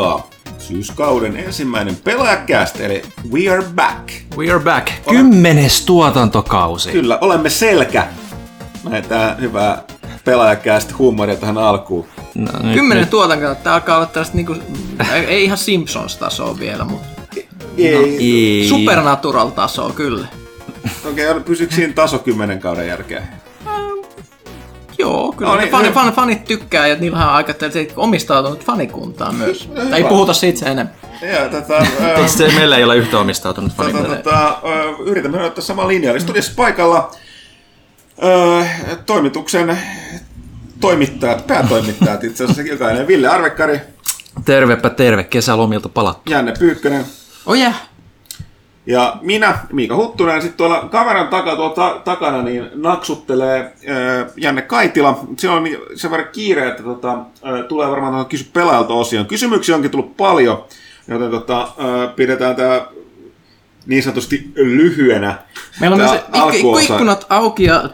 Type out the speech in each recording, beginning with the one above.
alkaa syyskauden ensimmäinen pelaajakäst, eli We Are Back. We are back. Kymmenes tuotantokausi. Kyllä, olemme selkä. Näitä hyvää pelaajakäst huumoria tähän alkuun. No, nyt- Kymmenen nyt- tuotantoa, tää alkaa olla tällaista niinku, ei, ei ihan Simpsons-tasoa vielä, mutta Ei, Ei. Supernatural-tasoa kyllä. okei, okay, pysyykö siinä taso kymmenen kauden jälkeen? Joo, kyllä. No niin, niin, no- fan, fanit tykkää ja niillä on aika omistautunut fanikuntaa myös. Hyvä. ei puhuta siitä sen enemmän. Ja tätä, ää, Ei se, meillä ei ole yhtä omistautunut tota, fanikuntaa. tota, ää, yritämme ottaa sama linja. Eli studiossa paikalla ää, toimituksen toimittajat, päätoimittajat itse asiassa jokainen. Ville Arvekkari, Tervepä terve, kesälomilta palattu. Janne Pyykkönen Oh yeah. Ja minä, Miika Huttunen. Sitten tuolla kameran taka, tuolla takana niin naksuttelee ää, Janne Kaitila. Se on niin- sen verran kiire, että tota, ää, tulee varmaan tuohon kysy pelaajalta osioon. Kysymyksiä onkin tullut paljon, joten tota, ää, pidetään tämä niin sanotusti lyhyenä. Meillä on myös ikkunat auki ja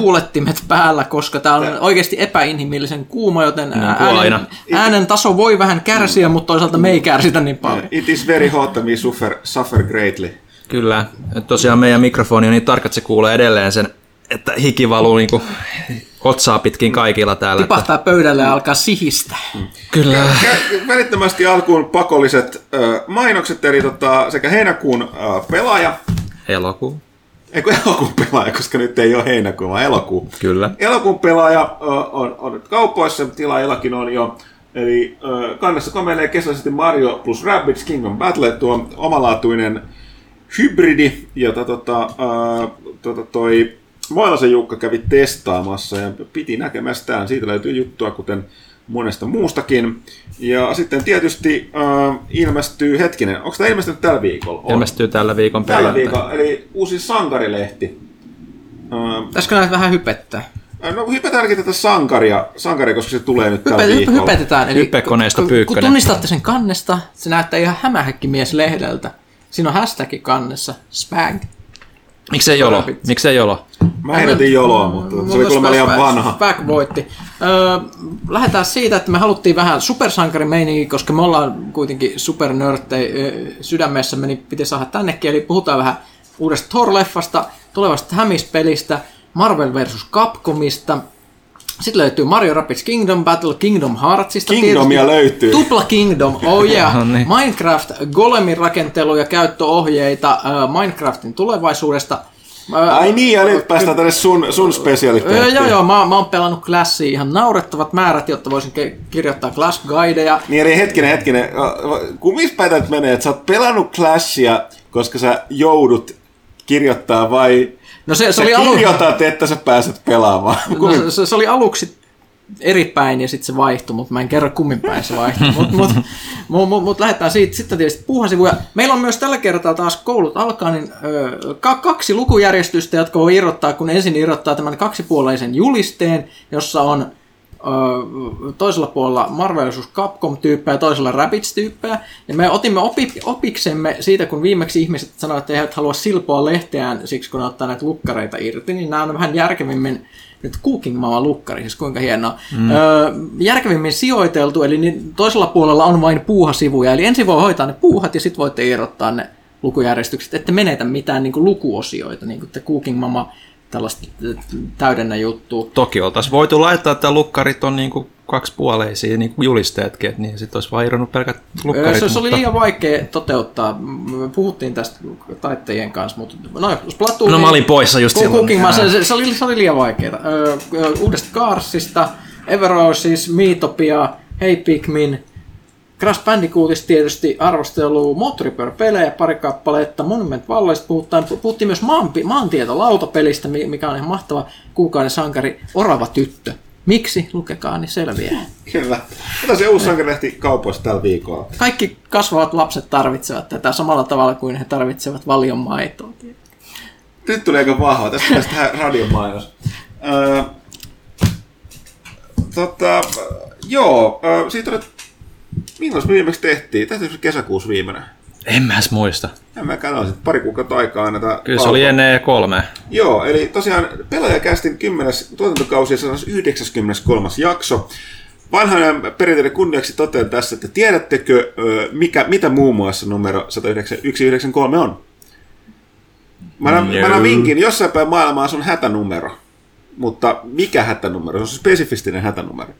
tuulettimet päällä, koska tää on oikeasti epäinhimillisen kuuma, joten Niin kuin aina. äänen, äänen taso voi vähän kärsiä, mutta toisaalta me ei kärsitä niin paljon. It is very hot that we suffer, suffer greatly. Kyllä. Et Tosiaan meidän mikrofoni on niin tarkka, että se kuulee edelleen sen, että hiki valuu niinku otsaa pitkin kaikilla täällä. Että, Tipahtaa pöydälle ja alkaa sihistä. kyllä. Kä- Välittömästi alkuun pakolliset ö, mainokset, eli tota, sekä heinäkuun ö, pelaaja, Elokuu. Eikö elokuun pelaaja, koska nyt ei ole heinäkuu, vaan elokuu. Kyllä. Elokuun pelaaja on, on nyt kaupoissa, tilaajillakin on jo. Eli kannessa komelee kesäisesti Mario plus Rabbids Kingdom Battle, tuo omalaatuinen hybridi, jota tota, ö, tota toi Moilasen Jukka kävi testaamassa ja piti näkemästään. Siitä löytyy juttua, kuten monesta muustakin. Ja sitten tietysti äh, ilmestyy, hetkinen, onko tämä ilmestynyt tällä viikolla? On. Ilmestyy tällä viikon Tällä perjantai. viikolla, eli uusi sankarilehti. Äh, Pitäisikö näitä vähän hypettää? No hypätäänkin tätä sankaria, sankaria, koska se tulee nyt tällä Hype, viikolla. hypetetään. Eli Hypekoneisto kun-. Kun tunnistatte sen kannesta, se näyttää ihan hämähäkkimies lehdeltä. Siinä on hashtag kannessa, spag. Miksei jolo? Miksei jolo? Mä ehdotin joloa, mutta se oli kuulemma liian vanha. Spag voitti. Öö, lähdetään siitä, että me haluttiin vähän supersankarimeininkiä, koska me ollaan kuitenkin supernörttejä öö, sydämessämme, niin piti saada tännekin. Eli puhutaan vähän uudesta Thor-leffasta, tulevasta Hämis-pelistä, Marvel vs. Capcomista, sitten löytyy Mario Rabbids Kingdom Battle, Kingdom Heartsista. Kingdomia tietysti. löytyy. Tupla Kingdom, oh yeah. No niin. Minecraft, Golemin rakentelu ja käyttöohjeita äh, Minecraftin tulevaisuudesta. Äh, Ai niin, ja nyt päästään tänne sun, sun Öö, spesialiteettiin. joo, joo, mä, mä oon pelannut Classia ihan naurettavat määrät, jotta voisin ke- kirjoittaa Clash Guideja. Niin eli hetkinen, hetkinen. Kun missä päin tää nyt menee, että sä oot pelannut Clashia, koska sä joudut kirjoittaa vai No se, se, oli, alu... kirjoitat, että sä pääset pelaamaan? no, se, se, oli aluksi eri päin ja sitten se vaihtui, mutta mä en kerro kummin päin se vaihtui. Mutta mut, mut, mut, mut lähdetään siitä. Sitten tietysti puuhasivuja. Meillä on myös tällä kertaa taas koulut alkaa, niin ö, ka- kaksi lukujärjestystä, jotka voi irrottaa, kun ensin irrottaa tämän kaksipuoleisen julisteen, jossa on toisella puolella Marvel vs. Capcom-tyyppejä ja toisella Rabbids-tyyppejä. Ja me otimme opi, opiksemme siitä, kun viimeksi ihmiset sanoivat, että he eivät halua silpoa lehteään siksi, kun ne ottaa näitä lukkareita irti, niin nämä on vähän järkevimmin nyt Cooking Mama lukkari, siis kuinka hienoa. Mm. Öö, järkevimmin sijoiteltu, eli niin toisella puolella on vain puuhasivuja, eli ensin voi hoitaa ne puuhat ja sitten voitte irrottaa ne lukujärjestykset, ette menetä mitään niin kuin lukuosioita, niin kuin te Cooking Mama tällaista äh, täydennä juttua. Toki oltaisiin voitu laittaa, että lukkarit on niinku kaksipuoleisia niin kuin julisteetkin, että niin sitten olisi vaan irronnut pelkät lukkarit. Se, se oli mutta- liian vaikea toteuttaa. Me puhuttiin tästä taittajien kanssa, mutta no, Splatoon, No mä olin poissa just silloin. Se, se, se, oli, se oli liian vaikeaa. Öö, uudesta Carsista, Everosis, Miitopia, Hey Pikmin, Crash Bandicootista tietysti arvostelu, moottoripyöräpelejä, pari kappaletta, Monument Valleista puhutaan. Puhuttiin myös maanpi- maantietolautapelistä, mi- mikä on ihan mahtava kuukauden sankari, Orava tyttö. Miksi? Lukekaa, niin selviää. Kyllä. Mitä se uusi sankarilehti kaupoissa tällä viikolla? Kaikki kasvavat lapset tarvitsevat tätä samalla tavalla kuin he tarvitsevat valion maitoa. Nyt tuli aika vahva. Tästä pitäisi tehdä radiomainos. Öö, tota, joo, öö, siitä oli, milloin me viimeksi tehtiin? Tehtiin se kesäkuussa viimeinen. En mä edes muista. En mä katsoin sitten pari kuukautta aikaa näitä Kyllä se oli ennen E3. Joo, eli tosiaan pelaajakästin 10. tuotantokausi ja 93. jakso. vanhan perinteiden kunniaksi totean tässä, että tiedättekö, mikä, mitä muun muassa numero 193 on? Mä annan, mä annan vinkin, jossain päin maailmaa se on hätänumero. Mutta mikä hätänumero? Se on spesifistinen hätänumero.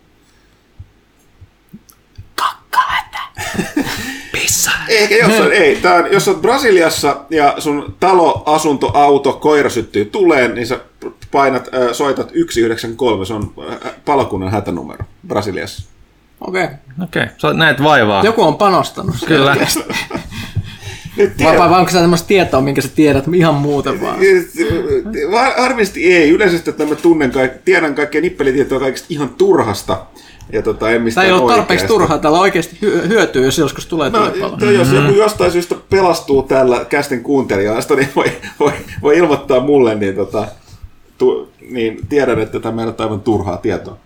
Pissa. Ehkä jossain, ei. Tää on, jos olet Brasiliassa ja sun talo, asunto, auto, koira syttyy tuleen, niin sä painat, äh, soitat 193, se on äh, palokunnan hätänumero Brasiliassa. Okei. Okay. Okei, okay. sä näet vaivaa. Joku on panostanut. Kyllä. Nyt Vai, vai, vai onko se tämmöistä tietoa, minkä sä tiedät ihan muuten vaan? Harvisesti ei. Yleisesti, että mä tunnen kaik- tiedän kaikkea nippelitietoa kaikista ihan turhasta. Ja tota, en Tämä mistään ei ole tarpeeksi oikeasta. turhaa, täällä oikeasti hy- hyötyy, jos joskus tulee No, tulipalo. jos joku jostain syystä pelastuu tällä kästen kuuntelijoista, niin voi, voi, voi ilmoittaa mulle, niin, tota, tu, niin tiedän, että tämä ei ole aivan turhaa tietoa.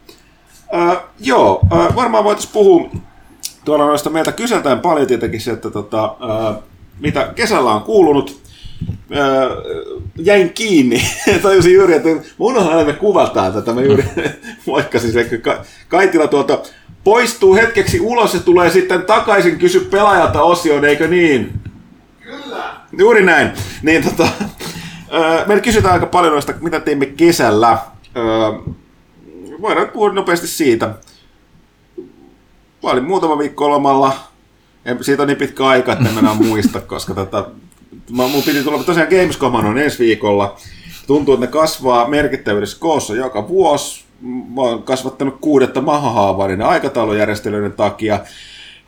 Äh, joo, äh, varmaan voitaisiin puhua tuolla noista meiltä kyseltään paljon tietenkin se, että tota, äh, mitä kesällä on kuulunut. Äh, jäin kiinni. Tajusin juuri, että mä unohan aina, kuvataan tätä. Mä juuri moikkasin kun Ka- Kaitila tuolta poistuu hetkeksi ulos ja tulee sitten takaisin kysy pelaajalta osioon, eikö niin? Kyllä. Juuri näin. Niin tota, äh, meillä kysytään aika paljon noista, mitä teimme kesällä. Äh, voidaan puhua nopeasti siitä. Mä olin muutama viikko lomalla. En, siitä on niin pitkä aika, että en enää muista, koska tota, mä, mun piti tulla tosiaan Gamescom on ensi viikolla. Tuntuu, että ne kasvaa merkittävyydessä koossa joka vuosi. Mä oon kasvattanut kuudetta mahahaavaa niiden aikataulujärjestelyiden takia.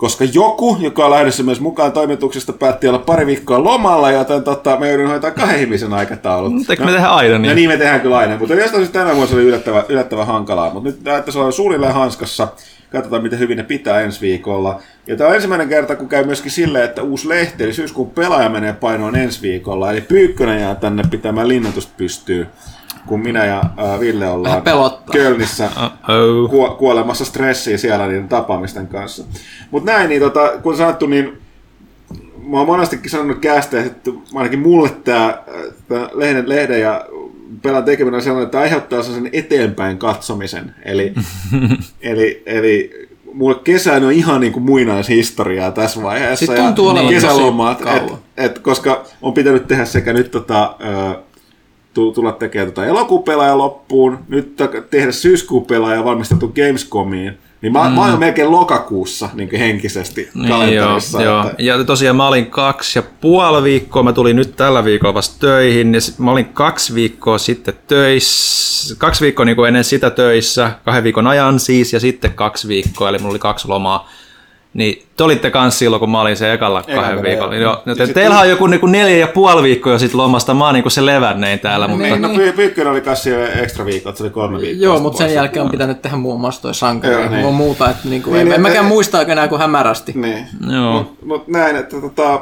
Koska joku, joka on lähdössä myös mukaan toimituksesta, päätti olla pari viikkoa lomalla, joten tota, mä joudun hoitaa kahden ihmisen aikataulut. Mutta eikö me tehdä aina niin? Ja niin me tehdään kyllä aina, mutta jostain syystä tänä vuonna se oli yllättävän, yllättävän hankalaa. Mutta nyt näyttäisi olla suunnilleen hanskassa. Katsotaan, miten hyvin ne pitää ensi viikolla. Ja tämä on ensimmäinen kerta, kun käy myöskin silleen, että uusi lehti, eli syyskuun pelaaja menee painoon ensi viikolla. Eli Pyykkönen jää tänne pitämään linnatusta pystyy, kun minä ja ää, Ville ollaan pelottaa. Kölnissä Uh-oh. ku- kuolemassa stressiä siellä niiden tapaamisten kanssa. Mutta näin, niin tota, kun sanottu, niin mä oon monestikin sanonut kästeessä, että ainakin mulle tämä lehden, lehden ja pelan tekeminen on sellainen, että aiheuttaa sen eteenpäin katsomisen. Eli, eli, eli mulle kesä on ihan niin kuin muinaishistoriaa tässä vaiheessa. Sitten tuntuu ja kesälomat, et, et, koska on pitänyt tehdä sekä nyt tota, ö, tulla tekemään tota elokuun pelaaja loppuun, nyt tehdä syyskuun pelaaja valmistettu Gamescomiin, niin mä, mm. mä oon jo melkein lokakuussa niin henkisesti Niin, joo, kalenterissa. joo. että- Ja tosiaan mä olin kaksi ja puoli viikkoa, mä tulin nyt tällä viikolla vasta töihin, ja sit mä olin kaksi viikkoa sitten töissä, kaksi viikkoa niin ennen sitä töissä, kahden viikon ajan siis, ja sitten kaksi viikkoa, eli mulla oli kaksi lomaa. Niin te olitte kanssa silloin, kun mä olin se ekalla kahden kerran, viikolla. joo. Joten sit- teillä on joku niinku neljä ja puoli viikkoa jo sit lomasta, mä oon niinku se levännein täällä, mutta Niin, no Py- Pyykkönen oli kanssa jo ekstra viikko, se oli kolme viikkoa. Joo, sitten mutta sen pois. jälkeen on pitänyt tehdä muun muassa toi sankari Joo, ja niin. muuta, että niinku, Niin, en, niin, en mäkään et- muista oikein enää kuin hämärästi. Niin. Joo. Mutta mut näin, että tota,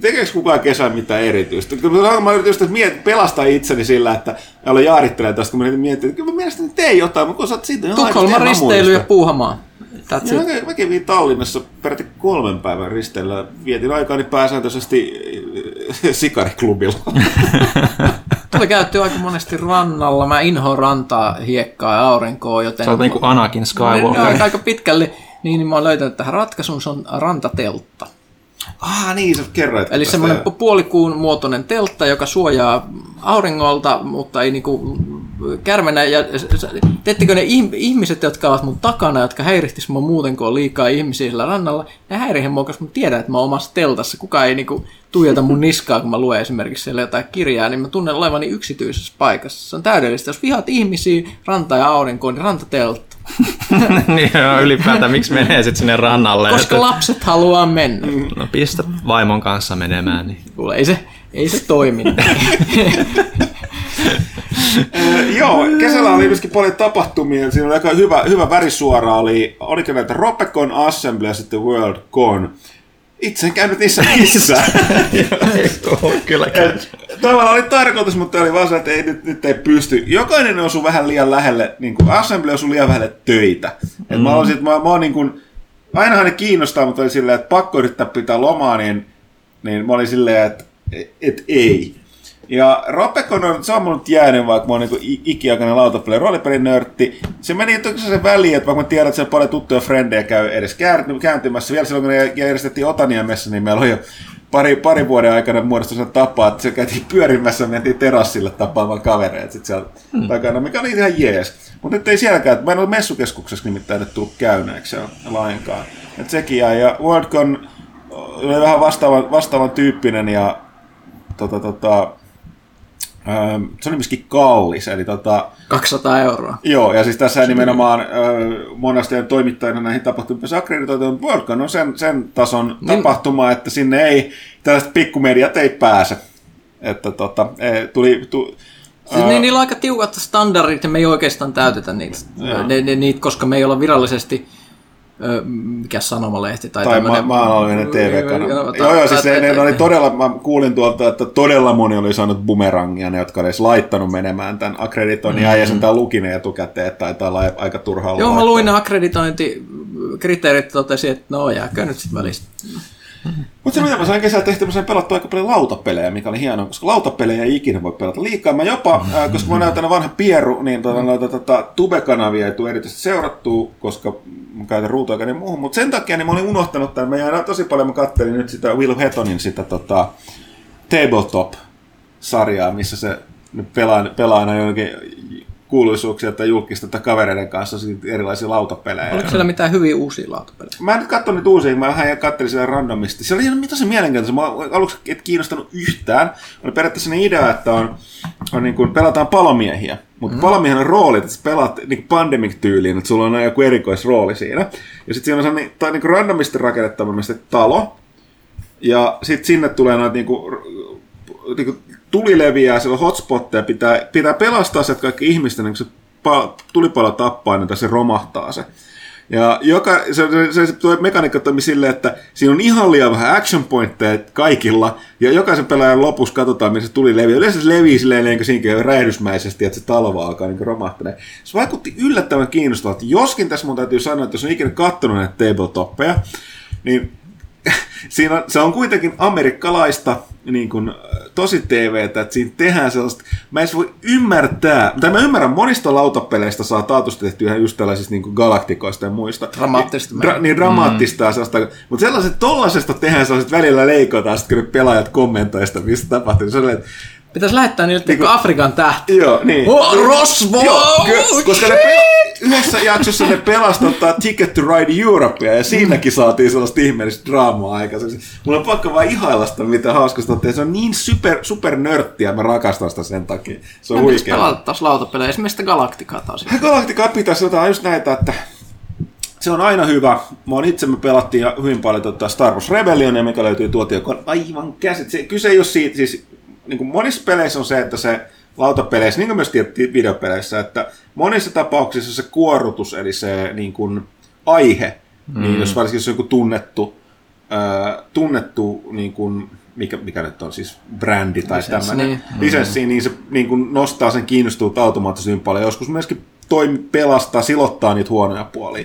tekeekö kukaan kesän mitään erityistä? Kyllä Mä yritin just miet, pelastaa itseni sillä, että mä aloin jaarittelemaan tästä, kun mä mietin, että kyllä mä mielestäni tein jotain, mutta kun sä oot siitä ihan Tukholman risteily ja muista. That's Ja it. mä, mä kävin Tallinnassa peräti kolmen päivän risteillä. Vietin aikaani pääsääntöisesti äh, sikariklubilla. Tuli käytty aika monesti rannalla. Mä inhoan rantaa, hiekkaa ja aurinkoa, joten... sä oot niinku Anakin No, Skywalker. aika pitkälle. Niin, niin mä oon löytänyt tähän ratkaisun, se on rantateltta. Ah niin, sä kerroit. Eli semmoinen joo. puolikuun muotoinen teltta, joka suojaa auringolta, mutta ei niinku kärmenä. Ja teettekö ne ihm- ihmiset, jotka ovat mun takana, jotka häirihtis mua muuten, kun on liikaa ihmisiä sillä rannalla, ne häirihän mua, koska mä tiedän, että mä oon omassa teltassa. Kukaan ei niinku tuijota mun niskaa, kun mä luen esimerkiksi siellä jotain kirjaa, niin mä tunnen olevani yksityisessä paikassa. Se on täydellistä. Jos vihaat ihmisiä, ranta ja aurinkoon, niin rantateltta. niin joo, ylipäätään miksi menee sitten sinne rannalle? Koska että- lapset haluaa mennä. No pistä vaimon kanssa menemään. Niin. Kuule, ei se, ei se toimi. Joo, kesällä oli myöskin paljon tapahtumia. Siinä oli aika hyvä, hyvä värisuora. Oli, oliko näitä Ropecon Assembly ja sitten WorldCon. Itse en käynyt niissä missään. Kyllä. Et Tavallaan oli tarkoitus, mutta oli vaan se, että ei, nyt, nyt ei pysty. Jokainen osui vähän liian lähelle, niin kuin Assembly osui liian lähelle töitä. Et mm. mä olisin, että mä, mä oon niin kuin, ainahan ne kiinnostaa, mutta oli silleen, että pakko yrittää pitää lomaa, niin, niin mä olin silleen, että et ei. Ja Ropekon on, se on mun nyt jäänyt, vaikka mä oon niin ikiaikainen lautapeli roolipelinörtti. Se meni se väliin, että vaikka mä tiedän, että siellä paljon tuttuja frendejä käy edes kääntymässä. Vielä silloin, kun ne järjestettiin Otaniemessa, niin meillä oli jo pari, pari vuoden aikana muodostui sen tapaa, että se käytiin pyörimässä, mentiin terassille tapaamaan kavereita sit siellä hmm. takana, mikä oli ihan jees. Mutta nyt ei sielläkään, mä en ole messukeskuksessa nimittäin nyt tullut käyneeksi lainkaan. Et sekin jäi, ja Worldcon oli vähän vastaavan, vastaavan tyyppinen, ja tota, tota, se oli myöskin kallis, eli tota... 200 euroa. Joo, ja siis tässä nimenomaan äh, monesti toimittajina näihin tapahtumiin akkreditoitu, mutta Worldcon on sen, sen tason niin. tapahtuma, että sinne ei, tällaiset pikkumediat ei pääse. Että tota, ei, tuli, tu, Siis niin, niillä on aika tiukat standardit ja me ei oikeastaan täytetä niitä, ne, ne, niitä koska me ei olla virallisesti mikä sanomalehti tai, tai tämmöinen... Ma- maanallinen TV-kanava. Joo, joo, siis ne, ne oli todella, mä kuulin tuolta, että todella moni oli saanut bumerangia, ne jotka olisi laittanut menemään tämän akkreditoinnin, mm-hmm. ja sen tämän lukin etukäteen, että taitaa olla aika turhaa Joo, mä luin ne akkreditointikriteerit, totesi, että no jääkö nyt sitten välistä. Mutta se mitä mä sain kesällä tehty, mä sain pelattua aika paljon lautapelejä, mikä oli hienoa, koska lautapelejä ei ikinä voi pelata liikaa. Mä jopa, äh, koska mä näytän vanha pieru, niin tota, noita, tota, tube-kanavia ei tule erityisesti seurattua, koska mä käytän ruutuaika niin muuhun. Mutta sen takia niin mä olin unohtanut tämän. Mä jäin tosi paljon, mä kattelin nyt sitä Will Hetonin sitä tota, Tabletop-sarjaa, missä se pelaa, pelaa aina jonkin kuuluisuuksia tai julkista kavereiden kanssa erilaisia lautapelejä. Oliko siellä mitään hyviä uusia lautapelejä? Mä en nyt katsonut niitä uusia, mä vähän katselin siellä randomisti. Se oli ihan tosi mielenkiintoista. Mä aluksi et kiinnostanut yhtään. Oli periaatteessa ne idea, että on, on niin kuin, pelataan palomiehiä. Mutta mm. palomiehen on rooli, että sä pelaat niin pandemic-tyyliin, että sulla on joku erikoisrooli siinä. Ja sitten siinä on sellainen tai, niin kuin randomisti rakennettava talo. Ja sitten sinne tulee noita niin kuin, niin kuin tuli leviää, siellä on hotspotteja, pitää, pitää pelastaa se, että kaikki ihmisten, niin se pa, tulipalo tappaa, niin se romahtaa se. Ja joka, se, se, se tuo mekaniikka toimii silleen, että siinä on ihan liian vähän action pointteja kaikilla, ja jokaisen pelaajan lopussa katsotaan, missä se tuli leviä. Yleensä se levii silleen niin kuin räjähdysmäisesti, että se talva alkaa niin romahtaa. Se vaikutti yllättävän kiinnostavalta. Joskin tässä mun täytyy sanoa, että jos on ikinä katsonut näitä tabletoppeja, niin siinä on, se on kuitenkin amerikkalaista niin kuin, tosi TVtä, että siinä tehdään sellaista, mä en voi ymmärtää, tai mä ymmärrän, monista lautapeleistä saa taatusti tehtyä just tällaisista niin kuin galaktikoista ja muista. Dramaattista. Niin, dra, niin dramaattista mm. sellaista, mutta sellaiset tollasesta tehdään sellaiset välillä leikotaan, sitten kun pelaajat kommentoivat sitä, mistä tapahtuu. Niin se on, että Pitäisi lähettää niille niin Afrikan tähti. Joo, niin. Oh, Rosvo! Joo, koska ne pe- yhdessä jaksossa ne pelastottaa Ticket to Ride Europea ja siinäkin saatiin sellaista ihmeellistä draamaa aikaiseksi. Mulla on pakko vaan ihailla sitä, mitä hauskasta on Se on niin super, super nörttiä, mä rakastan sitä sen takia. Se on huikea. pelata taas lautapelejä, esimerkiksi Galacticaa taas. Galacticaa pitäisi jotain just näitä, että se on aina hyvä. Mä oon itse, me pelattiin hyvin paljon tota Star Wars Rebellion, mikä löytyy tuoti, joka on aivan käsit. Se, kyse ei ole siitä, siis niin kuin monissa peleissä on se, että se lautapeleissä, niin kuin myös videopeleissä, että monissa tapauksissa se kuorutus, eli se niin kuin aihe, mm. niin jos varsinkin se on joku tunnettu, äh, tunnettu niin kuin, mikä, mikä nyt on siis brändi tai tämmöinen niin. lisenssi, niin se niin kuin nostaa sen kiinnostuvuutta automaattisesti paljon. Joskus myöskin toimi, pelastaa, silottaa niitä huonoja puolia.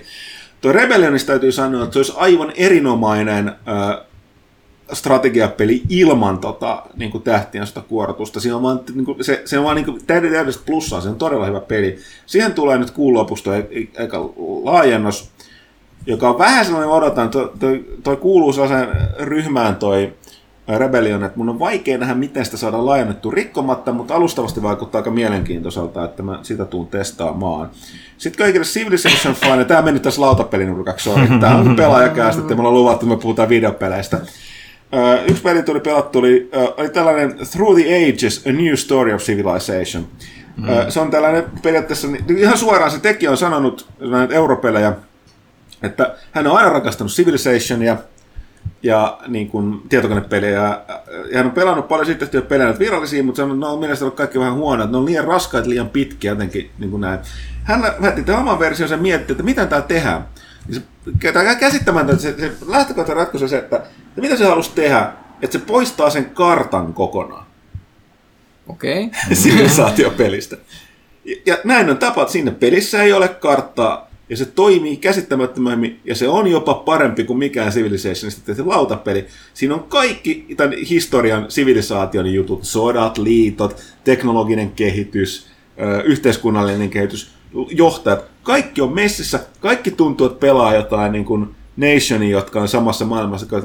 Tuo Rebellionista täytyy sanoa, että se olisi aivan erinomainen äh, strategiapeli ilman tota, niin kuin tähtien sitä kuorotusta. Siinä on vaan, niin kuin, se, se on vaan niin täydellistä plussaa, se on todella hyvä peli. Siihen tulee nyt kuun lopusta eikä laajennus, joka on vähän sellainen, odotan, toi, toi, toi kuuluu sellaiseen ryhmään toi Rebellion, että mun on vaikea nähdä, miten sitä saadaan laajennettu rikkomatta, mutta alustavasti vaikuttaa aika mielenkiintoiselta, että mä sitä tuun testaamaan. Sitten kaikille Civilization fine, tämä meni tässä lautapelinurkaksi, sorry. Tämä on pelaajakäästä, että me ollaan luvattu, että me puhutaan videopeleistä. Uh, yksi peli tuli pelattu, oli, uh, oli tällainen Through the Ages, A New Story of Civilization. Mm. Uh, se on tällainen periaatteessa, niin ihan suoraan se tekijä on sanonut näitä europelejä, että hän on aina rakastanut Civilizationia ja niin kuin, tietokonepelejä. Ja hän on pelannut paljon sitten tehtyjä pelejä virallisia, mutta sanonut, että ne on mielestäni kaikki vähän huonoja, ne on liian raskaita, liian pitkiä jotenkin niin kuin näin. Hän lähti tämän oman version ja mietti, että mitä tää tehdään. Niin se, tämä käsittämätöntä, se, se lähtökohtainen ratkaisu on se, että ja mitä se halusi tehdä? Että se poistaa sen kartan kokonaan. Okei. Okay. Sivilisaatiopelistä. Ja, ja näin on tapat, sinne pelissä ei ole karttaa. ja se toimii käsittämättömämmin, ja se on jopa parempi kuin mikään Civilizationista tehty lautapeli. Siinä on kaikki tämän historian sivilisaation jutut, sodat, liitot, teknologinen kehitys, yhteiskunnallinen kehitys, johtajat, kaikki on messissä, kaikki tuntuu, että pelaa jotain niin kuin nationia, jotka on samassa maailmassa, kuin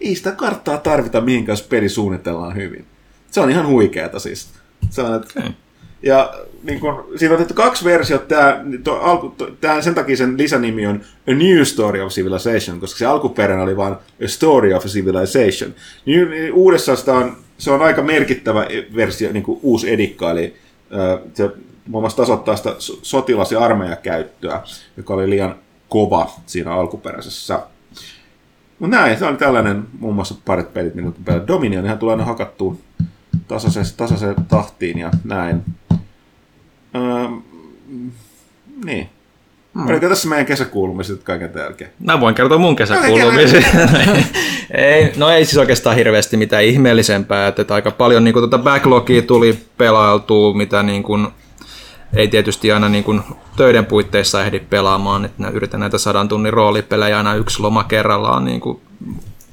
ei sitä karttaa tarvita mihinkään, jos peli suunnitellaan hyvin. Se on ihan huikeeta siis. Se on, että Okay. ja niin kun, siinä on tehty kaksi versiota. Tämä, to, alku, to, tämä, sen takia sen lisänimi on A New Story of Civilization, koska se alkuperäinen oli vain A Story of Civilization. Niin, niin uudessa sitä on, se on aika merkittävä versio, niin kuin uusi edikka, eli ö, se muun muassa tasoittaa sitä so- sotilas- ja armeijakäyttöä, joka oli liian kova siinä alkuperäisessä. Mutta näin, se oli tällainen muun muassa parit pelit, mitä pelaa. Dominionihan tulee aina hakattuun tasaiseen, tasaiseen tahtiin ja näin. Öö, niin. Hmm. Oliko tässä meidän kesäkuulumiset kaiken jälkeen? Mä voin kertoa mun kesäkuulumisia. ei, no ei siis oikeastaan hirveästi mitään ihmeellisempää, että, aika paljon niin tuota backlogia tuli pelailtua, mitä niin kuin, ei tietysti aina niin kuin töiden puitteissa ehdi pelaamaan, että yritän näitä sadan tunnin roolipelejä aina yksi loma kerrallaan niin kuin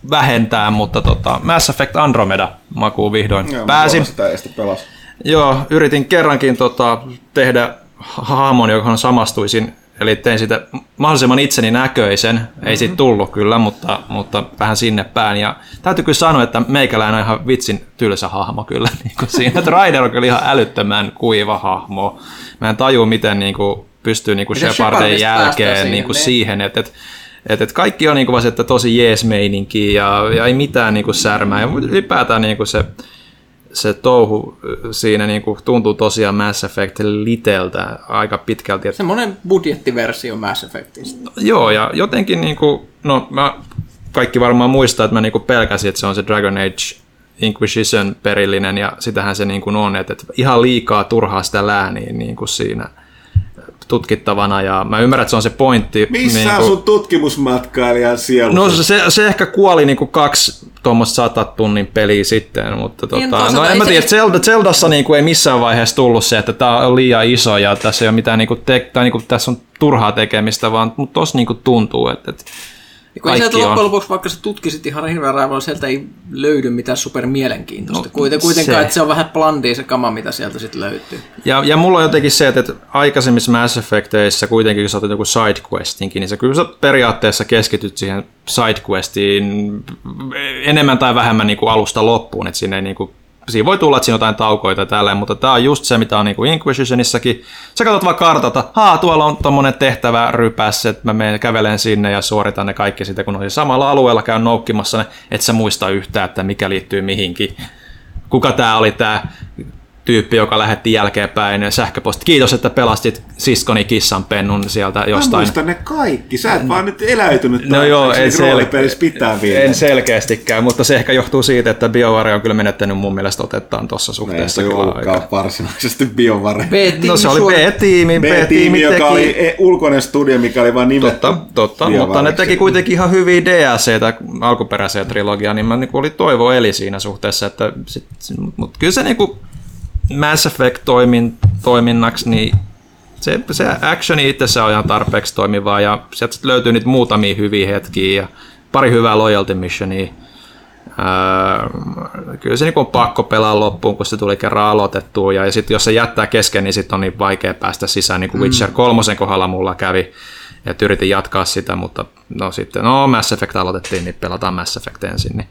vähentää, mutta tota, Mass Effect Andromeda makuun vihdoin Joo, pääsin. sitä pelas. Joo, yritin kerrankin tota, tehdä hahmon, johon samastuisin, eli tein sitä mahdollisimman itseni näköisen. Mm-hmm. Ei siitä tullut kyllä, mutta, mutta vähän sinne päin. Ja täytyy kyllä sanoa, että meikäläinen on ihan vitsin tylsä hahmo kyllä niin kuin siinä. Että Ryder on kyllä ihan älyttömän kuiva hahmo. Mä en tajua, miten niin kuin, pystyy niin kuin Shepardin jälkeen päästään niin kuin siihen, siihen, että, että et, et kaikki on niinku vaan se, että tosi jees meininki ja, ja ei mitään niinku särmää. Ja ylipäätään niinku se, se touhu siinä niinku tuntuu tosiaan Mass Effect liteltä aika pitkälti. Semmoinen budjettiversio Mass Effectista. joo, ja jotenkin niinku, no mä, kaikki varmaan muistaa, että mä niinku pelkäsin, että se on se Dragon Age Inquisition perillinen, ja sitähän se niinku on, että, että ihan liikaa turhaa sitä lääniä niinku siinä tutkittavana, ja mä ymmärrän, että se on se pointti. Missä niinku- on sun tutkimusmatkailijan sielu? No se, se ehkä kuoli niinku kaksi tuommoista sata tunnin peliä sitten, mutta tota, toisaalta no en ei mä se- tiedä, Zelda, Zeldassa niinku ei missään vaiheessa tullut se, että tämä on liian iso ja tässä ei ole mitään, niinku te, tai niinku, tässä on turhaa tekemistä, vaan mutta tossa niinku tuntuu, että, että kun ei sieltä loppujen lopuksi, vaikka sä tutkisit ihan hirveän raivolla, sieltä ei löydy mitään super mielenkiintoista. No, Kuiten, kuitenkaan, se. että se on vähän blandia se kama, mitä sieltä sitten löytyy. Ja, ja mulla on jotenkin se, että, että aikaisemmissa Mass Effecteissa kuitenkin, kun sä otat joku sidequestinkin, niin sä kyllä sä periaatteessa keskityt siihen sidequestiin enemmän tai vähemmän niin kuin alusta loppuun, että siinä ei niin kuin, siinä voi tulla, että siinä jotain taukoita tälleen, mutta tämä on just se, mitä on niin Inquisitionissakin. Sä katsot vaan kartalta, haa, tuolla on tommonen tehtävä rypäs, että mä menen kävelen sinne ja suoritan ne kaikki sitä, kun on samalla alueella käyn noukkimassa ne, et sä muista yhtään, että mikä liittyy mihinkin. Kuka tämä oli tämä tyyppi, joka lähetti jälkeenpäin sähköposti. Kiitos, että pelastit siskoni kissan pennun sieltä Mä jostain. muistan ne kaikki. Sä et vaan nyt eläytynyt. No joo, en, en roolipelissä pitää vielä. en selkeästikään, mutta se ehkä johtuu siitä, että BioWare on kyllä menettänyt mun mielestä otettaan tuossa Ei suhteessa. se kyllä ollutkaan aika. varsinaisesti biovare. B-tiimi No se oli B-tiimi, B-tiimi, B-tiimi joka teki... oli e- ulkoinen studio, mikä oli vain nimetty Totta, totta mutta ne teki kuitenkin ihan hyviä DLCtä alkuperäiseen trilogiaan, niin mä niin oli toivo eli siinä suhteessa, että sit, mutta kyllä se niin kuin Mass Effect toimin, toiminnaksi, niin se, se actioni itsessään on ihan tarpeeksi toimivaa ja sieltä löytyy niitä muutamia hyviä hetkiä ja pari hyvää loyalty missionia. Öö, kyllä se niin on pakko pelaa loppuun, kun se tuli kerran aloitettua ja sitten jos se jättää kesken, niin sitten on niin vaikea päästä sisään, niin kuin Witcher 3 kohdalla mulla kävi. että yritin jatkaa sitä, mutta no sitten, no Mass Effect aloitettiin, niin pelataan Mass Effect ensin. Niin,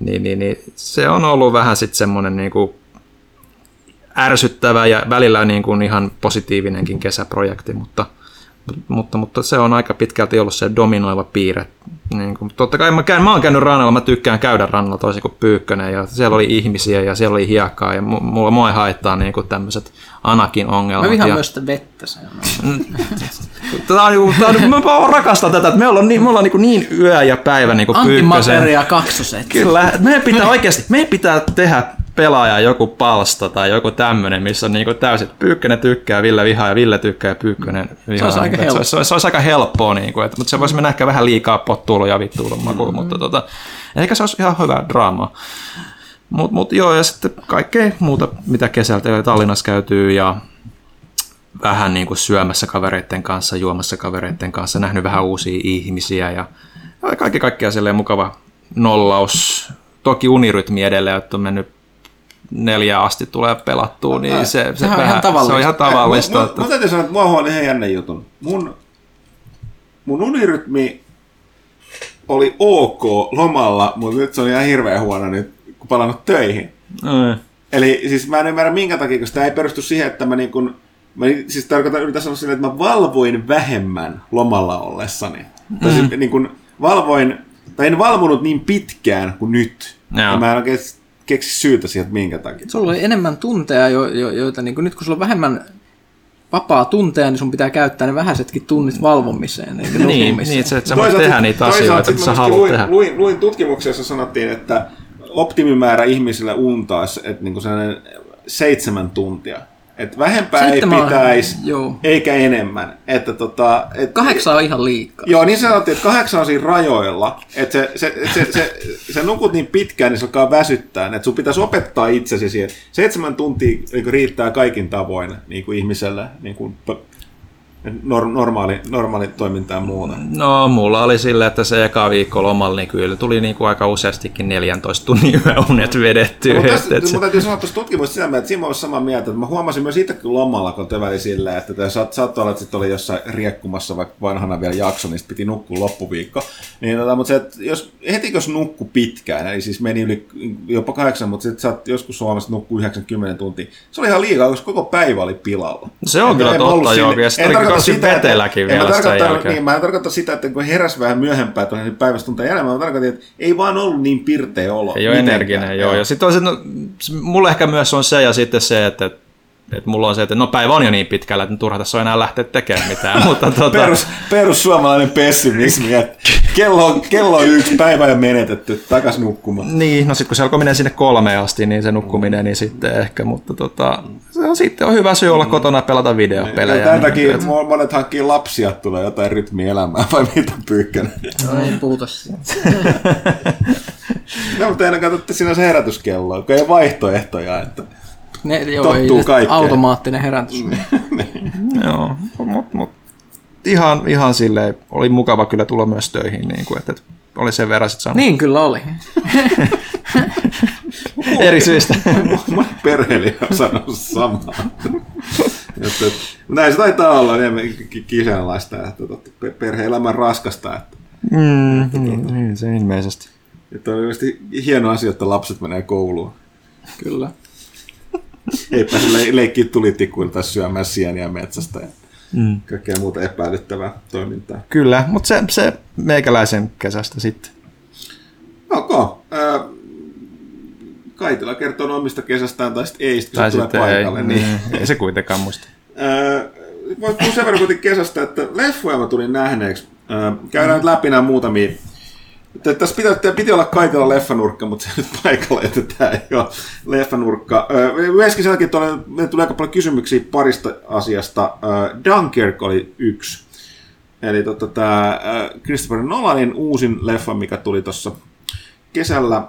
niin, niin, niin se on ollut vähän sitten semmoinen niin kuin ärsyttävä ja välillä niin kuin ihan positiivinenkin kesäprojekti, mutta, mutta, mutta se on aika pitkälti ollut se dominoiva piirre. Niin kuin, totta kai mä, käyn, mä oon käynyt rannalla, mä tykkään käydä rannalla toisin kuin Pyykkönen ja siellä oli ihmisiä ja siellä oli hiekkaa ja mu- mulla mua ei haittaa niin kuin tämmöiset Anakin ongelmat. Mä vihaan ja, myös sitä vettä. Se on. Tää on, niinku- on, mä rakastan tätä, että me ollaan niin, me ollaan niin, niin yö ja päivä niin kuin. Antimateria kaksoset. Kyllä, meidän pitää oikeasti, meidän pitää tehdä pelaaja joku palsta tai joku tämmöinen, missä on niinku täysin, Pyykkönen tykkää, Ville vihaa ja Ville tykkää ja Pyykkönen vihaa. olisi aika helppo. Se, olisi, se olisi aika helppoa, niinku, että, mutta se voisi mennä ehkä vähän liikaa pottuilun ja vittuilun makuun, Mm-hmm. mutta tota, ehkä se olisi ihan hyvää draamaa. Mutta mut joo, ja sitten kaikkea muuta, mitä kesältä jo Tallinnassa käytyy ja vähän niin kuin syömässä kavereiden kanssa, juomassa kavereiden kanssa, nähnyt vähän uusia ihmisiä ja kaikki kaikkea silleen mukava nollaus. Toki unirytmi edelleen, että on mennyt neljä asti tulee pelattua, niin se, se, on vähän, ihan tavallista. se on ihan tavallista. Mä, että- mä, mä täytyy sanoa, että mua huoli ihan jännä jutun. Mun, mun unirytmi oli ok lomalla, mutta nyt se on ihan hirveän huono nyt, kun palannut töihin. Mm. Eli siis mä en ymmärrä minkä takia, koska tämä ei perustu siihen, että mä niin kun, mä siis tarkoitan, yritän sanoa silleen, että mä valvoin vähemmän lomalla ollessani. Mm. Tai siis niin kun valvoin, tai en valvonut niin pitkään kuin nyt. Joo. Ja mä en oikein keksi syytä siihen, että minkä takia. Sulla oli enemmän tunteja, jo, jo, joita niin kuin nyt kun sulla on vähemmän vapaa tunteja, niin sun pitää käyttää ne vähäisetkin tunnit valvomiseen. Eikä Niin, nukkumiseen. niin, että sä, että sä voit tehdä niitä asioita, että sä haluat luin, tehdä. Luin, luin tutkimuksia, jossa sanottiin, että optimimäärä ihmisillä unta olisi että niin sellainen seitsemän tuntia. Että vähempää Seitsemän ei pitäisi, eikä enemmän. Että tota, et, Kahdeksan on ihan liikaa. Joo, niin sanottiin, että kahdeksan on siinä rajoilla, että se, se, se, se, se nukut niin pitkään, niin se alkaa väsyttää. Että sun pitäisi opettaa itsesi siihen. Seitsemän tuntia niin riittää kaikin tavoin niin kuin ihmiselle niin kuin nor, normaali, normaali toiminta ja muuta. No, mulla oli silleen, että se eka viikko lomalla, niin kyllä tuli niin kuin aika useastikin 14 tunnin yöunet. Mutta et se, mun täytyy sanoa tuosta tutkimusta sitä mieltä, että siinä mä olisin samaa mieltä, että mä huomasin myös itsekin lomalla, kun töväli silleen, että saat, saattoi olla, että sit oli jossain riekkumassa vaikka vanhana vielä jakso, niin piti nukkua loppuviikko. Niin, tota, mutta se, että jos, heti jos nukku pitkään, eli siis meni yli jopa kahdeksan, mutta sitten saat joskus Suomessa nukkuu 90 tuntia, se oli ihan liikaa, koska koko päivä oli pilalla. Se on Et kyllä totta, joo, en tarkoita sitä, että- vetelläkin en vielä mä jälkeen. Niin, mä en tarkoita sitä, että kun heräs vähän myöhempään, että oli päivästä tuntia enemmän, mä tarkoitin, että ei vaan ollut niin pirteä olo. ei ole energinen, joo. Ja sitten no, mulla ehkä myös on se ja sitten se, että, että mulla on se, että no päivä on jo niin pitkällä, että turha tässä on enää lähteä tekemään mitään, mutta tota, Perus, perussuomalainen pessimismi, että kello on, kello on yksi päivä jo menetetty, takas nukkumaan. Niin, no sitten kun se alkoi mennä sinne kolme asti, niin se nukkuminen, niin sitten ehkä, mutta tota, se on, sitten on hyvä syy olla kotona ja pelata videopelejä. Ja tämän niin, takia että- mo- monet hankkii lapsia, tulee jotain rytmiä elämään, vai mitä pyykkänen? No, ei puhuta siitä. No, mutta ennen katsotte siinä se herätyskello, kun ei ole vaihtoehtoja, että Ne, joo, Tottuu ei, kaikkeen. automaattinen herätys. Joo, mutta mut, ihan, ihan silleen, oli mukava kyllä tulla myös töihin, niin kuin, että, että oli sen verran sitten saanut Niin kyllä oli. eri syistä. moni perheellinen on sanonut samaa. että, että, näin se taitaa olla enemmän ki- kyseenalaista, että perhe-elämä on raskasta, että mm, niin, niin, se ilmeisesti. Että on oikeasti hieno asia, että lapset menee kouluun. Kyllä. Ei pääse le- leikkiä tulitikuilla tai syömään sieniä metsästä ja Mm. kaikkea muuta epäilyttävää toimintaa. Kyllä, mutta se, se meikäläisen kesästä sitten. Ok. Äh, Kaitila kertoo omista kesästään tai sitten ei, sit, kun Tai se tulee sitten ei, paikalle. Niin. niin, ei se kuitenkaan muista. Äh, Voisi puhua sen verran kuitenkin kesästä, että leffoja mä tulin nähneeksi. Äh, käydään nyt läpi nämä muutamia. Tä- Tässä piti, piti olla Kaitila leffanurkka, mutta se nyt paikalla, että tämä ei ole leffanurkka. Myöskin sen takia, meille tuli aika paljon kysymyksiä parista asiasta. Dunkirk oli yksi. Eli tota, tämä Christopher Nolanin uusin leffa, mikä tuli tuossa kesällä.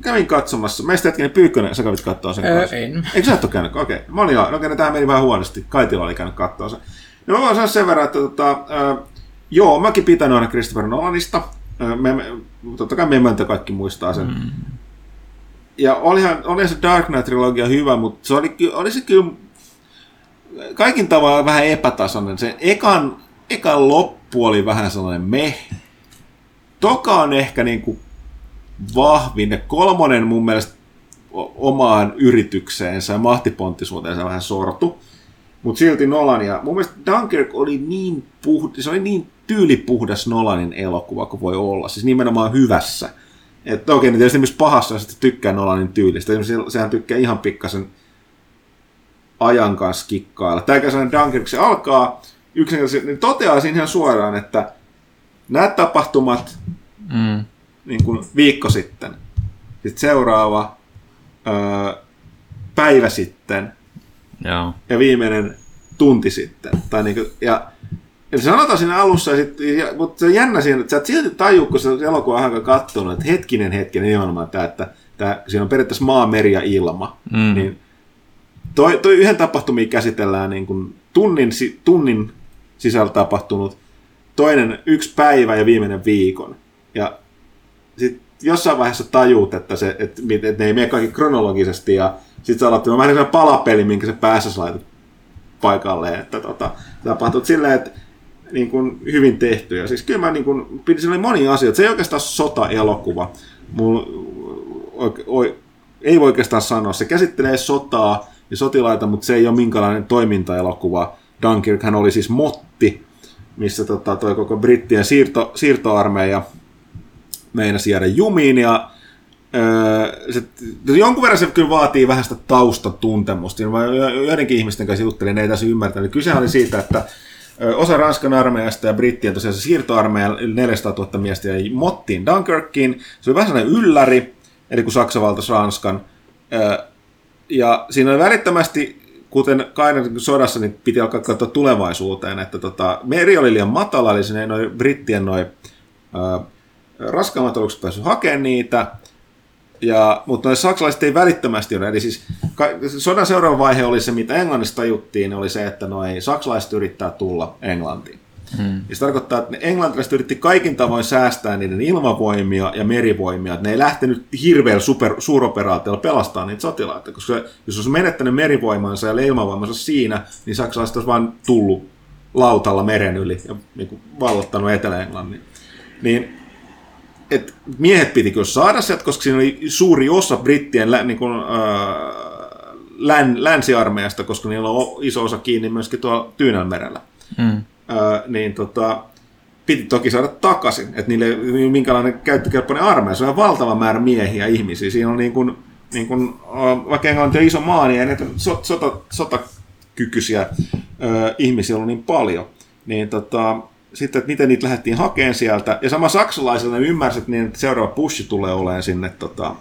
Kävin katsomassa. Meistä hetkinen Pyykkönen, sä kävit katsoa sen Öö, kanssa. en. Eikö sä et ole käynyt? Okei. Mä olin jo, no okei, no tähän meni vähän huonosti. Kaitila oli käynyt katsoa sen. No mä voin sanoa sen verran, että tota, joo, mäkin pitänyt aina Christopher Nolanista. Me, me, totta kai me kaikki muistaa sen. Mm. Ja olihan, olihan se Dark Knight-trilogia hyvä, mutta se oli, oli se kyllä kaikin tavoin vähän epätasainen. Se ekan, ekan loppu oli vähän sellainen meh. Toka on ehkä niinku vahvin. Ja kolmonen mun mielestä omaan yritykseensä ja mahtiponttisuuteensa vähän sortu. Mutta silti Nolan ja mun mielestä Dunkirk oli niin puhdas, se oli niin tyylipuhdas Nolanin elokuva kuin voi olla. Siis nimenomaan hyvässä. Että okei, niin tietysti myös pahassa sitten tykkää Nolanin tyylistä. Sehän tykkää ihan pikkasen ajan kanssa kikkailla. Tämä sellainen Dunkirk, se alkaa yksinkertaisesti, niin toteaa siinä ihan suoraan, että nämä tapahtumat Mm. niin kuin viikko sitten, sitten seuraava öö, päivä sitten Joo. ja viimeinen tunti sitten. Tai niin kuin, ja, eli sanotaan siinä alussa, ja sit, ja, mutta se on jännä siinä, että sä et silti tajuu, kun sä elokuva on katsonut, että hetkinen hetkinen nimenomaan tämä, että tämä, siinä on periaatteessa maa, meri ja ilma. Mm. Niin toi, toi yhden tapahtumia käsitellään niin kuin tunnin, tunnin sisällä tapahtunut, toinen yksi päivä ja viimeinen viikon. Ja sitten jossain vaiheessa tajuut, että, se, että, että ne ei mene kaikki kronologisesti ja sitten sä alat vähän niin palapeli, minkä se päässä laitat paikalleen, että tota, tapahtuu silleen, että niin kuin hyvin tehty. Ja siis kyllä mä niin kuin, pidin sille monia asioita. Se ei oikeastaan sota-elokuva. Mulla, o, o, ei voi oikeastaan sanoa. Se käsittelee sotaa ja sotilaita, mutta se ei ole minkälainen toimintaelokuva. Dunkirk hän oli siis motti, missä tota, toi koko brittien siirto, siirtoarmeija meinasi jäädä jumiin ja Öö, se, jonkun verran se kyllä vaatii vähän sitä taustatuntemusta. Joidenkin ihmisten kanssa juttelin, ne ei tässä ymmärtänyt. Kyse oli siitä, että osa Ranskan armeijasta ja brittien tosiaan se siirtoarmeija 400 000 miestä ja mottiin Dunkirkiin. Se oli vähän sellainen ylläri, eli kun Saksa valtasi Ranskan. Ja siinä oli välittömästi, kuten Kainan sodassa, niin piti alkaa katsoa tulevaisuuteen, että tota, meri oli liian matala, eli sinne noi brittien noin raskaammat alukset päässyt hakemaan niitä, ja, mutta noin saksalaiset ei välittömästi ole. Eli siis sodan seuraava vaihe oli se, mitä Englannista tajuttiin, oli se, että noin saksalaiset yrittää tulla Englantiin. Hmm. Ja se tarkoittaa, että ne englantilaiset yritti kaikin tavoin säästää niiden ilmavoimia ja merivoimia. Että ne ei lähtenyt hirveällä super, suuroperaatiolla pelastaa niitä sotilaita, koska jos olisi menettänyt merivoimansa ja ilmavoimansa siinä, niin saksalaiset olisi vain tullut lautalla meren yli ja niin kuin vallottanut Etelä-Englannin. Niin että miehet piti kyllä saada sieltä, koska siinä oli suuri osa brittien lä, niin kuin, äh, län, länsiarmeijasta, koska niillä on iso osa kiinni myöskin tuolla Tyynelmerellä. Mm. Äh, niin tota, piti toki saada takaisin, että niille minkälainen käyttökelpoinen armeija. Se on valtava määrä miehiä ihmisiä. Siinä on niin kuin, niin kuin, vaikka Englanti on iso maa, niin ei näitä sota, sotakykyisiä äh, ihmisiä ollut niin paljon. Niin tota, sitten, että miten niitä lähdettiin hakemaan sieltä. Ja sama saksalaisilla ne ymmärsivät, niin että seuraava pushi tulee olemaan sinne tota,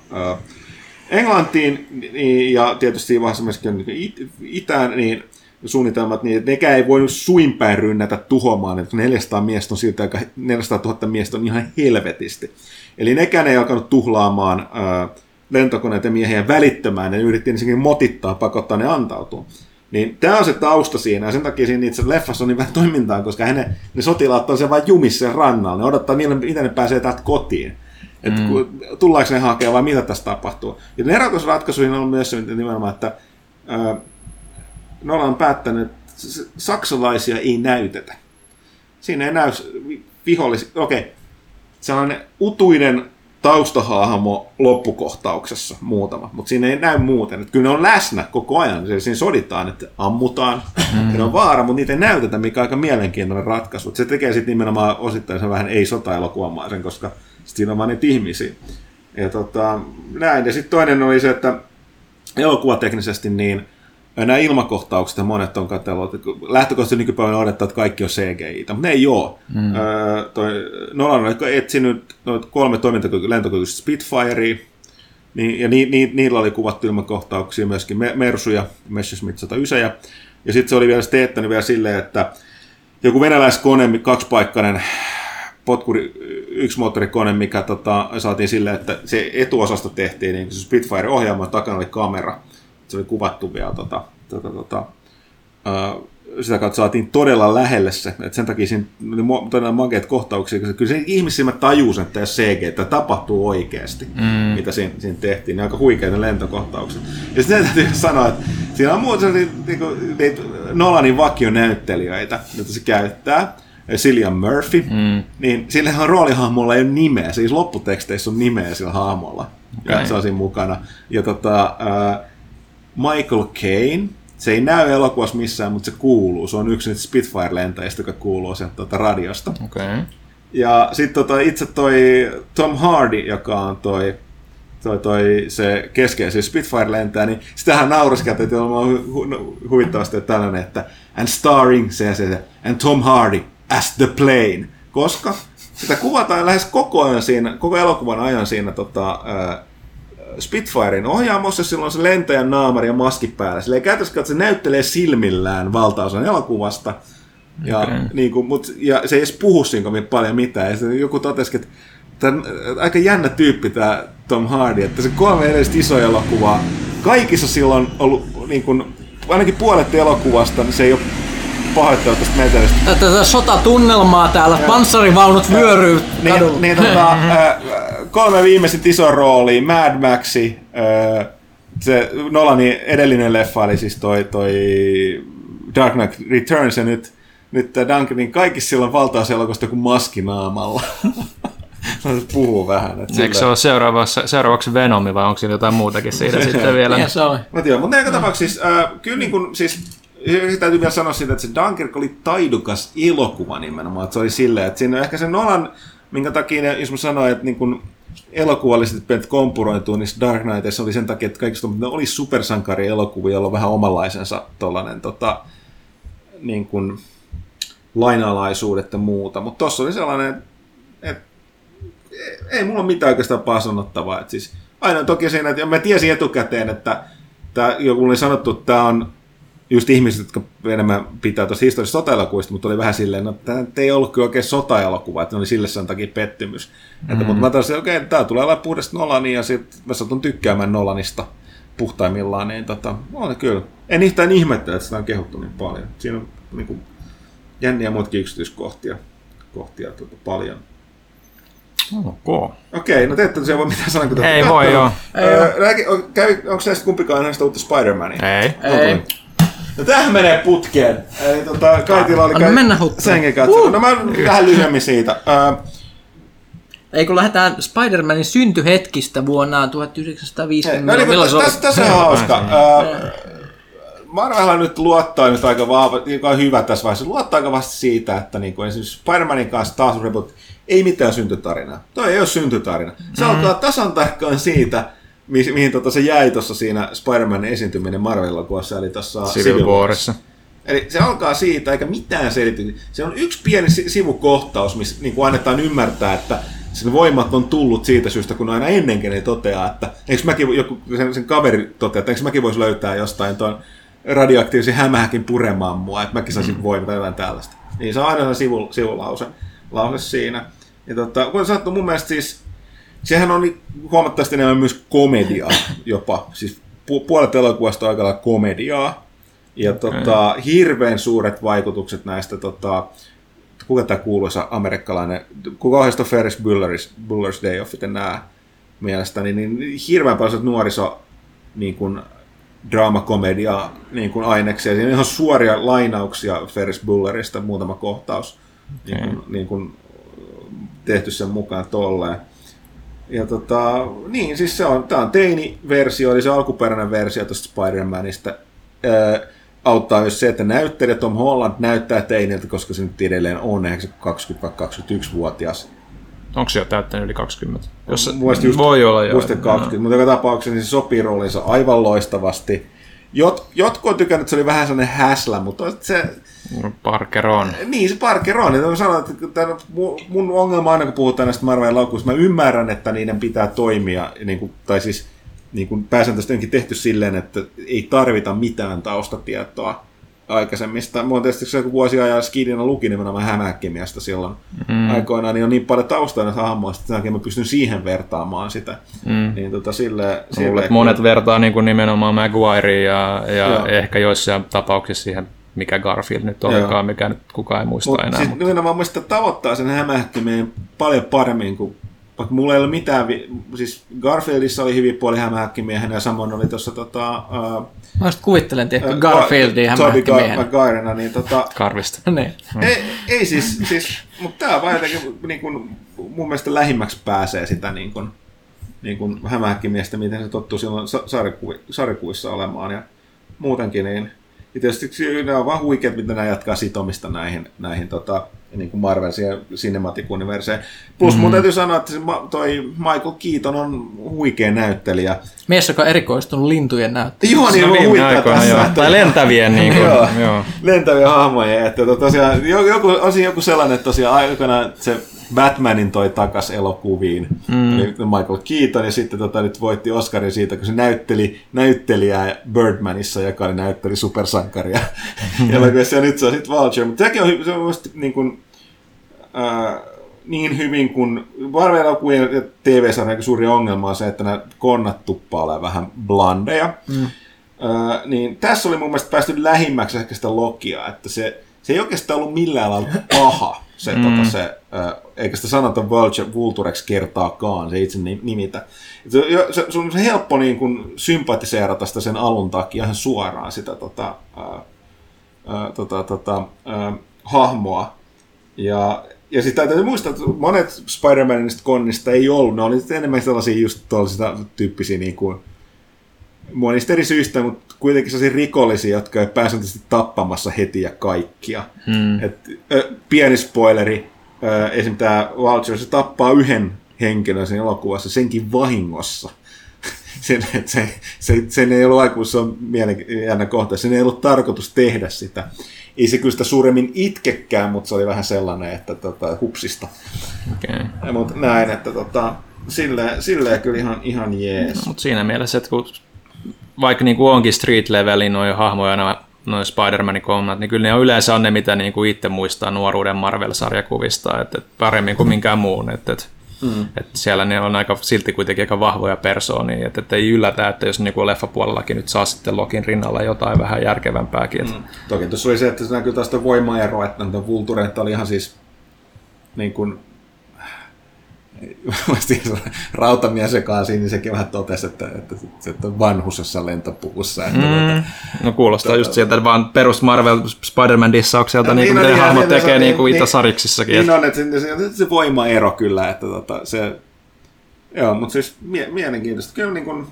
Englantiin niin, ja tietysti vaiheessa myöskin niin itään, niin suunnitelmat, niin nekään ei voinut suinpäin rynnätä tuhoamaan, että 400 miestä on siltä aika, 400 000 miestä on ihan helvetisti. Eli nekään ei alkanut tuhlaamaan ää, lentokoneiden miehiä välittömään, ne yritti ensinnäkin motittaa, pakottaa ne antautua. Niin tämä on se tausta siinä, ja sen takia siinä itse leffassa on niin vähän toimintaa, koska hänen, ne sotilaat on se vain jumissa rannalla, ne odottaa, miten ne pääsee täältä kotiin. Että mm. tullaanko ne hakemaan vai mitä tässä tapahtuu. Ja ne erotusratkaisuihin on myös se nimenomaan, että ää, Nolan on päättänyt, että saksalaisia ei näytetä. Siinä ei näy vihollisia. Okei, sellainen utuinen taustahahmo loppukohtauksessa muutama, mutta siinä ei näy muuten. Että kyllä ne on läsnä koko ajan, siis siinä soditaan, että ammutaan, mm. ne on vaara, mutta niitä ei näytetä, mikä on aika mielenkiintoinen ratkaisu. Se tekee sitten nimenomaan osittain sen vähän ei-sota-elokuvamaisen, koska siinä on vain niitä ihmisiä. Ja tota, näin. Ja sitten toinen oli se, että elokuvateknisesti niin nämä ilmakohtaukset ja monet on katsellut, että lähtökohtaisesti nykypäivänä odottaa, että kaikki on cgi mutta ne ei ole. Mm. Öö, toi Nolan on etsinyt noita kolme toimintakykyistä Spitfirea, niin, ja ni, ni, niillä oli kuvattu ilmakohtauksia myöskin Mersuja, Messerschmitt 109, ja sitten se oli vielä teettänyt vielä silleen, että joku venäläiskone, kaksipaikkainen potkuri, yksi moottorikone, mikä tota, saatiin silleen, että se etuosasta tehtiin, niin se Spitfire-ohjelma, takana oli kamera, se oli kuvattu vielä tota, tota, tota, uh, sitä kautta saatiin todella lähelle se, että sen takia siinä oli todella makeat kohtauksia, koska kyllä se ihmissilmät tajuu että jos CG, että tapahtuu oikeasti, mm. mitä siinä, siinä tehtiin, niin aika huikeita lentokohtaukset. Ja sitten täytyy sanoa, että siinä on muuta niin, niin niitä Nolanin vakionäyttelijöitä, joita se käyttää, Cillian Murphy, mm. niin sillä roolihahmolla ei ole nimeä, siis lopputeksteissä on nimeä sillä hahmolla, okay. ja se on siinä mukana. Ja tota, uh, Michael Caine, se ei näy elokuvassa missään, mutta se kuuluu. Se on yksi niitä Spitfire-lentäjistä, joka kuuluu sieltä tuota radiosta. Okay. Ja sitten tota, itse toi Tom Hardy, joka on toi, toi, toi se keskeisin Spitfire lentää, niin sitähän nauriskeltiin, että on hu- hu- huvittavasti että tällainen, että and starring se, se, se and Tom Hardy as the plane, koska sitä kuvataan lähes koko ajan siinä, koko elokuvan ajan siinä tota, ää, Spitfirein ohjaamossa, silloin on se lentäjän naamari ja maski päällä. Sillä ei käytännössä se näyttelee silmillään valtaosan elokuvasta. Ja, okay. niin kuin, mut, ja se ei edes puhu siinä paljon mitään. Ja joku totesi, että tämä aika jännä tyyppi tämä Tom Hardy, että se kolme edellistä isoa elokuvaa, kaikissa silloin ollut niin kuin, ainakin puolet elokuvasta, niin se ei ole pahoittelu tästä metelistä. Tätä sotatunnelmaa täällä, panssarivaunut vyöryy Niin, kadulla. niin tota, ää, kolme viimeiset iso roolia, Mad Maxi, se Nolanin edellinen leffa oli siis toi, toi Dark Knight Returns ja nyt, nyt Duncanin kaikissa silloin valtaus elokuvasta kuin maskinaamalla. Mä nyt puhuu vähän. Et Eikö se ole seuraavaksi, seuraavaksi Venomi vai onko siinä jotain muutakin siinä sitten vielä? Niin se. Mä tiedän, mutta joka tapauksessa siis, äh, kyllä niin kuin, siis täytyy vielä sanoa siitä, että se Dunkirk oli taidukas elokuva nimenomaan, että se oli silleen, että siinä on ehkä se Nolan, minkä takia, ne, jos mä sanoin, että niin kuin elokuvalliset pelit kompuroituu niissä Dark Knightissa oli sen takia, että kaikista ne oli supersankari elokuvia, jolla on vähän omanlaisensa tollanen, tota, niin kuin, lainalaisuudet ja muuta, mutta tossa oli sellainen, että ei mulla ole mitään oikeastaan pahaa sanottavaa. Et siis, aina toki siinä, että mä tiesin etukäteen, että tää, joku oli sanottu, että tämä on just ihmiset, jotka enemmän pitää tuossa historiallisesta sota mutta oli vähän silleen, no tämä ei ollut kyllä oikein sota-elokuva, että ne oli sille sen takia pettymys. Mm-hmm. Että, mutta mä taisin, okei, okay, tämä tulee olla puhdasta Nolania, ja sitten mä satun tykkäämään Nolanista puhtaimmillaan, niin tota, on kyllä. En yhtään ihmettele, että sitä on kehuttu niin paljon. Siinä on niin kuin, jänniä muitakin yksityiskohtia kohtia, tota, paljon. Okay. Okei, no te ette tosiaan voi mitään sanoa, kun te Ei voi, joo. Öö, näki- on- kävi, onko näistä kumpikaan näistä uutta Spider-Mania? Ei. Ei. No tämähän menee putkeen. Eli tota, Kaitila oli kai- mennä senkin katsoa. No mä vähän lyhyemmin siitä. Öö, Ei kun lähdetään Spider-Manin syntyhetkistä vuonna 1950. no niin, Milloin mutta se tässä, tässä on hauska. näin Öö, Marvel nyt luottaa nyt aika vahvasti, joka on hyvä tässä vaiheessa, luottaa aika vahvasti siitä, että niin kuin esimerkiksi Spider-Manin kanssa taas reboot, ei mitään syntytarinaa. Toi ei ole syntytarina. Se mm. alkaa tasan tarkkaan siitä, mi- mihin tota se jäi tuossa siinä Spider-Manin esiintyminen Marvel-elokuvassa, eli tuossa Civil Warissa. Eli se alkaa siitä, eikä mitään selity. Se on yksi pieni si- sivukohtaus, missä niin kuin annetaan ymmärtää, että sen voimat on tullut siitä syystä, kun aina ennenkin ne toteaa, että eikö mäkin, joku, sen, sen kaveri toteaa, että eikö mäkin voisi löytää jostain tuon radioaktiivisen hämähäkin puremaan mua, että mäkin saisin mm. voimat tai jotain tällaista. Niin se on aina se sivu, sivulause lause siinä. Ja tota, kun sattuu mun mielestä siis, sehän on huomattavasti enemmän myös komediaa jopa. Siis pu- puolet elokuvasta on aika lailla komediaa. Ja tota, hirveän suuret vaikutukset näistä, tota, kuka tämä kuuluisa amerikkalainen, kuka ohjasta Ferris Buller's, Buller's Day Offit nämä mielestäni, niin hirveän paljon nuoriso niin kuin, draamakomedia niin kuin aineksia. Siinä on ihan suoria lainauksia Ferris Bullerista, muutama kohtaus niin kuin, niin kuin, tehty sen mukaan tolleen. Ja tota, niin, siis se on, tämä on teini-versio, eli se alkuperäinen versio tuosta Spider-Manista. Ää, auttaa myös se, että näyttelijä Tom Holland näyttää teiniltä, koska se nyt edelleen on, eihän se 20-21-vuotias. Onko se jo täyttänyt yli 20? Jos, just- voi olla jo. Muista 20, mutta joka tapauksessa niin se sopii roolinsa aivan loistavasti. Jot, jotkut on tykännyt, että se oli vähän sellainen häslä, mutta se, No, Parker on. niin se Parker on. Ja mä sanon, että tämän, mu- mun ongelma aina, kun puhutaan näistä Marvelin laukkuista, mä ymmärrän, että niiden pitää toimia, niin kuin, tai siis niin kuin pääsääntöisesti onkin tehty silleen, että ei tarvita mitään taustatietoa aikaisemmista. Mä oon tietysti se, kun vuosia ajan Skidina luki nimenomaan hämähäkkimiästä silloin mm. aikoinaan, niin on niin paljon taustaa näistä hahmoista, että sen mä pystyn siihen vertaamaan sitä. Mm. Niin tota, sille, sille, että monet vertaa niin kuin nimenomaan Maguireen ja, ja Joo. ehkä joissain tapauksissa siihen, mikä Garfield nyt olikaan, mikä nyt kukaan ei muista Mut enää. siis mutta- nimenomaan muista tavoittaa sen hämähäkkimeen paljon paremmin kuin vaikka mulla ei ole mitään, vi- siis Garfieldissa oli hyvin puoli hämähäkkimiehenä ja samoin oli tuossa tota, uh, Mä just kuvittelen, tiedätkö, Garfieldia Toby hämähäkkimiehenä. Maguirena, niin tota, Karvista. Niin. ei, ei siis, siis mutta tää vaan jotenkin niin kun, mun mielestä lähimmäksi pääsee sitä niin kun, niin kun hämähäkkimiestä, miten se tottuu silloin sa- sarjaku- sarjakuissa olemaan ja muutenkin niin ja tietysti ne on vaan huikeat, miten nämä jatkaa sitomista näihin, näihin tota, niin kuin Marvel Cinematic Universeen. Plus mm-hmm. mun täytyy sanoa, että toi Michael Keaton on huikea näyttelijä. Mies, joka on erikoistunut lintujen näyttelyyn. Joo, niin on huikea aikoina tässä. joo. Tai lentävien niin kuin, Joo. joo. lentäviä hahmoja, että to- tosiaan jo- joku, on siinä joku sellainen, että tosiaan aikana se Batmanin toi takas elokuviin, mm. eli Michael Keaton, ja sitten tota, nyt voitti Oscarin siitä, kun se näytteli näyttelijää Birdmanissa, joka oli näytteli supersankaria elokuvissa, ja nyt se on sitten Vulture, mutta sekin on, se on musta niin kuin, äh, niin hyvin kuin Marvel-elokuvien ja TV-sarjan suuri ongelma on se, että nämä konnat tuppaa olemaan vähän blandeja. Mm. Öö, niin tässä oli mun mielestä päästy lähimmäksi ehkä sitä Lokia, että se, se ei oikeastaan ollut millään lailla paha, se, mm. tota, se, eikä sitä sanota Vulture, Vultureksi kertaakaan, se itse nimitä. Se, se, se on helppo niin kuin, sympatiseerata sitä sen alun takia ihan suoraan sitä tota, öö, öö, tota, tota, öö, hahmoa. Ja, ja sitten täytyy muistaa, että monet Spider-Manista konnista ei ollut, ne oli enemmän sellaisia just tuollaisia tyyppisiä niin kuin, monista eri syistä, mutta kuitenkin sellaisia rikollisia, jotka ei pääsääntöisesti tappamassa heti ja kaikkia. Hmm. Et, ö, pieni spoileri, esim. tämä Vulture, se tappaa yhden henkilön sen elokuvassa senkin vahingossa. sen, että se, se, sen ei ollut aikuis, se on mielenkiintoinen kohta, sen ei ollut tarkoitus tehdä sitä. Ei se kyllä sitä suuremmin itkekään, mutta se oli vähän sellainen, että tota, hupsista. Okay. Mutta näin, että tota, silleen, silleen kyllä ihan, ihan jees. No, mutta siinä mielessä, että kun vaikka niin kuin onkin street levelin noin hahmoja, noin noin Spider-Manin kommat, niin kyllä ne on yleensä on ne, mitä niin kuin itse muistaa nuoruuden Marvel-sarjakuvista, että, että paremmin kuin minkään muun. Että, että, mm. että siellä ne on aika silti kuitenkin aika vahvoja persoonia, että, että ei yllätä, että jos niin kuin leffapuolellakin nyt saa sitten Lokin rinnalla jotain vähän järkevämpääkin. Että... Mm. Toki tuossa oli se, että se näkyy taas voimaero, että Vulture oli ihan siis niin kuin rautamies sekaasi, niin sekin vähän totesi, että, että, että on vanhus jossain lentopuvussa. Että, mm. Että, no kuulostaa tuota, just sieltä vaan perus Marvel Spider-Man dissaukselta, niin, niin kuin ne hahmot tekee niin, kuin niin, Itasariksissakin. Niin, on, että se, se, voimaero kyllä, että tota, se, joo, mutta siis mie, mielenkiintoista. Kyllä niin kuin,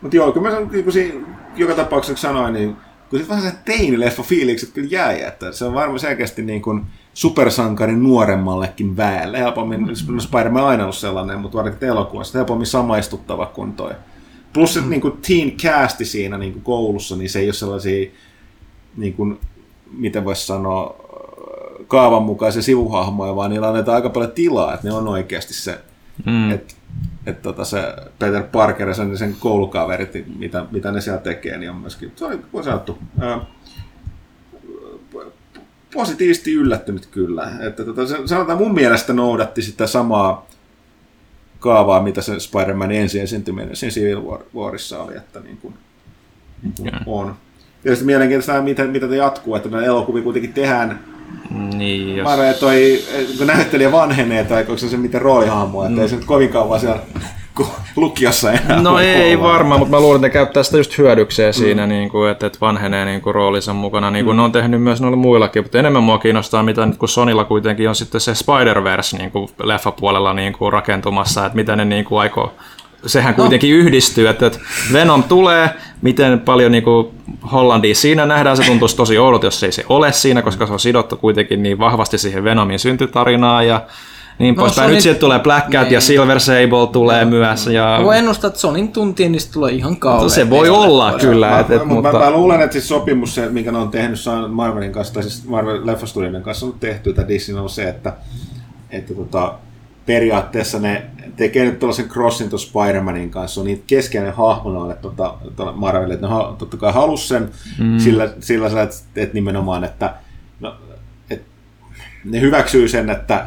mutta joo, kyllä mä niin kuin joka tapauksessa sanoin, niin kyllä vähän se teinileffa fiilikset kyllä jäi, että se on varmaan selkeästi niin kuin, supersankarin nuoremmallekin väelle. Helpommin, mm-hmm. Spider-Man on aina ollut sellainen, mutta varsinkin elokuvassa helpommin samaistuttava kuin toi. Plus mm-hmm. niin kuin teen casti siinä niin kuin koulussa, niin se ei ole sellaisia, niin kuin, miten voisi sanoa, kaavan mukaisia sivuhahmoja, vaan niillä annetaan aika paljon tilaa, että ne on oikeasti se, mm. että et tota se Peter Parker ja sen, sen koulukaverit, mitä, mitä ne siellä tekee, niin on myöskin, se oli sanottu, positiivisesti yllättynyt kyllä. Että tota, sanotaan mun mielestä noudatti sitä samaa kaavaa, mitä se Spider-Man ensi esiintyminen siinä Civil Warissa oli, että niin kuin, niin kuin on. Ja sitten mielenkiintoista, mitä, mitä te jatkuu, että nämä elokuvia kuitenkin tehdään niin, jos... Mä toi, kun näyttelijä vanhenee, tai onko se se miten roolihahmo, että mm. ei se nyt kovin kauan siellä lukiossa enää. No ei varmaan, mutta mä luulen, että ne käyttää sitä just hyödykseen mm. siinä, niin kuin, että, että vanhenee niin kuin, roolinsa mukana, niin kuin mm. ne on tehnyt myös noilla muillakin, mutta enemmän mua kiinnostaa, mitä nyt kun Sonilla kuitenkin on sitten se Spider-Verse niin kuin leffapuolella niin kuin, rakentumassa, että mitä ne niin kuin, aikoo sehän no. kuitenkin no. yhdistyy, että Venom tulee, miten paljon niin kuin Hollandia siinä nähdään, se tuntuisi tosi oudot, jos ei se ole siinä, koska se on sidottu kuitenkin niin vahvasti siihen Venomin syntytarinaan ja niin no, poispäin. Sony... Nyt sieltä tulee Black Cat niin. ja Silver Sable tulee no, myös. Ja... Voi ennustaa, että Sonin tuntien niistä tulee ihan kauhean. No, se voi olla kyllä. Mä, et, et, mä, mutta... mä, mä, luulen, että siis sopimus, se, minkä ne on tehnyt Marvelin kanssa, tai siis Marvel leffastudioiden kanssa on tehty, tai Disney on se, että, että tota, periaatteessa ne tekee nyt tällaisen crossin tuon Spider-Manin kanssa, on niitä keskeinen hahmo noille tuota, tuota Marvelille, että ne ha, totta kai halus sen mm. sillä, sillä että, että nimenomaan, että no, et, ne hyväksyy sen, että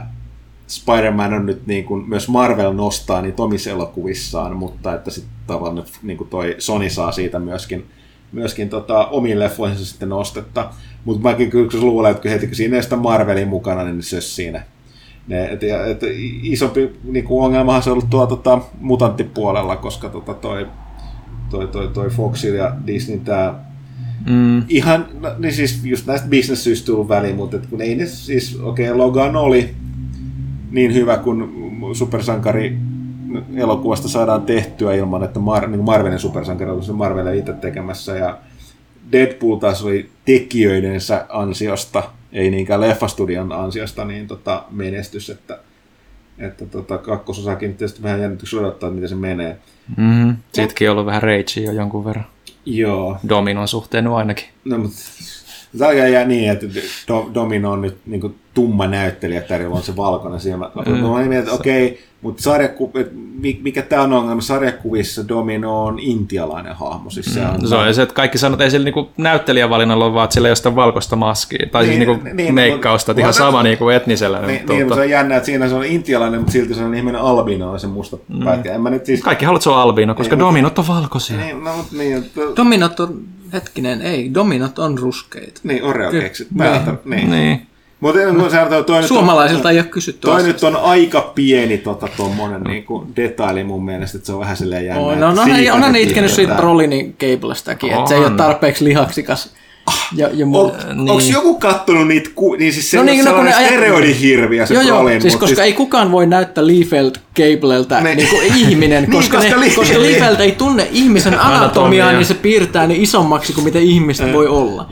Spider-Man on nyt niin kuin, myös Marvel nostaa niin omissa elokuvissaan, mutta että sitten tavallaan niin kuin toi Sony saa siitä myöskin, myöskin tota, omiin leffoihinsa sitten nostetta. Mutta mäkin kyllä luulen, että heti kun siinä ei sitä Marvelin mukana, niin se siinä. Ne, et, et, isompi niin kuin ongelmahan se on ollut tuo tota, mutanttipuolella, koska tota, toi, toi, toi, toi Foxil ja Disney tämä Mm. Ihan, no, niin siis just näistä bisnessyistä tullut väliin, mutta kun ei ne siis, okei, okay, Logan oli niin hyvä kuin supersankari elokuvasta saadaan tehtyä ilman, että Mar- niin Marvelin supersankari on se Marvel itse tekemässä ja Deadpool taas oli tekijöidensä ansiosta, ei niinkään leffastudion ansiosta, niin tota menestys, että, että tota, kakkososakin tietysti vähän jännityksellä odottaa, miten se menee. Mm-hmm. Sittenkin on ollut vähän ragea jo jonkun verran. Joo. Dominon suhteen ainakin. No, mutta Tämä jää niin, että Do- Domino on nyt niin kuin tumma näyttelijä, täällä on se valkoinen silmä. Mm. Mä olin että okei, okay, mutta sarjaku, mikä tämä on ongelma, sarjakuvissa Domino on intialainen hahmo. Siis se, on, Mm. Se on se, että kaikki sanoo, että ei sillä niinku näyttelijävalinnalla ole vaan, että sillä ei ole sitä valkoista maskia. Tai niin, siis Niin, niinku niin, meikkausta, että mutta- ihan sama niinku etnisellä. niin, mutta- niin, mutta se on jännä, että siinä se on intialainen, mutta silti se on ihminen albino, se musta mm. En mä nyt siis... Kaikki haluat, että se on albino, koska Niin, dominot on valkoisia. Niin, no, niin, että- Dominot on, hetkinen, ei, dominot on ruskeita. niin Oreo Ky- keksit. Päätä, niin. Niin. Mutta kun sä toi, toi, nyt on- Suomalaisilta ei ole kysytty Toi asiasta. nyt on aika pieni tota, tommonen niinku, detaili mun mielestä, että se on vähän silleen jännä. Oh, no, no, siitä onhan ne itkenyt siitä. Brolinin Cablestakin, että se ei ole On. tarpeeksi lihaksikas. Ja, ja muu. On, niin. Onko joku kattonut niitä, ku, niin siis se No niin, no kun steroidihirviö se Joo, joo, Brolin, siis mut koska ei kukaan voi näyttää Liefeld Cableltä Niin. niin. niin ihminen, Niin, koska, koska ne, Liefeld- koska Liefeld ei tunne ihmisen Anatomia. anatomiaa, niin se piirtää ne isommaksi kuin mitä ihmistä voi olla.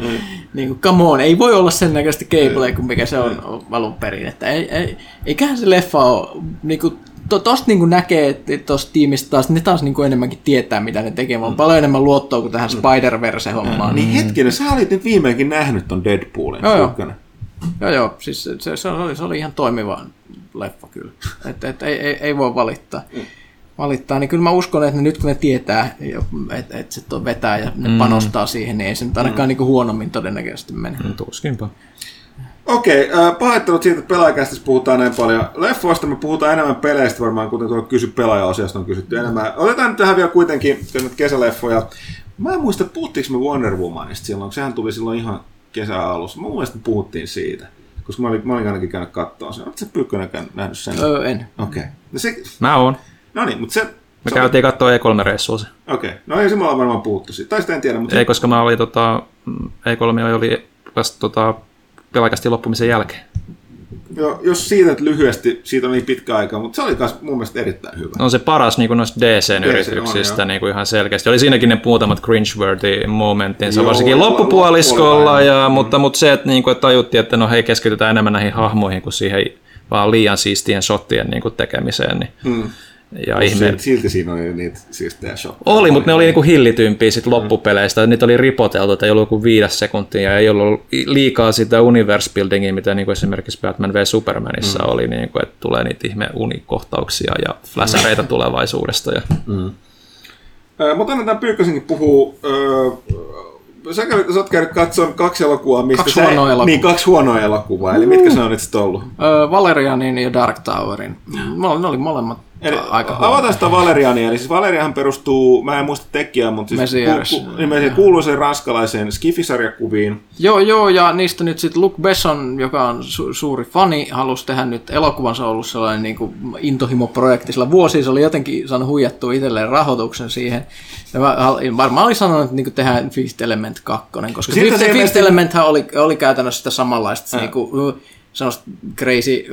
Niin kuin, come on, ei voi olla sen näköistä Cablea kuin mikä se on alun perin. Että ei, ei, eiköhän se leffa ole, niin kuin, to, tosta niin kuin näkee, että tosta tiimistä taas, ne taas niin kuin enemmänkin tietää, mitä ne tekee. On paljon enemmän luottoa kuin tähän Spider-Verse-hommaan. Niin hetkinen, sä olit nyt viimeinkin nähnyt ton Deadpoolin. Joo, joo. Joo, joo, siis se, se, se, oli, se oli ihan toimiva leffa kyllä. Et, et, ei, ei, ei voi valittaa. valittaa, niin kyllä mä uskon, että ne nyt kun ne tietää, että et se vetää ja ne mm. panostaa siihen, niin ei se nyt ainakaan mm. niin huonommin todennäköisesti mene. Mm, Tuskinpa. Okei, äh, pahoittelut siitä, että pelaajakästissä puhutaan näin paljon. Leffoista me puhutaan enemmän peleistä varmaan, kuten tuo kysy pelaaja-osiosta on kysytty enemmän. Otetaan nyt tähän vielä kuitenkin nyt kesäleffoja. Mä en muista, puhuttiinko me Wonder Womanista silloin, sehän tuli silloin ihan kesän alussa. Mä muistan, että puhuttiin siitä, koska mä olin, mä olin ainakin käynyt katsoa sen. Oletko sä Pyykkönenkään nähnyt sen? Öö, en. Okei. No, se, Mä oon. no niin, mutta se... Me se käytiin katsoa E3-reissua se. Okei, no ei se me ollaan varmaan puhuttu siitä. Tai sitä en tiedä, mutta... Ei, koska mä olin tota, mm, E3 oli vasta tota, pelkästi loppumisen jälkeen. Jo, jos siitä nyt lyhyesti, siitä on niin pitkä aika, mutta se oli myös mun mielestä erittäin hyvä. On se paras niin noista DCn DC on, niin kuin ihan selkeästi. Oli siinäkin ne muutamat cringe-worthy momentinsa, Joo, varsinkin loppupuoliskolla, ja, mutta, mutta se, että, niin kuin, että tajuttiin, että no hei, keskitytään enemmän näihin hahmoihin kuin siihen vaan liian siistien shottien niin kuin tekemiseen. Niin. Mm. Ja ihme, Silti, siinä oli niitä siistejä shotteja. oli, mutta ne oli niinku hillitympiä sit loppupeleistä. Niitä oli ripoteltu, että ei ollut kuin viides sekuntia ja ei ollut liikaa sitä universe buildingia, mitä niinku esimerkiksi Batman v Supermanissa mm. oli, niinku, että tulee niitä ihme unikohtauksia ja flashereita tulevaisuudesta. Ja... Ö, Mutta annetaan Pyykkösenkin puhuu. Öö, sä, kävit, sä oot käynyt katsomaan kaksi elokuvaa, mistä Kaksi sä, huonoa elokuvaa. Niin, kaksi huonoa elokuvaa. Eli mitkä se on nyt sitten ollut? Öö, Valerianin ja Dark Towerin. Mo- Ne oli molemmat Eli aika avataan sitä Valeriania. Eli siis Valeriahan perustuu, mä en muista tekijää, mutta siis Messiers. ku, ku, niin kuuluiseen ranskalaiseen Skifisarjakuviin. Joo, joo, ja niistä nyt sitten Luc Besson, joka on su- suuri fani, halusi tehdä nyt elokuvansa ollut sellainen niin kuin intohimoprojekti. Sillä vuosia se oli jotenkin saanut huijattua itselleen rahoituksen siihen. Ja mä varmaan oli sanonut, että niin kuin tehdään Fifth Element 2, koska Fifth, Fifth Elementhän oli, oli käytännössä sitä samanlaista, niin kuin, sellaista crazy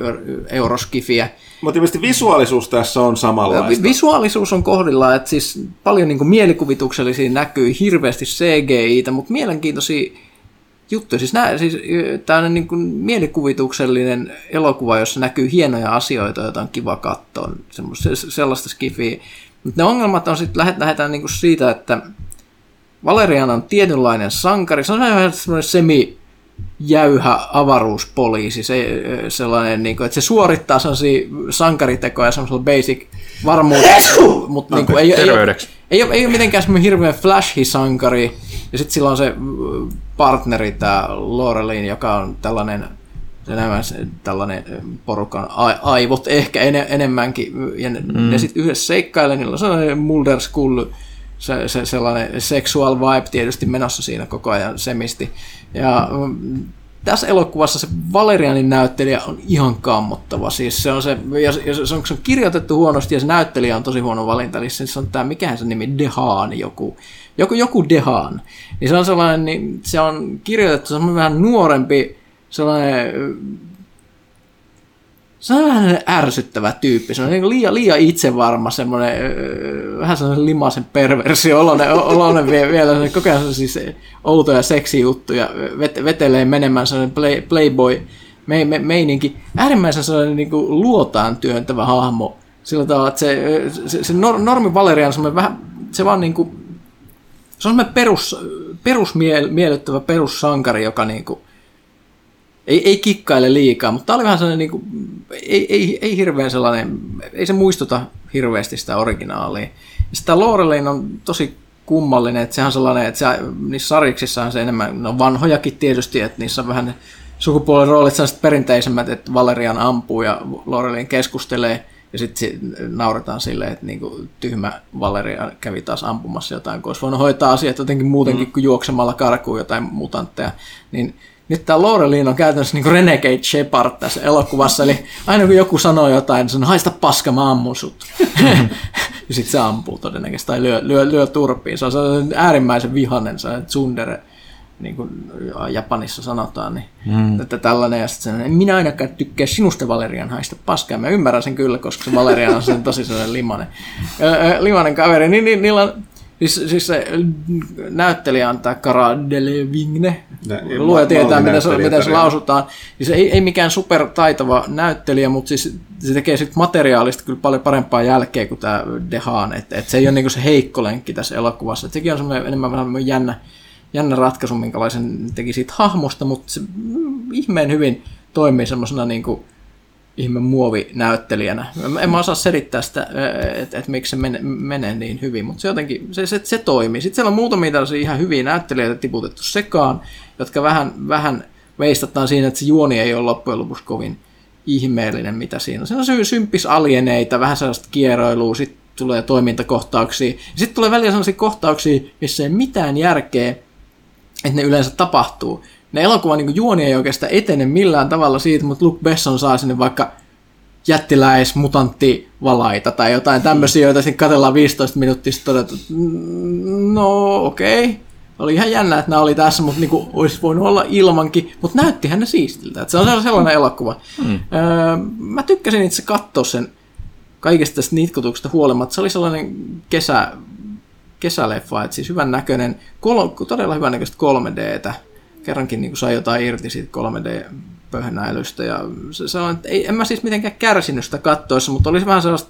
euroskifiä. Mutta ilmeisesti visuaalisuus tässä on samanlaista. Vi- Visuaalisuus on kohdillaan, että siis paljon niin kuin mielikuvituksellisia näkyy, hirveästi CGI-tä, mutta mielenkiintoisia juttuja. Siis, nää, siis tämmöinen niin kuin mielikuvituksellinen elokuva, jossa näkyy hienoja asioita, joita on kiva katsoa, semmoista, se- sellaista skifiä. Mutta ne ongelmat on sitten, lähdetään niin kuin siitä, että Valerian on tietynlainen sankari, se on vähän semmoinen semi jäyhä avaruuspoliisi, se, sellainen, niin kuin, että se suorittaa sellaisia sankaritekoja semmoisella basic varmuudella, mutta niin kuin, ei, ei, ole, ei, ole, ei ole mitenkään semmoinen hirveän flashy-sankari, ja sitten sillä on se mm, partneri, tämä Laurelin, joka on tällainen nämä, tällainen porukan a- aivot ehkä ene, enemmänkin, ja ne, mm. ne sitten yhdessä seikkailee, niillä on sellainen Mulder Skull, se, se, sellainen sexual vibe tietysti menossa siinä koko ajan semisti. Ja mm, tässä elokuvassa se Valerianin näyttelijä on ihan kammottava. Siis se on se, ja se, ja se, on, se on kirjoitettu huonosti ja se näyttelijä on tosi huono valinta. Eli se on tämä, mikähän se nimi, Dehaan joku. Joku, joku Dehaan. Niin se on sellainen, niin se on kirjoitettu semmoinen vähän nuorempi, sellainen se on vähän ärsyttävä tyyppi, se on niin liian, liian itsevarma, semmoinen öö, vähän sellainen limaisen perversio, oloinen, oloinen vie, vielä sellainen koko ajan siis outoja seksijuttuja, vet, vetelee menemään sellainen play, playboy me, me, meininki, äärimmäisen sellainen niin kuin luotaan työntävä hahmo, sillä tavalla, että se, se, se nor, normi Valerian semmoinen vähän, se vaan niin kuin, se on semmoinen perus, perusmiellyttävä perussankari, joka niinku, ei, ei kikkaile liikaa, mutta tämä oli vähän sellainen, niin kuin, ei, ei, ei hirveän sellainen, ei se muistuta hirveästi sitä originaalia. Ja sitä Lorelin on tosi kummallinen, että sehän on sellainen, että se, niissä sariksissa on se enemmän, no vanhojakin tietysti, että niissä on vähän ne sukupuolen roolit sellaiset perinteisemmät, että Valerian ampuu ja Lorelin keskustelee, ja sitten sit nauretaan silleen, että niinku tyhmä Valeria kävi taas ampumassa jotain, kun olisi voinut hoitaa asiat jotenkin muutenkin mm. kuin juoksemalla karkuun jotain mutantteja. Niin nyt tämä Laurelin on käytännössä niin Renegade Shepard tässä elokuvassa, eli aina kun joku sanoo jotain, niin sanoo, haista paska, mä ammun sut. ja sitten se ampuu todennäköisesti, tai lyö, lyö, lyö turpiin. Se on sellainen äärimmäisen vihanen, se tsundere, niin kuin Japanissa sanotaan, niin mm. että tällainen, ja sitten sen, minä ainakaan tykkää sinusta Valerian haista paskaa. Mä ymmärrän sen kyllä, koska se Valerian on sen tosi sellainen limanen, limanen kaveri. Niin, niin, niillä on Siis, siis se näyttelijä on tämä Cara Delevingne. Luoja tietää, miten se, miten se lausutaan. Siis ei, ei mikään super taitava näyttelijä, mutta siis se tekee sit materiaalista kyllä paljon parempaa jälkeä kuin tämä Dehaan. Että et se ei ole niinku se heikko lenkki tässä elokuvassa. Et sekin on semmoinen enemmän vähän jännä, jännä ratkaisu, minkälaisen teki siitä hahmosta, mutta se mm, ihmeen hyvin toimii semmoisena niinku, ihme muovinäyttelijänä. En mä osaa selittää sitä, että et miksi se menee, menee niin hyvin, mutta se jotenkin, se, se, se toimii. Sitten siellä on muutamia tällaisia ihan hyviä näyttelijöitä tiputettu sekaan, jotka vähän, vähän veistataan siinä, että se juoni ei ole loppujen lopuksi kovin ihmeellinen, mitä siinä on. Se on symppis alieneita, vähän sellaista kierroilua, sitten tulee toimintakohtauksia. Sitten tulee välillä sellaisia kohtauksia, missä ei mitään järkeä, että ne yleensä tapahtuu ne elokuvan niin juoni ei oikeastaan etene millään tavalla siitä, mutta Luke Besson saa sinne vaikka jättiläis, mutantti, valaita tai jotain tämmöisiä, joita sitten katsellaan 15 minuuttia sitten todettu, mm, no okei, okay. oli ihan jännä, että nämä oli tässä, mutta niinku olisi voinut olla ilmankin, mutta näyttihän ne siistiltä, että se on sellainen elokuva. Mm. Öö, mä tykkäsin itse katsoa sen kaikesta tästä nitkutuksesta huolimatta, se oli sellainen kesä, kesäleffa, että siis hyvän näköinen, kol- todella hyvän näköistä 3Dtä, kerrankin niin kuin sai jotain irti siitä 3D-pöhnäilystä. Ja se, se on, että ei, en mä siis mitenkään kärsinyt sitä kattoissa, mutta olisi vähän sellaista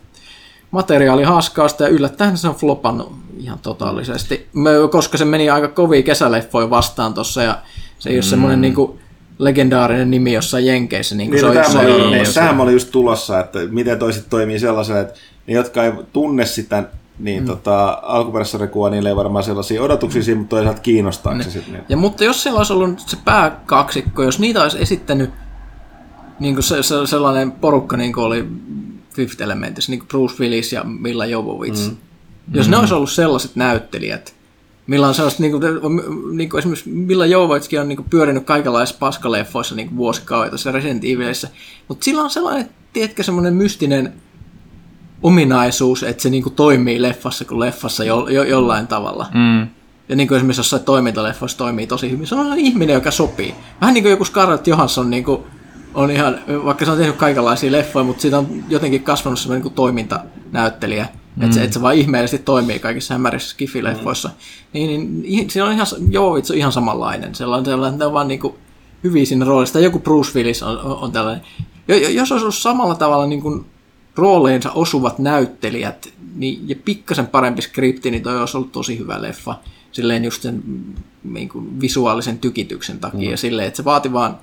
materiaali haskausta ja yllättäen se on flopannut ihan totaalisesti, koska se meni aika kovin kesäleffoja vastaan tuossa ja se ei ole mm. semmoinen niin kuin, legendaarinen nimi jossain Jenkeissä. Niin kuin niin, se no, oli, niin, oli just tulossa, että miten toiset toimii sellaisena, että ne, jotka ei tunne sitä niin mm. tota, alkuperäisessä niille ei varmaan sellaisia odotuksia siinä, mutta toisaalta kiinnostaako se sitten. Ja mutta jos siellä olisi ollut se pääkaksikko, jos niitä olisi esittänyt niin kuin se, se, sellainen porukka, niin kuin oli Fifth Elementissä, niin kuin Bruce Willis ja Milla Jovovich. Mm. Jos mm. ne olisi ollut sellaiset näyttelijät, millä on sellaiset, niin kuin, niin kuin esimerkiksi Milla Jovovitskin on niin kuin, pyörinyt kaikenlaisissa paskaleffoissa niin vuosikaudet tässä Resident Evilissä, mutta sillä on sellainen, tiedätkö, semmoinen mystinen ominaisuus, että se niinku toimii leffassa kuin leffassa jo, jo, jollain tavalla. Mm. Ja niin kuin esimerkiksi jossain toimintaleffoissa toimii tosi hyvin. Se on ihminen, joka sopii. Vähän niin kuin joku Scarlett Johansson niin kuin on ihan, vaikka se on tehnyt kaikenlaisia leffoja, mutta siitä on jotenkin kasvanut semmoinen niin toimintanäyttelijä. Mm. Että se, että se vaan ihmeellisesti toimii kaikissa hämärissä skifileffoissa. Mm. Niin, niin siinä on ihan, joo, itse on ihan samanlainen. Sellainen, sellainen ne on vaan niin kuin hyviä siinä roolissa. Joku Bruce Willis on, on, on tällainen. Jos olisi ollut samalla tavalla niin kuin rooleensa osuvat näyttelijät niin, ja pikkasen parempi skripti, niin toi olisi ollut tosi hyvä leffa. Silleen just sen niin kuin visuaalisen tykityksen takia. Mm. Silleen, että se vaati vaan,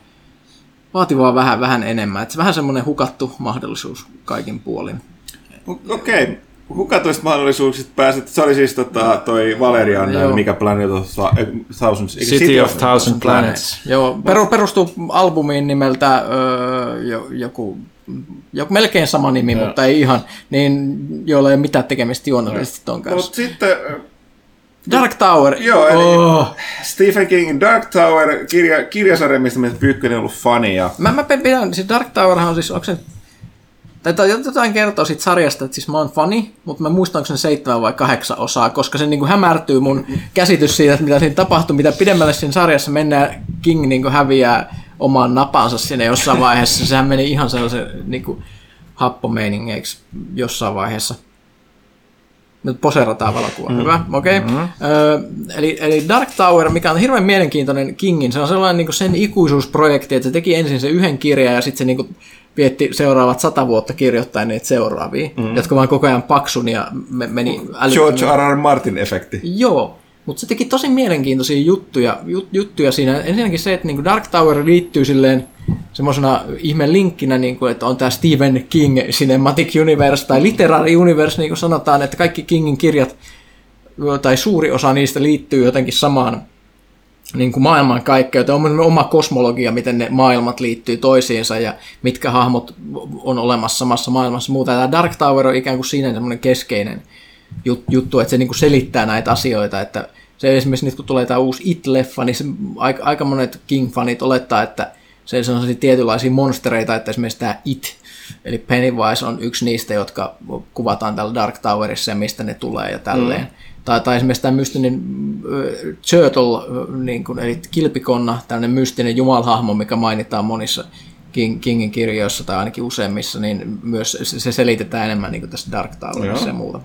vaati vaan vähän, vähän enemmän. Että se vähän semmoinen hukattu mahdollisuus kaikin puolin. Okei. Okay. Hukatuista mahdollisuuksista pääset, se oli siis tota, toi Valerian, Joo. mikä Planet of Thousands, City, City of, Thousand Planets. Planets. Joo, peru, perustuu albumiin nimeltä öö, joku joku melkein sama nimi, ja. mutta ei ihan, niin joilla ei ole mitään tekemistä juonnollisesti ton kanssa. Mutta sitten... Dark Tower. Joo, eli oh. Stephen Kingin Dark Tower, kirja, kirjasarja, mistä meistä Pyykkönen on ollut fani. Ja... Mä, mä pidän, siis Dark Tower on siis, onko se tai jotain kertoo siitä sarjasta, että siis mä oon fani, mutta mä muistan, onko se seitsemän vai kahdeksan osaa, koska se niin kuin hämärtyy mun käsitys siitä, että mitä siinä tapahtuu, mitä pidemmälle siinä sarjassa mennään, King niin kuin häviää oman napansa sinne jossain vaiheessa. Sehän meni ihan sellaisen niin kuin, happomeiningeiksi jossain vaiheessa. Nyt poserataan valokuva. Mm. Hyvä, okei. Okay. Mm-hmm. Öö, eli, eli Dark Tower, mikä on hirveän mielenkiintoinen Kingin, se on sellainen niin sen ikuisuusprojekti, että se teki ensin se yhden kirjan ja sitten se niin kuin, vietti seuraavat sata vuotta kirjoittaen niitä seuraavia, mm. jotka vaan koko ajan paksun ja me, meni älyttömän. George R. R. Martin-efekti. Joo, Mutta se teki tosi mielenkiintoisia juttuja, jut, juttuja siinä. Ensinnäkin se, että niin Dark Tower liittyy silleen semmoisena ihme linkkinä, niin kuin, että on tämä Stephen King Cinematic Universe tai Literary Universe, niin kuin sanotaan, että kaikki Kingin kirjat tai suuri osa niistä liittyy jotenkin samaan niin kuin maailmankaikkeuteen, on oma kosmologia, miten ne maailmat liittyy toisiinsa ja mitkä hahmot on olemassa samassa maailmassa muuta. Tämä Dark Tower on ikään kuin siinä semmoinen keskeinen juttu, että se niin kuin selittää näitä asioita, että se esimerkiksi nyt kun tulee tämä uusi It-leffa, niin se, aika, aika monet King-fanit olettaa, että se on sellaisia tietynlaisia monstereita, että esimerkiksi tämä It, eli Pennywise on yksi niistä, jotka kuvataan täällä Dark Towerissa ja mistä ne tulee ja tälleen. Mm. Tai, tai esimerkiksi tämä mystinen uh, Turtle, niin kuin, eli kilpikonna, tämmöinen mystinen jumalhahmo, mikä mainitaan monissa Kingin kirjoissa tai ainakin useimmissa, niin myös se selitetään enemmän niin tässä Dark Towerissa ja muuta.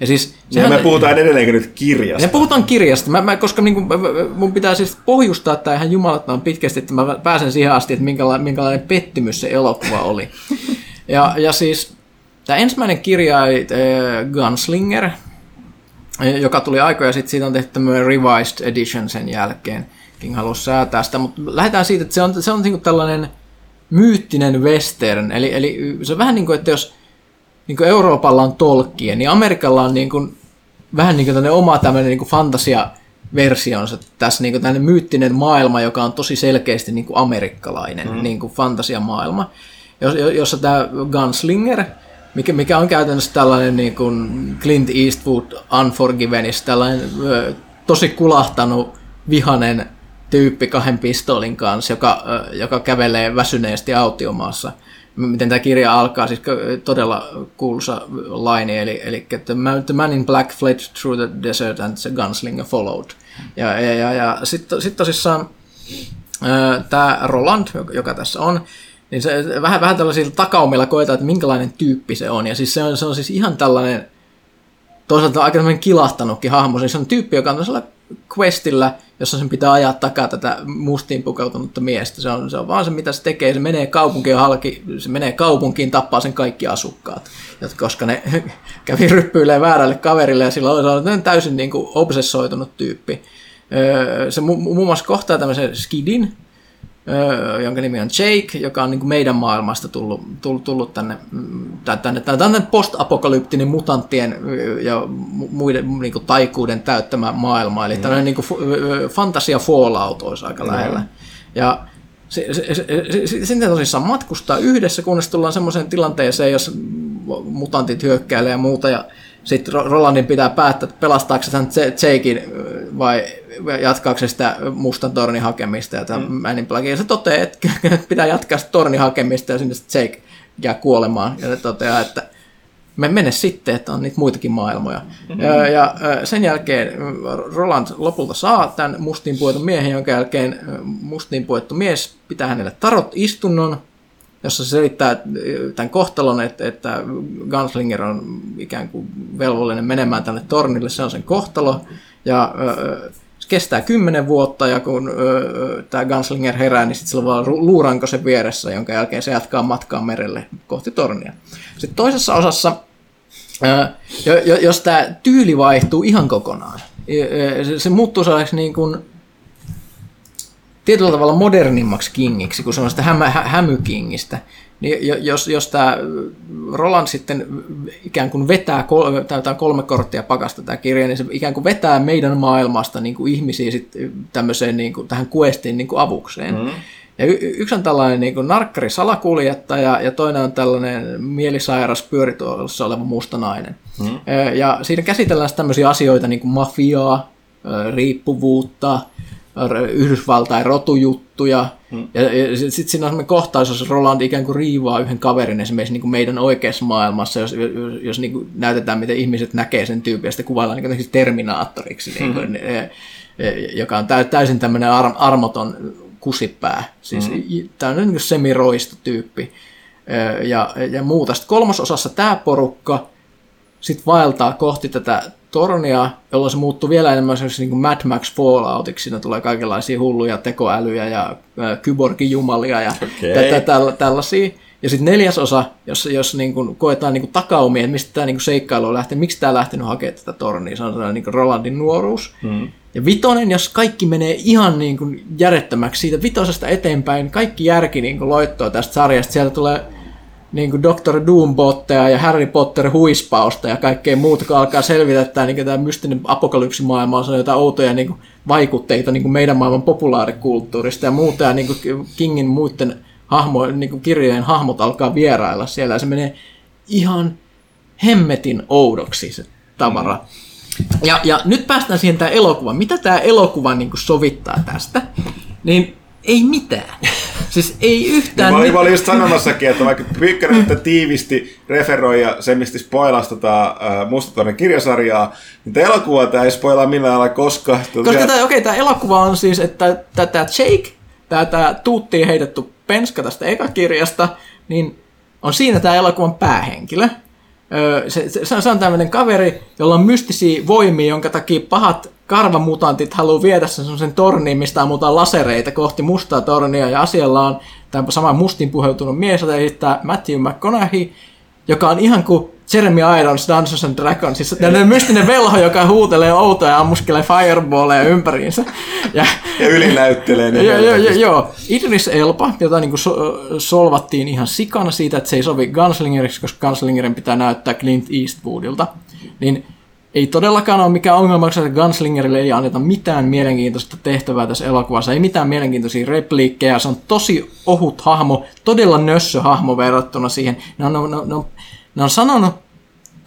Ja siis, sehän, me puhutaan edelleenkin nyt kirjasta. Me puhutaan kirjasta, mä, mä, koska niin kuin, mun pitää siis pohjustaa tämä ihan jumalattoman pitkästi, että mä pääsen siihen asti, että minkälainen, minkälainen pettymys se elokuva oli. ja, ja siis tämä ensimmäinen kirja oli äh, Gunslinger, joka tuli aikoja sitten, siitä on tehty tämmöinen revised edition sen jälkeen. King halusi säätää sitä, mutta lähdetään siitä, että se on, se on niin tällainen myyttinen western, eli, eli se on vähän niin kuin, että jos niin kuin Euroopalla on tolkkien, niin Amerikalla on niin kuin, vähän niin kuin oma tämmöinen niin kuin fantasia versionsa tässä niin tämmöinen myyttinen maailma, joka on tosi selkeästi niin kuin amerikkalainen mm. niin kuin fantasiamaailma, jossa tämä Gunslinger, mikä, mikä on käytännössä tällainen niin kuin Clint Eastwood Unforgivenissa, tällainen ö, tosi kulahtanut vihanen tyyppi kahden pistoolin kanssa, joka, joka kävelee väsyneesti autiomaassa – miten tämä kirja alkaa, siis todella kuuluisa laini, eli, eli the, man, in black fled through the desert and the gunslinger followed. Ja, ja, ja, ja sitten sit tosissaan tämä Roland, joka tässä on, niin se vähän, vähän tällaisilla takaumilla koetaan, että minkälainen tyyppi se on. Ja siis se on, se on siis ihan tällainen, toisaalta aika kilahtanutkin hahmo. Siis se on tyyppi, joka on tällaisella questillä, jossa sen pitää ajaa takaa tätä mustiin pukeutunutta miestä. Se on, se on vaan se, mitä se tekee. Se menee kaupunkiin halki, se menee kaupunkiin, tappaa sen kaikki asukkaat. koska ne kävi ryppyilemään väärälle kaverille ja silloin se on täysin niin kuin obsessoitunut tyyppi. Se muun muassa kohtaa tämmöisen skidin, jonka nimi on Jake, joka on niin kuin meidän maailmasta tullut, tullut, tullut tänne, mm, tänne, tänne post-apokalyptinen mutanttien ja muiden niin kuin taikuuden täyttämä maailma. Eli mm. tämmöinen niin kuin fantasia Fallout olisi aika mm. lähellä. Ja se, se, se, se, se, tosissaan matkustaa yhdessä, kunnes tullaan semmoiseen tilanteeseen, jos mutantit hyökkäilee ja muuta, ja sitten Rolandin pitää päättää, pelastaako se tämän Jakein vai jatkaako se sitä mustan tornin hakemista ja tämän mm. Man in Black. Ja se toteaa, että pitää jatkaa sitä tornin hakemista ja sinne sitten Jake jää kuolemaan. Ja se toteaa, että me mene sitten, että on niitä muitakin maailmoja. Mm-hmm. Ja, ja sen jälkeen Roland lopulta saa tämän mustiin puetun miehen, jonka jälkeen mustiin puettu mies pitää hänelle tarot istunnon, jossa se selittää tämän kohtalon, että, että Gunslinger on ikään kuin velvollinen menemään tänne tornille, se on sen kohtalo, ja se kestää kymmenen vuotta, ja kun ö, tämä Gunslinger herää, niin sitten sillä on luuranko se vieressä, jonka jälkeen se jatkaa matkaa merelle kohti tornia. Sitten toisessa osassa, jos tämä tyyli vaihtuu ihan kokonaan, se, se muuttuu sellaiseksi niin kuin tietyllä tavalla modernimmaksi kingiksi kuin sellaista hämä, hä, hämykingistä, niin jos, jos tämä Roland sitten ikään kuin vetää, tämä kolme korttia pakasta tämä kirja, niin se ikään kuin vetää meidän maailmasta niin kuin ihmisiä sitten tämmöiseen niin kuin, tähän questiin niin kuin avukseen. Mm. Ja y- yksi on tällainen niin kuin narkkari salakuljettaja ja toinen on tällainen mielisairas pyörituolossa oleva musta nainen. Mm. Ja siinä käsitellään tämmöisiä asioita niin kuin mafiaa, riippuvuutta, Yhdysvaltain rotujuttuja. Hmm. Ja, ja sitten siinä on sellainen kohtaus, jossa Roland ikään kuin riivaa yhden kaverin esimerkiksi niin kuin meidän oikeassa maailmassa, jos, jos, jos niin kuin näytetään, miten ihmiset näkee sen tyypin, ja sitten kuvaillaan niin kuin terminaattoriksi, niin kuin, hmm. joka on täysin tämmöinen ar- armoton kusipää. Siis hmm. tämä on niin semiroisto tyyppi. Ja, ja muuta. Sitten kolmososassa tämä porukka sitten vaeltaa kohti tätä tornia, jolloin se muuttuu vielä enemmän niin kuin Mad Max Falloutiksi. Siinä tulee kaikenlaisia hulluja tekoälyjä ja äh, kyborgijumalia ja okay. tä- tä- tällaisia. Ja sitten neljäs osa, jos, jos niin kuin koetaan niin kuin takaumia, että mistä tämä niin seikkailu on lähtenyt, miksi tämä on lähtenyt hakemaan tätä tornia, se on sellainen niin Rolandin nuoruus. Mm. Ja vitonen, jos kaikki menee ihan niin kuin järjettömäksi siitä vitosesta eteenpäin, kaikki järki niin loittoa tästä sarjasta, sieltä tulee niin kuin Dr. Doombotteja ja Harry Potter huispausta ja kaikkea muuta, kun alkaa selvitä, että niin tämä mystinen apokalypsimaailma on jotain outoja niin kuin vaikutteita niin kuin meidän maailman populaarikulttuurista ja muuta, ja niin kuin Kingin muiden hahmo, niin kuin kirjojen hahmot alkaa vierailla siellä, ja se menee ihan hemmetin oudoksi se tavara. Ja, ja nyt päästään siihen tämä elokuva. Mitä tämä elokuva niin kuin sovittaa tästä? Niin ei mitään. Siis ei yhtään... Olin, mä olin just sanomassakin, että vaikka Pyykkönen tiivisti referoi ja semmisti spoilasi tota, uh, Mustatornin kirjasarjaa, niin tämä elokuva tämä ei spoilaa millään lailla koska... Koska tämä, okei, tämä elokuva on siis, että tämä Jake, tämä, tämä tuuttiin heitetty penska tästä ekakirjasta, niin on siinä tämä elokuvan päähenkilö. Se, se, se on tämmöinen kaveri, jolla on mystisiä voimia, jonka takia pahat karvamutantit haluaa viedä sen semmoisen torniin, mistä ammutaan lasereita kohti mustaa tornia, ja asialla on tämä sama mustin puheutunut mies, jota esittää Matthew McConaughey, joka on ihan kuin Jeremy Irons Dungeons and Dragons, siis tämmöinen mystinen velho, joka huutelee outoja ja ammuskelee fireballeja ympäriinsä. Ja, ja ylinäyttelee ne. Joo, joo, joo, joo. Idris Elba, jota niin kuin so, solvattiin ihan sikana siitä, että se ei sovi Gunslingeriksi, koska Gunslingerin pitää näyttää Clint Eastwoodilta. Niin ei todellakaan ole mikään ongelma, että Gunslingerille ei anneta mitään mielenkiintoista tehtävää tässä elokuvassa, ei mitään mielenkiintoisia repliikkejä, se on tosi ohut hahmo, todella nössö hahmo verrattuna siihen. Ne on, ne, ne, ne, on sanonut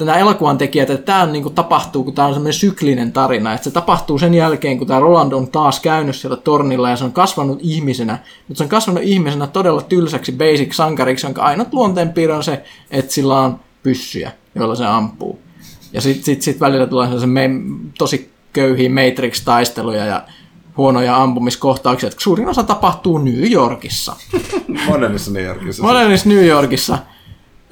nämä elokuvan tekijät, että tämä niin kuin, tapahtuu, kun tämä on semmoinen syklinen tarina, että se tapahtuu sen jälkeen, kun tämä Roland on taas käynyt siellä tornilla ja se on kasvanut ihmisenä, mutta se on kasvanut ihmisenä todella tylsäksi basic sankariksi, jonka ainut luonteenpiirre on se, että sillä on pyssyjä, joilla se ampuu. Ja sitten sit, sit välillä tulee se me, tosi köyhiä Matrix-taisteluja ja huonoja ampumiskohtauksia, että suurin osa tapahtuu New Yorkissa. Modernissa New Yorkissa. Modernissa New Yorkissa.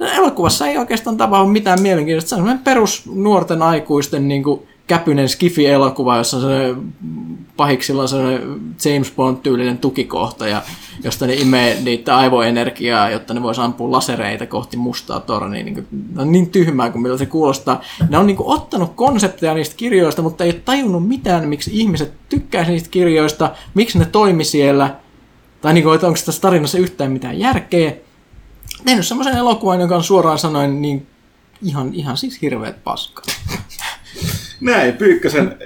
Elokuvassa ei oikeastaan tapahdu mitään mielenkiintoista. Se on perus nuorten aikuisten niin kuin, käpynen skifi-elokuva, jossa on se pahiksilla on sellainen James Bond-tyylinen tukikohta, ja josta ne imee niitä aivoenergiaa, jotta ne voisi ampua lasereita kohti mustaa tornia. Niin kuin, on niin tyhmää kuin miltä se kuulostaa. Ne on niin kuin, ottanut konsepteja niistä kirjoista, mutta ei tajunnut mitään, miksi ihmiset tykkäisivät niistä kirjoista, miksi ne toimi siellä, tai niin kuin, että onko tässä tarinassa yhtään mitään järkeä. Tehnyt semmoisen elokuvan, joka on suoraan sanoen niin ihan, ihan siis hirveät paskaa. Näin, Pyykkösen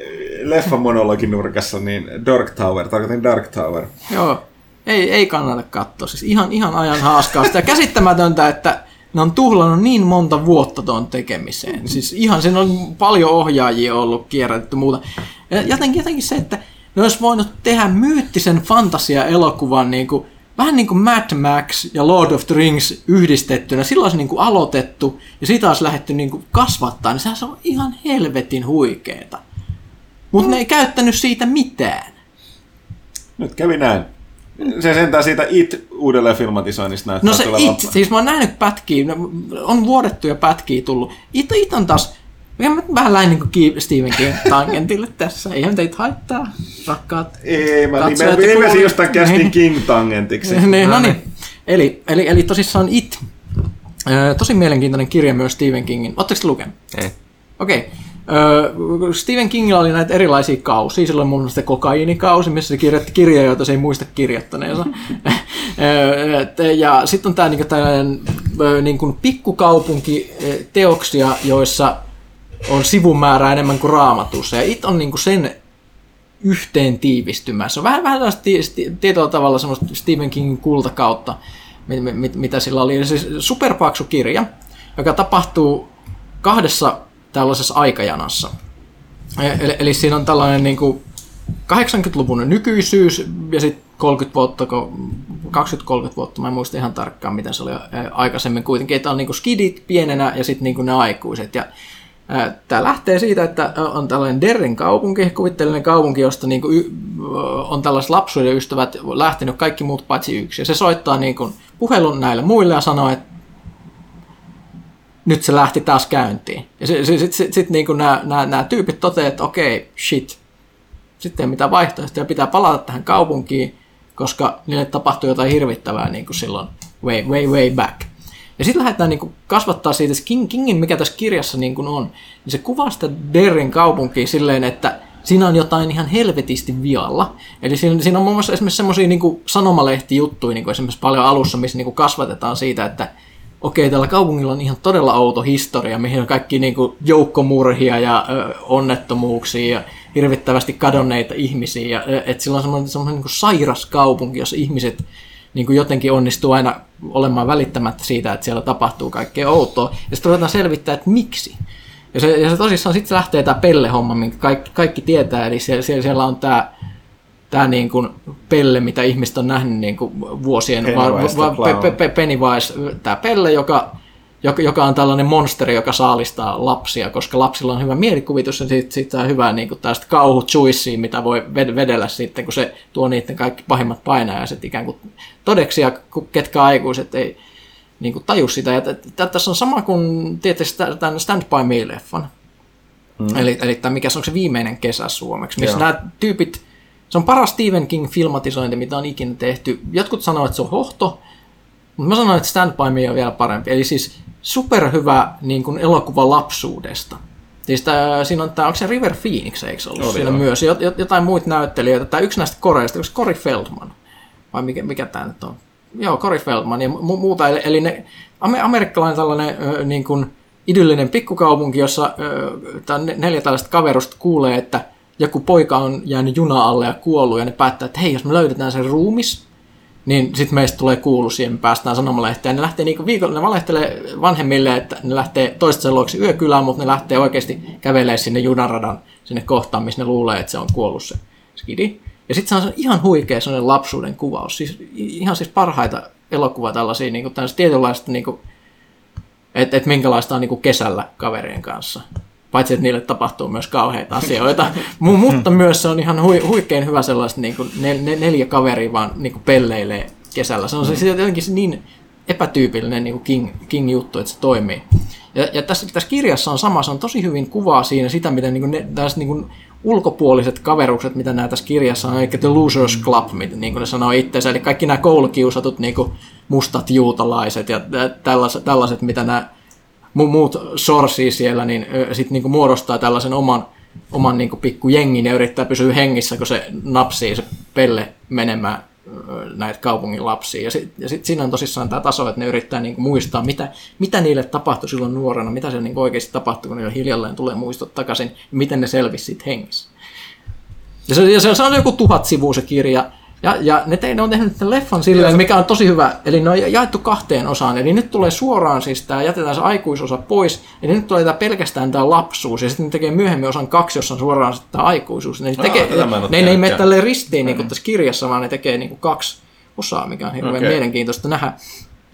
leffan monologin nurkassa, niin Dark Tower, tarkoitin Dark Tower. Joo, ei, ei kannata katsoa. Siis ihan, ihan ajan haaskaa. Sitä käsittämätöntä, että ne on tuhlannut niin monta vuotta tuon tekemiseen. Siis ihan siinä on paljon ohjaajia ollut kierrätetty muuta. Ja jotenkin, jotenkin se, että ne olisi voinut tehdä myyttisen fantasia-elokuvan niin kuin vähän niin kuin Mad Max ja Lord of the Rings yhdistettynä. Silloin olisi niin kuin aloitettu ja siitä olisi lähdetty niin kuin kasvattaa, niin sehän on ihan helvetin huikeeta. Mutta mm. ne ei käyttänyt siitä mitään. Nyt kävi näin. Se sentään siitä It uudelleen filmatisoinnista näyttää No se It, siis mä oon nähnyt pätkiä, no, on vuodettuja pätkiä tullut. It, It on taas, mä vähän läin niin kuin Stephen King tangentille tässä. Eihän teitä haittaa, rakkaat Ei, mä nimesin jostain kästin niin. King tangentiksi. niin, no niin. Eli, eli, eli tosissaan It. Tosi mielenkiintoinen kirja myös Stephen Kingin. Oletteko te lukenut? Ei. Okei. Okay. Öö, Stephen Kingilla oli näitä erilaisia kausia. Silloin muun muassa kokaiinikausi, missä se kirjoitti kirjoja, joita se ei muista kirjoittaneensa. ja sitten on tämä niinku tällainen niinku pikkukaupunki teoksia, joissa on sivumäärä enemmän kuin raamatussa. Ja it on niinku sen yhteen tiivistymä. Se on vähän, vähän tietyllä tavalla semmoista Stephen Kingin kultakautta, mit, mit, mitä sillä oli. Siis superpaksu kirja, joka tapahtuu kahdessa tällaisessa aikajanassa. E, eli, eli siinä on tällainen niin kuin 80-luvun nykyisyys ja sitten 30 vuotta, 20-30 vuotta, mä en muista ihan tarkkaan, miten se oli aikaisemmin kuitenkin, että on niin kuin skidit pienenä ja sitten niin ne aikuiset. Ja Tämä lähtee siitä, että on tällainen Derrin kaupunki, kuvitteellinen kaupunki, josta niin kuin on tällaiset lapsuuden ystävät lähtenyt kaikki muut paitsi yksi. Ja se soittaa niin kuin puhelun näille muille ja sanoo, että nyt se lähti taas käyntiin. Ja sitten sit, sit, sit, niin nämä, nämä, nämä tyypit toteavat, että okei, okay, shit, sitten ei mitään vaihtoehtoja, pitää palata tähän kaupunkiin, koska niille tapahtui jotain hirvittävää niin kuin silloin way, way, way back. Ja sitten lähdetään niin kasvattaa siitä, King, Kingin, mikä tässä kirjassa niin kuin on, niin se kuvaa sitä Derrin kaupunkia silleen, että siinä on jotain ihan helvetisti vialla. Eli siinä, siinä on muun muassa esimerkiksi semmoisia niin sanomalehtijuttuja niin kuin esimerkiksi paljon alussa, missä niin kuin kasvatetaan siitä, että okei, tällä kaupungilla on ihan todella outo historia, mihin on kaikki niin kuin joukkomurhia ja ö, onnettomuuksia ja hirvittävästi kadonneita ihmisiä. Ja, että sillä on semmoinen, semmoinen niin kuin sairas kaupunki, jossa ihmiset niin kuin jotenkin onnistuu aina olemaan välittämättä siitä, että siellä tapahtuu kaikkea outoa. Ja sitten ruvetaan selvittää, että miksi. Ja se, ja se tosissaan sitten lähtee tämä pelle-homma, minkä kaikki, kaikki tietää, eli siellä, siellä, siellä on tämä tämä niin kuin pelle, mitä ihmiset on nähnyt niin kuin vuosien, Pennywise, va, va, pe, pe, Pennywise, tämä pelle, joka, joka, joka on tällainen monsteri, joka saalistaa lapsia, koska lapsilla on hyvä mielikuvitus ja sitten sit on hyvä niin tästä kauhujuicea, mitä voi vedellä sitten, kun se tuo niiden kaikki pahimmat painajaiset ikään kuin todeksi ja ketkä aikuiset ei niin kuin taju sitä. Ja tässä on sama kuin tietysti tämän Stand By Me-leffan. Mm. Eli, eli tämä, mikä se on se viimeinen kesä suomeksi, missä Joo. nämä tyypit, se on paras Stephen King-filmatisointi, mitä on ikinä tehty. Jotkut sanovat, että se on hohto, mutta mä sanoin, että Stand By Me on vielä parempi. Eli siis superhyvä niin kuin elokuva lapsuudesta. Siis tää, siinä on tämä, onko se River Phoenix, eikö se ollut Oli siinä jo. myös? Jotain muita näyttelijöitä. Tämä yksi näistä koreista, onko Cory Feldman? Vai mikä, mikä tämä nyt on? Joo, Cory Feldman ja mu- muuta. Eli, eli ne, amerikkalainen tällainen ö, niin kuin idyllinen pikkukaupunki, jossa ö, neljä tällaista kaverusta kuulee, että joku poika on jäänyt juna alle ja kuollut, ja ne päättää, että hei, jos me löydetään sen ruumis, niin sitten meistä tulee kuulu siihen, me päästään sanomalehteen. Ne lähtee niinku viikolla, ne valehtelee vanhemmille, että ne lähtee toista luoksi yökylään, mutta ne lähtee oikeasti kävelemään sinne junaradan, sinne kohtaan, missä ne luulee, että se on kuollut se skidi. Ja sitten se on ihan huikea sellainen lapsuuden kuvaus. Siis, ihan siis parhaita elokuvia tällaisia, niin kuin tietynlaista, niin kuin, että et minkälaista on niin kuin kesällä kaverien kanssa. Paitsi, että niille tapahtuu myös kauheita asioita. mutta myös se on ihan hui, huikein hyvä sellaista niin kuin nel, neljä kaveria vaan niin kuin pelleilee kesällä. Se on siis jotenkin niin epätyypillinen niin kuin King, King-juttu, että se toimii. Ja, ja tässä, tässä kirjassa on sama, se on tosi hyvin kuvaa siinä sitä, miten niin kuin ne, tässä niin kuin ulkopuoliset kaverukset, mitä nämä tässä kirjassa on, eli The Losers Club, niin kuin ne sanoo itseensä, eli kaikki nämä koulukiusatut niin kuin mustat juutalaiset ja tällaiset, tällaiset mitä nämä muut sorsii siellä, niin sitten niin muodostaa tällaisen oman, oman niin pikku jengin ja yrittää pysyä hengissä, kun se napsii se pelle menemään näitä kaupungin lapsia. Ja sitten sit siinä on tosissaan tämä taso, että ne yrittää niinku muistaa, mitä, mitä niille tapahtui silloin nuorena, mitä se niinku oikeasti tapahtui, kun niille hiljalleen tulee muistot takaisin, miten ne selvisi siitä hengissä. Ja se, ja se, se on joku tuhat sivua se kirja, ja, ja ne, te, ne on tehnyt tämän leffan silleen, se... mikä on tosi hyvä. Eli ne on jaettu kahteen osaan. Eli nyt tulee suoraan siis tämä, jätetään se aikuisosa pois. Eli nyt tulee tämä pelkästään tämä lapsuus. Ja sitten ne tekee myöhemmin osan kaksi, jossa on suoraan tämä aikuisuus. Ne, tekee, ne, ne, ne ei mene tälleen ristiin niin kuin tässä kirjassa, vaan ne tekee niin kuin kaksi osaa, mikä on hirveän okay. mielenkiintoista nähdä.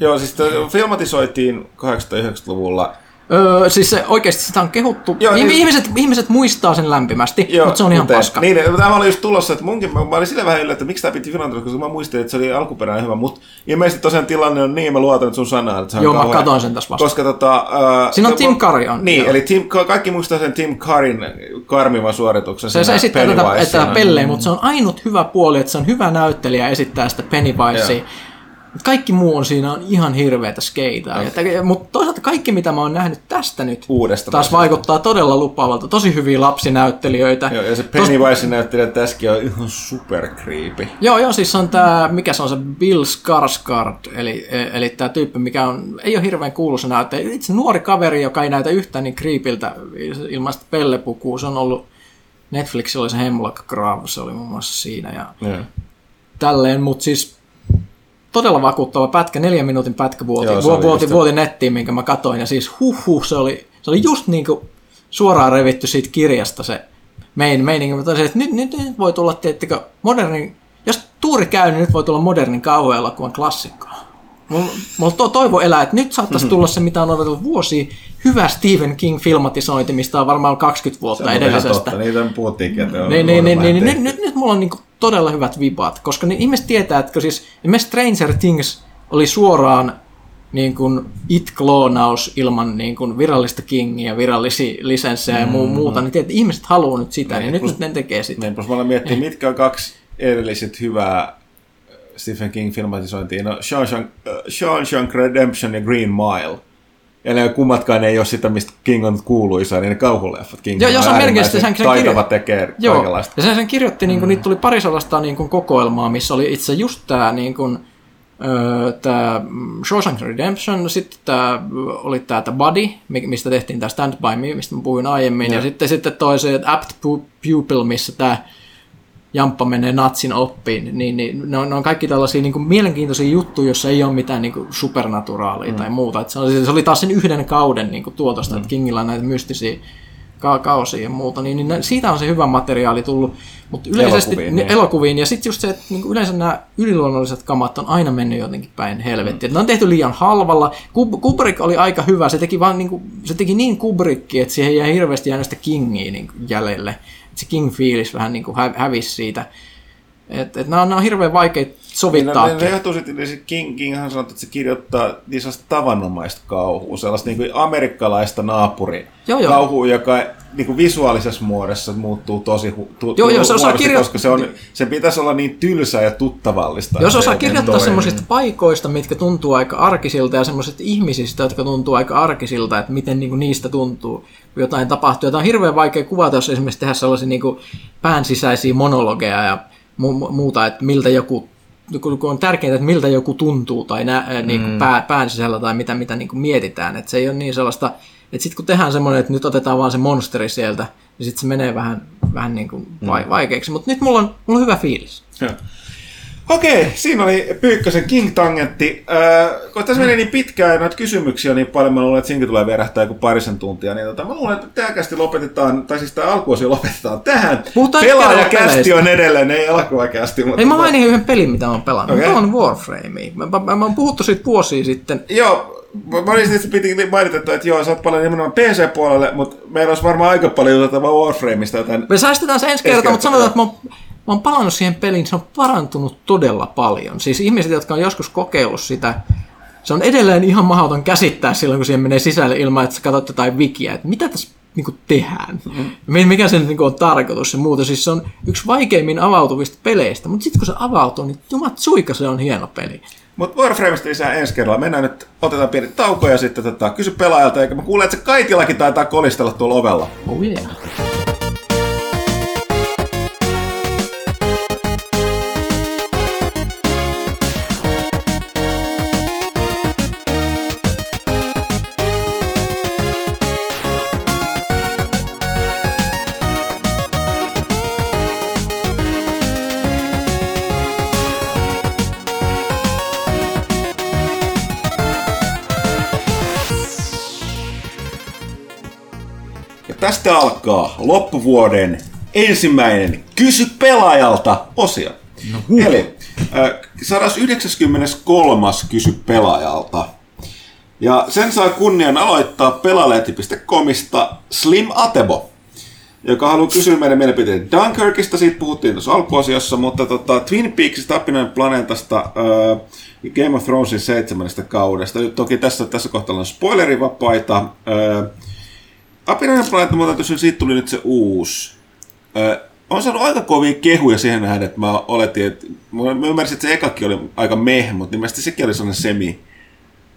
Joo, siis filmatisoitiin 80-90-luvulla Öö, siis se, oikeasti sitä on kehuttu. Joo, niin, ihmiset, ihmiset muistaa sen lämpimästi, joo, mutta se on ihan mutta, paska. Niin, tämä oli just tulossa, että munkin, mä, mä olin sillä vähän yllätty, että miksi tämä piti finantoida, koska mä muistin, että se oli alkuperäinen hyvä, mutta ilmeisesti tosiaan tilanne on niin, mä luotan että sun sanaan, että se on Joo, kauhean. mä katsoin sen tässä vasta. Koska tota... Uh, Siinä on Tim Curry on. Niin, joo. eli Tim, kaikki muistaa sen Tim Curryn karmivan suorituksen. Se, se esittää tätä, että pelleen, mutta se on ainut hyvä puoli, että se on hyvä näyttelijä esittää sitä Pennywisea. Kaikki muu on siinä on ihan hirveätä skeitaa. Okay. Mutta toisaalta kaikki, mitä mä oon nähnyt tästä nyt, Uudesta taas vaikuttaa todella lupaavalta. Tosi hyviä lapsinäyttelijöitä. Joo, ja se Pennywise Tos... näyttelijä tässäkin on ihan super creepy. Joo, joo, siis on tämä, mikä se on se Bill Skarsgård, eli, eli tämä tyyppi, mikä on, ei ole hirveän kuuluisa näyttelijä. Itse nuori kaveri, joka ei näytä yhtään niin creepiltä ilman sitä pellepukua. Se on ollut, Netflixillä oli se Hemlock Grave, se oli muun muassa siinä. Ja yeah. Tälleen, mutta siis todella vakuuttava pätkä, neljän minuutin pätkä vuoti, Joo, vuoti, vuoti, vuoti nettiin, minkä mä katoin, ja siis huh, se oli, se oli just niin kuin suoraan revitty siitä kirjasta se mein, meininki, mutta että nyt, nyt, nyt voi tulla, tiettikö, moderni, jos tuuri käy, niin nyt voi tulla modernin kauhuelokuvan klassikko. Mulla to, toivo elää, että nyt saattaisi tulla se, mitä on odotettu vuosia, hyvä Stephen King-filmatisointi, mistä on varmaan 20 vuotta se edellisestä. Totta, niitä puhuttiinkin, että niin, niin, niin, niin, nyt, nyt, nyt mulla on niin todella hyvät vipat, koska niin ihmiset tietää, että siis Stranger Things oli suoraan niin kuin it-kloonaus ilman niin kuin virallista Kingia, virallisia lisenssejä mm, ja muu, muuta, niin tiedät, ihmiset haluaa nyt sitä, niin, niin nyt, plus, nyt ne tekee sitä. Niin, plus mä olen miettinyt, mitkä on kaksi edelliset hyvää Stephen King filmatisointiin. No, Shawshank, äh, Redemption ja Green Mile. Ja ne kummatkaan ei ole sitä, mistä King on kuuluisa, niin ne kauhuleffat. King Joo, se on äärimmäisen sen- sen taitava kirjo- tekee Joo, kaikenlaista. ja sen, sen kirjoitti, niin kuin, niitä tuli pari sellaista niin kuin, kokoelmaa, missä oli itse just tämä niin kuin, tämä Shawshank Redemption, sitten tämä oli tämä The Body, mi- mistä tehtiin tämä Stand By Me, mistä mä puhuin aiemmin, ja, ja sitten, sitten toi se Apt Pu- Pupil, missä tämä Jamppa menee natsin oppiin, niin, niin ne, on, ne on kaikki tällaisia niin kuin, mielenkiintoisia juttuja, joissa ei ole mitään niin kuin, supernaturaalia mm. tai muuta. Et se, oli, se oli taas sen yhden kauden niin kuin, tuotosta, mm. että Kingillä on näitä mystisiä ka- kausia ja muuta, niin, niin siitä on se hyvä materiaali tullut. Mutta yleisesti Elokuviin, niin. elokuviin ja sitten just se, että niin yleensä nämä yliluonnolliset kamat on aina mennyt jotenkin päin helvettiä. Mm. Ne on tehty liian halvalla. Kub- Kubrick oli aika hyvä, se teki, vaan, niin kuin, se teki niin Kubricki, että siihen jäi hirveästi jäänyt sitä Kingiä niin jäljelle. Se King-fiilis vähän niin kuin hä- hävisi siitä. Et, et nämä, on, nämä on hirveän vaikeita sovittaa. Ne, ne, ne johtuu sitten, se King, Kinghan sanoi, että se kirjoittaa niin sellaista tavanomaista kauhua, sellaista niin kuin amerikkalaista naapuri Joo, joo. kauhua, joka niin kuin visuaalisessa muodossa muuttuu tosi hu- tu- Joo, joo, se osaa kirjo- koska se, on, se pitäisi olla niin tylsää ja tuttavallista. Jos osaa kirjoittaa semmoisista paikoista, mitkä tuntuu aika arkisilta ja semmoisista ihmisistä, jotka tuntuu aika arkisilta, että miten niinku niistä tuntuu, kun jotain tapahtuu. Ja tämä on hirveän vaikea kuvata, jos esimerkiksi tehdä sellaisia niinku pään sisäisiä monologeja ja mu- muuta, että miltä joku kun on tärkeintä, että miltä joku tuntuu tai nä, mm. niin kuin pää, pään sisällä tai mitä, mitä niin kuin mietitään. Että se ei ole niin sellaista, että sitten kun tehdään semmoinen, että nyt otetaan vaan se monsteri sieltä, niin sitten se menee vähän, vähän niin kuin vai, vaikeaksi. Mutta nyt mulla on, mulla on hyvä fiilis. Joo. Okei, siinä oli Pyykkösen King-tangentti. Äh, kun tässä meni niin pitkään ja noita kysymyksiä niin paljon, mä luulen, että siinäkin tulee verähtää joku parisen tuntia, niin tota, mä luulen, että tämäkästi lopetetaan, tai siis tämä alkuosio lopetetaan tähän. Puhutaan Pelaajakästi on edelleen, ei elokuvakästi. Mutta Ei mä tota- mainin yhden pelin, mitä mä oon pelannut. Okay. on Warframe. Mä, mä, mä oon puhuttu siitä vuosia sitten. Joo, mä olisin, että piti mainita, että joo, sä oot paljon nimenomaan PC-puolelle, mutta meillä olisi varmaan aika paljon juteltavaa Warframeista, joten Me säästetään se ensi kertaa, mutta sanotaan, että mä oon, mä oon palannut siihen peliin, se on parantunut todella paljon. Siis ihmiset, jotka on joskus kokeillut sitä, se on edelleen ihan mahdoton käsittää silloin, kun siihen menee sisälle ilman, että sä katsot jotain wikiä, että mitä tässä niin tehdään. Mm. Mikä sen niin on tarkoitus ja muuta. Siis se on yksi vaikeimmin avautuvista peleistä, mutta sitten kun se avautuu, niin jumat suika se on hieno peli. Mutta Warframeista lisää ensi kerralla. Mennään nyt, otetaan pieni tauko ja sitten tota, kysy pelaajalta, eikä mä kuulen, että se Kaitilakin taitaa kolistella tuolla ovella. Oh yeah. Tästä alkaa loppuvuoden ensimmäinen Kysy pelaajalta osio. No, Eli äh, 193. Kysy pelaajalta. Ja sen saa kunnian aloittaa pelaalehti.comista Slim Atebo, joka haluaa kysyä meidän mielipiteitä Dunkirkista, siitä puhuttiin tuossa alkuosiossa, mutta tota, Twin Peaksista, Apinoiden planeetasta, äh, Game of Thronesin seitsemännestä kaudesta. Nyt toki tässä, tässä kohtaa on spoilerivapaita. Äh, Apinainen planeetta, mutta täytyy siitä tuli nyt se uusi. Ö, on saanut aika kovia kehuja siihen nähden, että mä oletin, että mä mä ymmärsin, että se ekakin oli aika meh, mutta ilmeisesti sekin oli sellainen semi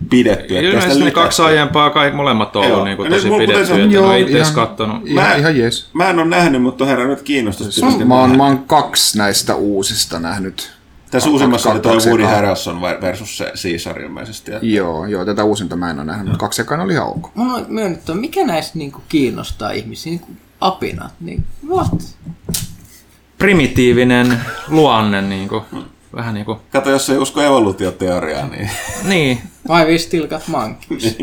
pidetty. että Ilmeisesti ne kaksi aiempaa, kaikki molemmat on ollut niin kuin tosi pidetty, että en Joo, ole itse ihan- kattonut. Ihan, Mä- ihan jees. Mä en ole nähnyt, mutta on herännyt kiinnostus. Mä oon, mä oon kaksi näistä uusista nähnyt. Tässä uusimmassa oli toi Woody. Harrelson versus se Caesar ilmeisesti. Ja Joo, joo, tätä uusinta mä en ole nähnyt, mutta kaksi ekaan oli ihan ok. Mulla on myönnettävä, mikä näistä niinku kiinnostaa ihmisiä? Niinku apinat. Niin, what? Primitiivinen luonne, niin kuin, vähän niin kuin, Kato, jos ei usko evoluutioteoriaa, niin niin, Why we still got monkeys?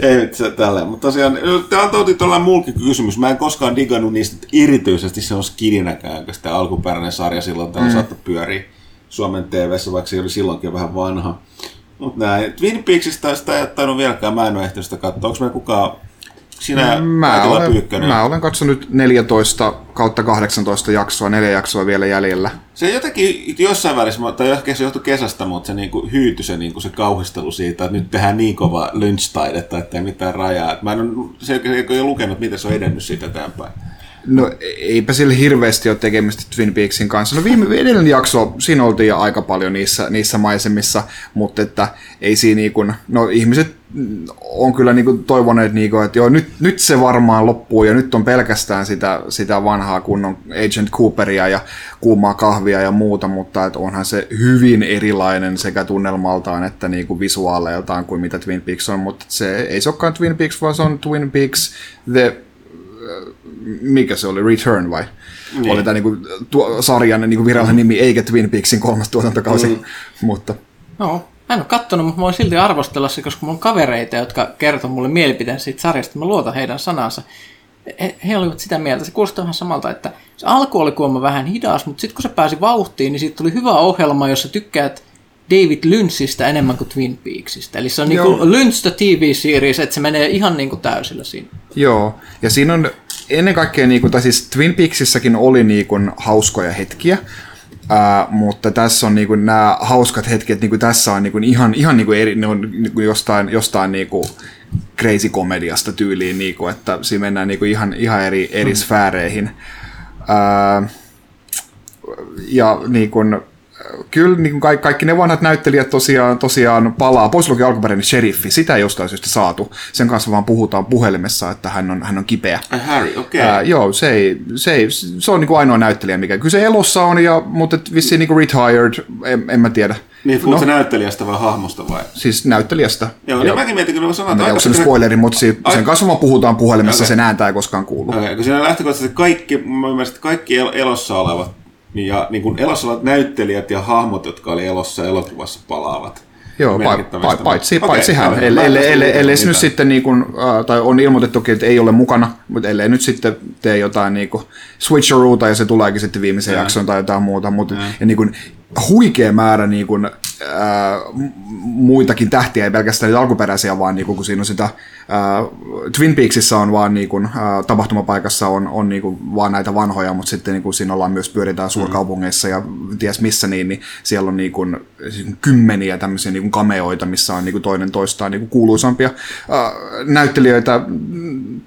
Ei nyt se tälleen. Mutta tosiaan, tämä on toki tällainen mulki kysymys. Mä en koskaan digannut niistä että erityisesti se on skidinäkään, kun sitä alkuperäinen sarja silloin tällä mm. saattoi pyöriä Suomen tv vaikka se oli silloinkin vähän vanha. Mutta näin, Twin Peaksista sitä ei ole tainnut vieläkään, mä en ole ehtinyt sitä katsoa. Onko meillä kukaan, sinä Mä Kaitila olen, Pyykkönen? mä olen katsonut 14 kautta 18 jaksoa, neljä jaksoa vielä jäljellä. Se jotenkin jossain välissä, tai ehkä se johtui kesästä, mutta se niinku hyytyi se, niinku se kauhistelu siitä, että nyt tehdään niin kova lynch-taidetta, että ei mitään rajaa. Mä en ole selkeästi ole lukenut, miten se on edennyt siitä eteenpäin. No eipä sillä hirveästi ole tekemistä Twin Peaksin kanssa. No viime edellinen jakso, siinä oltiin jo aika paljon niissä, niissä maisemissa, mutta että ei siinä niin kuin, no ihmiset on kyllä niin kuin toivoneet, niin kuin, että joo, nyt, nyt se varmaan loppuu ja nyt on pelkästään sitä, sitä vanhaa kunnon Agent Cooperia ja kuumaa kahvia ja muuta, mutta että onhan se hyvin erilainen sekä tunnelmaltaan että niin kuin visuaaleiltaan kuin mitä Twin Peaks on, mutta se ei se olekaan Twin Peaks, vaan se on Twin Peaks The mikä se oli, Return vai? Niin. Oli tämä niinku, tuo, sarjan niinku virallinen nimi, eikä Twin Peaksin kolmas tuotantokausi, mm. mutta... No, mä en ole kattonut, mutta mä voin silti arvostella se, koska mulla on kavereita, jotka kertoo mulle mielipiteen siitä sarjasta, mä luotan heidän sanansa. He, he olivat sitä mieltä, se kuulostaa vähän samalta, että se alku oli kuulemma vähän hidas, mutta sitten kun se pääsi vauhtiin, niin siitä tuli hyvä ohjelma, jossa tykkäät David Lynchistä enemmän kuin Twin Peaksista. Eli se on niin kuin Lynch the TV-series, että se menee ihan niin kuin täysillä siinä. Joo, ja siinä on ennen kaikkea, niin kuin, tai siis Twin Peaksissakin oli niin kuin, hauskoja hetkiä, Uh, mutta tässä on niinku nämä hauskat hetket, niinku tässä on niinku ihan, ihan niinku eri, ne on niinku jostain, jostain niinku crazy komediasta tyyliin, niinku, että siinä mennään niinku ihan, ihan eri, eri hmm. sfääreihin. Uh, ja niinku, kyllä niin kuin kaikki, kaikki ne vanhat näyttelijät tosiaan, tosiaan palaa. Pois lukee alkuperäinen sheriffi, sitä ei jostain syystä saatu. Sen kanssa vaan puhutaan puhelimessa, että hän on, hän on kipeä. Ai Harry, okei. Okay. joo, se, ei, se, ei, se on niin kuin ainoa näyttelijä, mikä kyllä se elossa on, ja, mutta vissiin niin kuin retired, en, en mä tiedä. Niin, puhutko no, näyttelijästä vai hahmosta vai? Siis näyttelijästä. Joo, niin mäkin mietin, kun ne sanotaan. Onko se spoileri, mutta siitä, sen kanssa vaan puhutaan puhelimessa, okay. sen ääntä ei koskaan kuulu. Okay, kun siinä lähtökohtaisesti kaikki, mä ymmärsin, että kaikki elossa olevat ja niin kuin elossa olevat näyttelijät ja hahmot, jotka oli elossa elokuvassa palaavat. Joo, pa- pa- paitsi, okay, paitsi hän. Ellei, ellei, ellei, ellei se nyt sitten, niin kuin, äh, tai on ilmoitettu, että ei ole mukana, mutta ellei nyt sitten tee jotain niin kuin switcheroota ja se tuleekin sitten viimeisen jakson tai jotain muuta. Mutta, ja niin kuin, huikea määrä niin kuin, äh, muitakin tähtiä, ei pelkästään alkuperäisiä, vaan niin kun siinä on sitä, äh, Twin Peaksissa on vaan niin kuin, äh, tapahtumapaikassa on, on niin kuin, vaan näitä vanhoja, mutta sitten niin kuin, siinä ollaan myös pyöritään suurkaupungeissa ja ties missä, niin, niin siellä on niin kuin, kymmeniä tämmöisiä niin kuin kameoita, missä on niin kuin, toinen toistaan niin kuin, kuuluisampia äh, näyttelijöitä,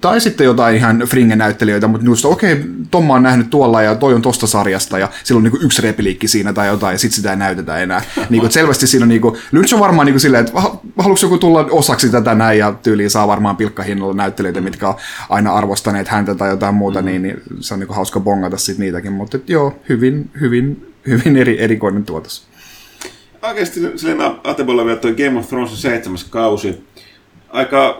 tai sitten jotain ihan fringe-näyttelijöitä, mutta just okei, okay, Tom on nähnyt tuolla ja toi on tosta sarjasta ja sillä on niin kuin, yksi repliikki siinä tai jotain, ja sitten sitä ei näytetä enää. niin kuin, selvästi siinä on niin kuin, Lynch on varmaan niin kuin silleen, että haluatko joku tulla osaksi tätä näin, ja tyyliin saa varmaan pilkkahinnalla näyttelijöitä, mitkä on aina arvostaneet häntä tai jotain muuta, mm. niin, niin se on niin kuin, hauska bongata sitten niitäkin, mutta et, joo, hyvin, hyvin, hyvin eri, erikoinen tuotos. Oikeasti Selena Atebolla vielä toi Game of Thrones seitsemäs kausi. Aika,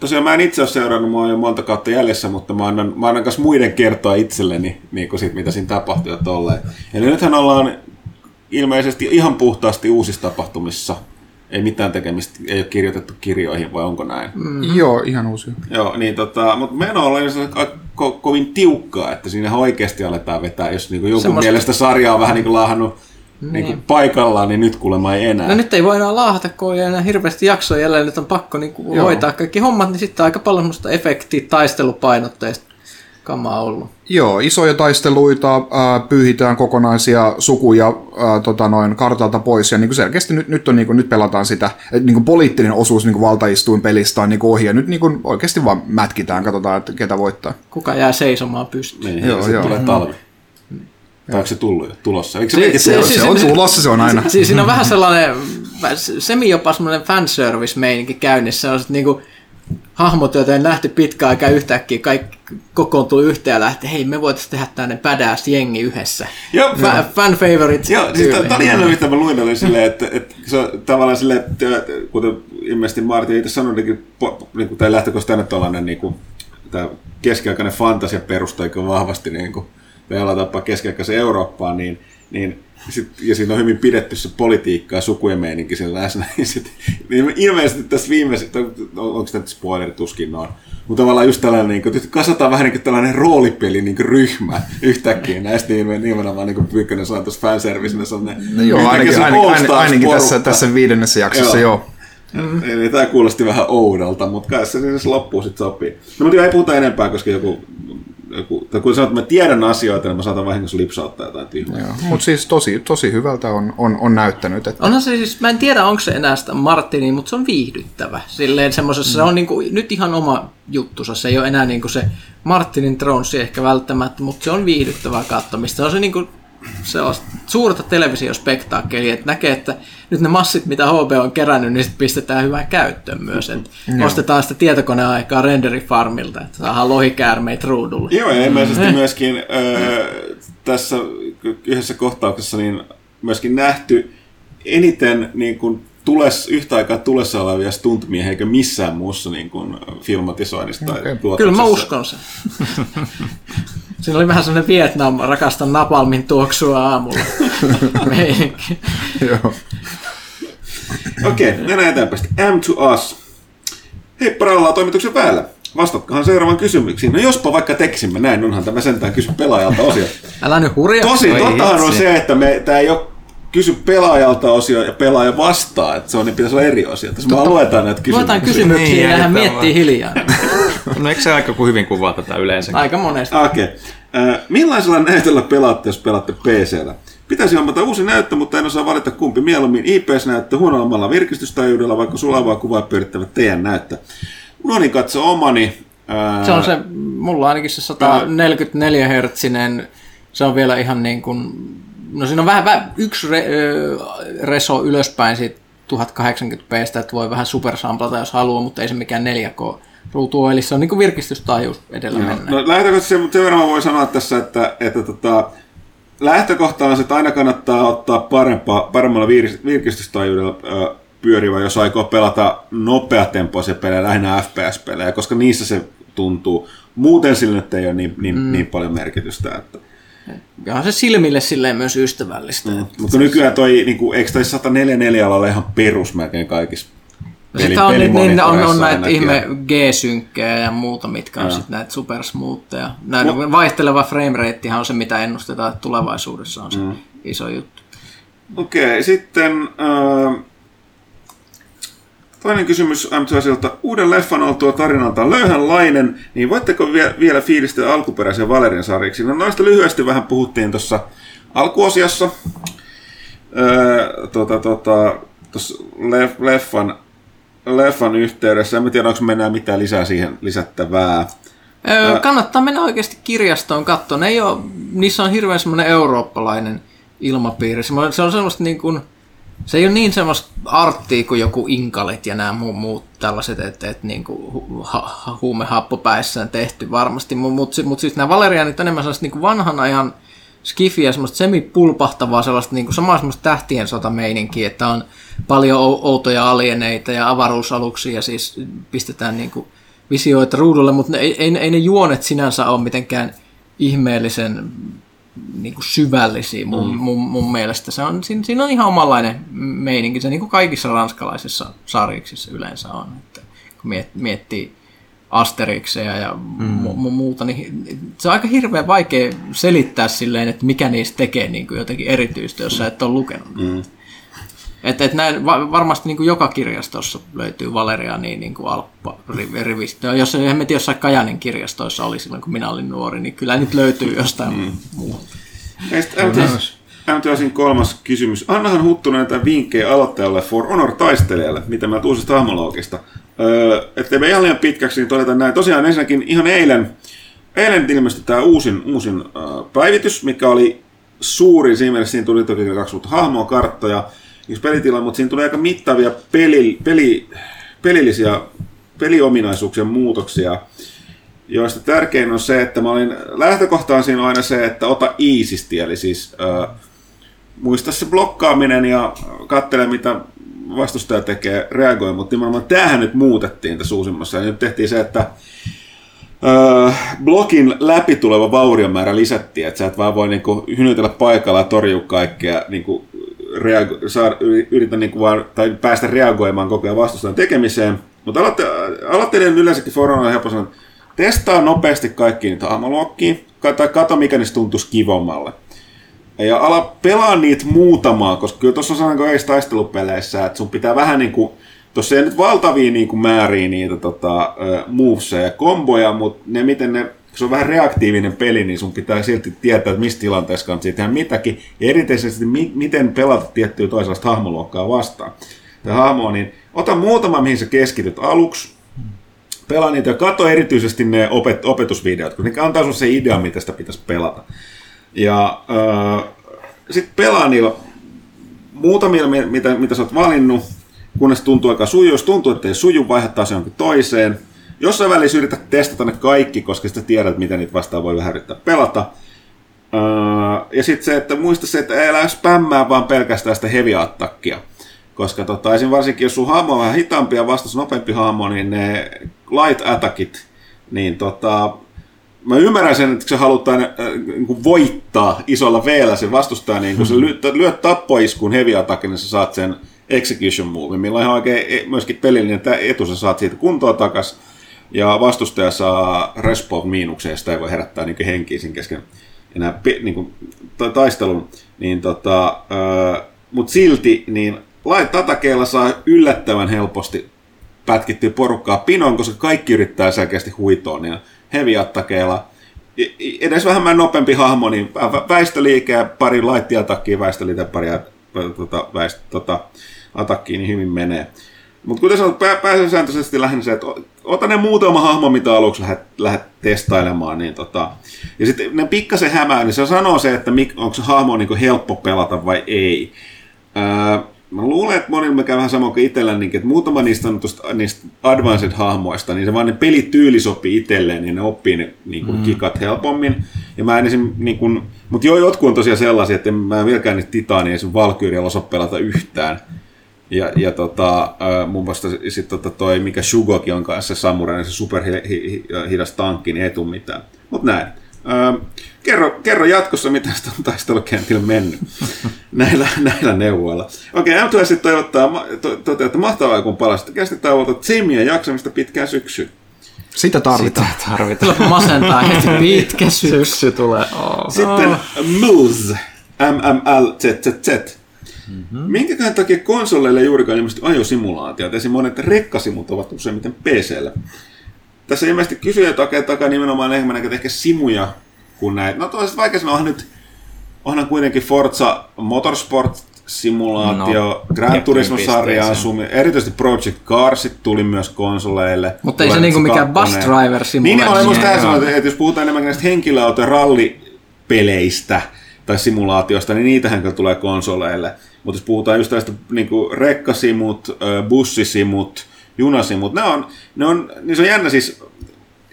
tosiaan mä en itse ole seurannut, mä oon jo monta kautta jäljessä, mutta mä annan, mä annan muiden kertoa itselleni, niin kuin sit, mitä siinä tapahtui ja tolleen. Eli nythän ollaan ilmeisesti ihan puhtaasti uusissa tapahtumissa. Ei mitään tekemistä, ei ole kirjoitettu kirjoihin, vai onko näin? Mm. Joo, ihan uusi. Joo, niin tota, mutta meno on ko- kovin tiukkaa, että siinä oikeasti aletaan vetää, jos niinku jonkun Semmosta... mielestä sarja on vähän niin kuin laahannut niin. Niin kuin paikallaan, niin nyt kuulemma ei enää. No nyt ei voi enää laahata, kun ei enää hirveästi jaksoja jäljellä, nyt on pakko niin kuin hoitaa kaikki hommat, niin sitten aika paljon musta efekti taistelupainotteista kamaa ollut. Joo, isoja taisteluita, äh, pyyhitään kokonaisia sukuja äh, tota noin kartalta pois, ja niin kuin selkeästi nyt, nyt, on, niin kuin, nyt pelataan sitä, että niin kuin poliittinen osuus niin kuin valtaistuin pelistä on niin kuin ohi, ja nyt niin kuin oikeasti vaan mätkitään, katsotaan, että ketä voittaa. Kuka jää seisomaan pystyyn. Niin, joo, joo. tulee talvi. Tai onko se tullut jo? Tulossa? Eikö se, se, se, se, se, on tulossa, se on aina. Siis siinä on vähän sellainen, semi jopa semmoinen fanservice-meininki käynnissä. On, että niinku, hahmot, joita en nähty pitkään aikaa yhtäkkiä, kaikki kokoontuu yhteen ja lähti, hei me voitaisiin tehdä tänne badass jengi yhdessä. Joo, Fa- fan favorite. Joo, siis tämä oli jännä, mitä mä luin, oli silleen, että, että se on tavallaan silleen, että kuten ilmeisesti Martin itse sanoi, niin, niin kuin tämä lähtökohta tänne tuollainen niin kuin, tämä keskiaikainen fantasia perustuu vahvasti niin kuin, jollain tapaa keskiaikaisen Eurooppaan, niin, niin sit, ja siinä on hyvin pidetty se politiikka ja sukujen meininki sen läsnä. Niin, sit, niin ilmeisesti tässä viimeisessä, onko tämä spoileri tuskin on, mutta tavallaan just tällainen, niin kuin, kasataan vähän niin kuin tällainen roolipeli niin kuin ryhmä yhtäkkiä näistä niin nimenomaan niin kuin Pyykkönen sanoi tuossa fanservicenä sellainen. No joo, ainakin, ainakin, ainakin, ainakin tässä, tässä viidennessä jaksossa joo. joo. Mm. Eli tämä kuulosti vähän oudolta, mutta kai se siis loppuu sitten sopii. No mutta ei puhuta enempää, koska joku joku, tai kun sanot, että mä tiedän asioita, niin mä saatan vahingossa lipsauttaa jotain tyhmää. Mutta siis tosi, tosi hyvältä on, on, on näyttänyt. Että... Onhan se siis, mä en tiedä onko se enää sitä Martini, mutta se on viihdyttävä. Silleen semmoisessa, mm. se on niinku, nyt ihan oma juttusa, se ei ole enää niinku se Martinin Thronesia ehkä välttämättä, mutta se on viihdyttävää katsomista. Se on se niin kuin sellaista suurta televisiospektaakkelia, että näkee, että nyt ne massit, mitä HB on kerännyt, niin sitten pistetään hyvään käyttöön myös. Että ostetaan sitä tietokoneaikaa renderifarmilta, että saadaan lohikäärmeitä ruudulle. Joo, ja ilmeisesti myöskin äh, tässä yhdessä kohtauksessa niin myöskin nähty eniten niin kuin tules, yhtä aikaa tulessa olevia stuntmiehiä eikä missään muussa niin kuin Okei. tuotannossa. Kyllä mä uskon sen. Siinä oli vähän semmoinen Vietnam, rakasta napalmin tuoksua aamulla. Joo. Okei, okay, mennään eteenpäin. M to us. Hei, paralla toimituksen päällä. Vastatkohan seuraavan kysymyksiin. No jospa vaikka tekisimme näin, onhan tämä sentään kysy pelaajalta osio. Älä nyt hurjaa. Tosi, Oi totahan on se, että me, tämä ei ole kysy pelaajalta osio ja pelaaja vastaa, että se on, niin pitäisi olla eri osio. Tässä vaan luetaan näitä kysymyksiä. Luetaan kysymyksiä Niin, ja hän miettii hiljaa. No eikö se aika hyvin kuvaa tätä yleensä? Aika monesti. Okei. Okay. Millaisella näytöllä pelaatte, jos pelaatte PCllä? Pitäisi hommata uusi näyttö, mutta en osaa valita kumpi. Mieluummin IPS-näyttö huonommalla virkistystajuudella, vaikka sulavaa kuvaa pyörittävät teidän näyttö. Unohdin katsoa omani. Ää, Se on se, mulla ainakin se 144 hertsinen, se on vielä ihan niin kuin, no siinä on vähän, vähän yksi re, ö, reso ylöspäin siitä 1080p, että voi vähän supersamplata jos haluaa, mutta ei se mikään 4K ruutu eli se on niin virkistystaajuus edellä Joo. mennään. No lähtökohtaisesti sen, sen verran mä voin sanoa tässä, että, että tota, lähtökohta on se, että aina kannattaa ottaa parempaa, paremmalla vir- virkistystajuudella ö, pyörivä, jos aikoo pelata nopeatempoisia pelejä, lähinnä FPS-pelejä, koska niissä se tuntuu. Muuten sillä nyt ei ole niin, niin, mm. niin paljon merkitystä. Että. Ja on se silmille silleen myös ystävällistä. Mm. Mutta nykyään toi, niin kuin, eikö toi 144 ole ihan perus melkein kaikissa No sitten on, niin, niin, on, on näitä ihme G-synkkejä ja muuta, mitkä on sitten näitä supersmoothia. Näin vaihteleva framerate on se, mitä ennustetaan, että tulevaisuudessa on se mm. iso juttu. Okei, sitten äh, toinen kysymys M2silta. Uuden leffan oltua tarinaltaan löyhänlainen, niin voitteko vie, vielä fiilistellä alkuperäisen Valerian sarjiksi? No noista lyhyesti vähän puhuttiin tuossa alkuosiossa. Öö, tota, tota, leff, leffan, leffan yhteydessä. En tiedä, onko enää mitään lisää siihen lisättävää. Öö, kannattaa mennä oikeasti kirjastoon katsoa. Ne ei ole, niissä on hirveän semmoinen eurooppalainen ilmapiiri. Se on semmoista niin kuin, se ei ole niin semmoista arttia kuin joku inkalit ja nämä muut, muut tällaiset, että et, niin kuin hu, ha, huumehappopäissään tehty varmasti. Mutta mut, mut siis nämä valerianit on enemmän sellaista niin kuin vanhan ajan skifiä, semmoista semipulpahtavaa, sellaista niin kuin samaa semmoista tähtien sotameininkiä, että on paljon ou- outoja alieneita ja avaruusaluksia siis pistetään niin kuin visioita ruudulle, mutta ei, ei, ei ne juonet sinänsä ole mitenkään ihmeellisen niin kuin syvällisiä mun, mm. mun, mun mielestä. Se on, siinä, siinä on ihan omanlainen meininki, se niin kuin kaikissa ranskalaisissa sarjiksissa yleensä on. Että kun miet, miettii Asterikseja ja mm. mu- mu- muuta, niin se on aika hirveän vaikea selittää silleen, että mikä niistä tekee niin kuin jotenkin erityistä, jos sä et ole lukenut. Mm. Että et näin, va- varmasti niin kuin joka kirjastossa löytyy Valeriani niin kuin alppa rivistä. Ja jos en tiedä, jossain Kajanin kirjastoissa oli silloin, kun minä olin nuori, niin kyllä nyt löytyy jostain mm. muualta. Ja sitten MTSin kolmas kysymys. Annahan Huttunen näitä vinkkejä aloittajalle For Honor-taistelijalle, mitä mä uusista hahmologista. Öö, ettei me ihan liian pitkäksi, niin todeta näin. Tosiaan ensinnäkin ihan eilen, eilen ilmestyi tämä uusin, uusin äh, päivitys, mikä oli suuri. Siinä mielessä siinä tuli toki kaksi uutta hahmoa, karttoja, yksi pelitila, mutta siinä tuli aika mittavia peli, peli, pelillisiä peliominaisuuksien muutoksia joista tärkein on se, että mä olin, lähtökohtaan siinä aina se, että ota iisisti, eli siis äh, muista se blokkaaminen ja katsele mitä vastustaja tekee, reagoi, mutta nimenomaan tämähän nyt muutettiin tässä uusimmassa, ja nyt tehtiin se, että äh, blokin läpi tuleva vaurionmäärä lisättiin, että sä et vaan voi niinku hynytellä paikalla ja torjua kaikkea, niinku, reago- saa, yritä niinku vaan, tai päästä reagoimaan koko ajan vastustajan tekemiseen, mutta aloitte, aloittelijan yleensäkin helppo sanoa, että testaa nopeasti kaikki niitä hahmoluokkia, tai kato mikä niistä tuntuisi kivommalle. Ja ala pelaa niitä muutamaa, koska kyllä tuossa on sanonko ei taistelupeleissä, että sun pitää vähän niinku, tuossa ei nyt valtavia niinku määriä niitä tota, movesia ja komboja, mutta ne miten ne, kun se on vähän reaktiivinen peli, niin sun pitää silti tietää, että missä tilanteessa kannattaa tehdä mitäkin, ja erityisesti mi- miten pelata tiettyä toisenlaista hahmoluokkaa vastaan. Tämä hahmo, niin ota muutama, mihin sä keskityt aluksi, Pelaa niitä ja katso erityisesti ne opet- opetusvideot, kun ne antaa sinulle se idea, mitä sitä pitäisi pelata. Ja äh, sitten pelaa niillä muutamia, mitä, mitä sä oot valinnut, kunnes tuntuu aika suju. Jos tuntuu, että ei suju, vaihdattaa se jonkin toiseen. Jossain välissä yrität testata ne kaikki, koska sitten tiedät, miten niitä vastaan voi vähän yrittää pelata. Uh, ja sitten se, että muista se, että älä spämmää vaan pelkästään sitä heavy attackia. Koska tota, esim. varsinkin jos sun hahmo on vähän hitaampi ja vastas nopeampi hahmo, niin ne light attackit, niin tota, mä ymmärrän sen, että se halutaan äh, niin voittaa isolla veellä se vastustaja, niin kun sä lyöt, lyöt tappoiskun heavy attackin, niin sä saat sen execution move, millä on ihan oikein e- myöskin pelillinen etu, sä saat siitä kuntoa takas, ja vastustaja saa respawn miinukseen, ja sitä ei voi herättää niin henkiä siinä kesken enää niin kuin, taistelun, niin tota, mutta silti niin Light Atakeella saa yllättävän helposti pätkittyä porukkaa pinoon, koska kaikki yrittää selkeästi huitoa, niin Heavy Attakeella edes vähän nopeampi hahmo, niin väistöliike ja pari laittia takkiin väistöliike pari tota, väist, tota, atakkiin, niin hyvin menee. Mutta kuten sanot, pääsääntöisesti lähinnä se, että ota ne muutama hahmo, mitä aluksi lähdet, lähdet testailemaan. Niin tota, ja sitten ne pikkasen hämää, niin se sanoo se, että onko se hahmo niin helppo pelata vai ei. Öö, Mä luulen, että monilla me käy vähän sama kuin itsellä, niin, että muutama niistä, on tuosta, niistä advanced-hahmoista, niin se vaan ne pelityyli sopii itselleen, niin ne oppii ne niin kuin, mm. kikat helpommin. Ja mä en esim, niin kuin, mutta joo, jotkut on tosiaan sellaisia, että en mä vieläkään niitä titaania esim. Valkyrialla osaa pelata yhtään. Ja, ja tota, muun muassa sit, tota, toi, mikä Shugoki on kanssa se samurai, se superhidas tankki, niin ei tule mitään. Mutta näin. Äh, kerro, kerro jatkossa, mitä sitä on taistelukentillä mennyt näillä, näillä neuvoilla. Okei, okay, M2 sitten toivottaa, to, to, että mahtavaa kun palasit. Kästi tavoittaa Tsimien jaksamista pitkään syksyyn. Sitä tarvitaan. Sitä tarvitaan. Masentaa heti pitkä syksy tulee. Oh. Sitten oh. Moose, MMLZZZ. Mm-hmm. Minkä takia konsoleille juurikaan ilmeisesti ajosimulaatiot? Esimerkiksi monet rekkasimut ovat useimmiten PCllä. Tässä ilmeisesti kysyjä takia takaa nimenomaan enemmän näkee ehkä simuja kuin näitä. No toisaalta vaikka sanoa nyt, onhan kuitenkin Forza Motorsport simulaatio, no, Gran Turismo-sarjaa, erityisesti Project Carsit tuli myös konsoleille. Mutta ei se niinku mikään bus driver simulaatio. Niin, olen musta tähän sanoa, että jos puhutaan enemmän näistä henkilöauto- rallipeleistä tai simulaatiosta, niin niitähän tulee konsoleille. Mutta jos puhutaan just tästä niin rekkasimut, bussisimut, junasimut, ne on, ne on, niin se on jännä siis,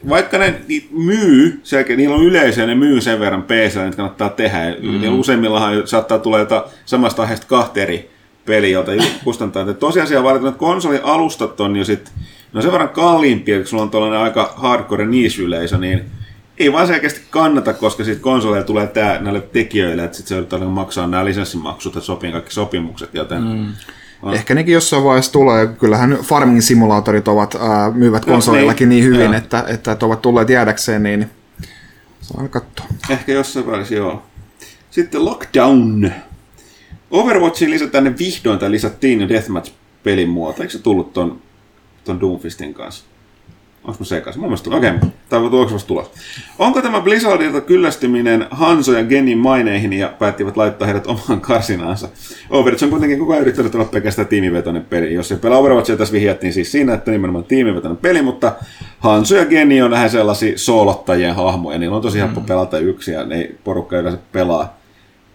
vaikka ne myy, selkeä, niillä on yleisöä, ne myy sen verran PC, että kannattaa tehdä. Mm. Ja useimmillahan saattaa tulla jota samasta aiheesta kahta eri peliä, jota kustantaa. Ja tosiasia vaan, että konsolialustat on jo sit, no sen verran kalliimpia, kun sulla on tuollainen aika hardcore niche-yleisö, niin ei vaan selkeästi kannata, koska siitä konsoleja tulee tää näille tekijöille, että sitten se yrittää maksaa nämä lisenssimaksut ja sopii kaikki sopimukset, joten mm. Ah. Ehkä nekin jossain vaiheessa tulee. Kyllähän farming simulaatorit ovat, ää, myyvät no, konsolillakin niin, niin hyvin, että, että, että, ovat tulleet jäädäkseen, niin saa katsoa. Ehkä jossain vaiheessa, joo. Sitten Lockdown. Overwatchiin lisätään ne vihdoin, tai lisättiin Deathmatch-pelin muoto. Eikö se tullut ton, ton Doomfistin kanssa? Onko sekaisin? Mun mielestä Okei, okay. tämä on tulossa tulos. Onko tämä Blizzardilta kyllästyminen Hanso ja Genin maineihin ja päättivät laittaa heidät omaan karsinaansa? Overwatch on kuitenkin koko ajan yrittänyt olla pelkästään tiimivetoinen peli. Jos ei pelaa Overwatchia, tässä vihjattiin siis siinä, että nimenomaan tiimivetoinen peli, mutta Hanso ja Geni on vähän sellaisia soolottajien hahmoja. Niillä on tosi helppo mm. pelata yksin ja ne porukka yleensä pelaa,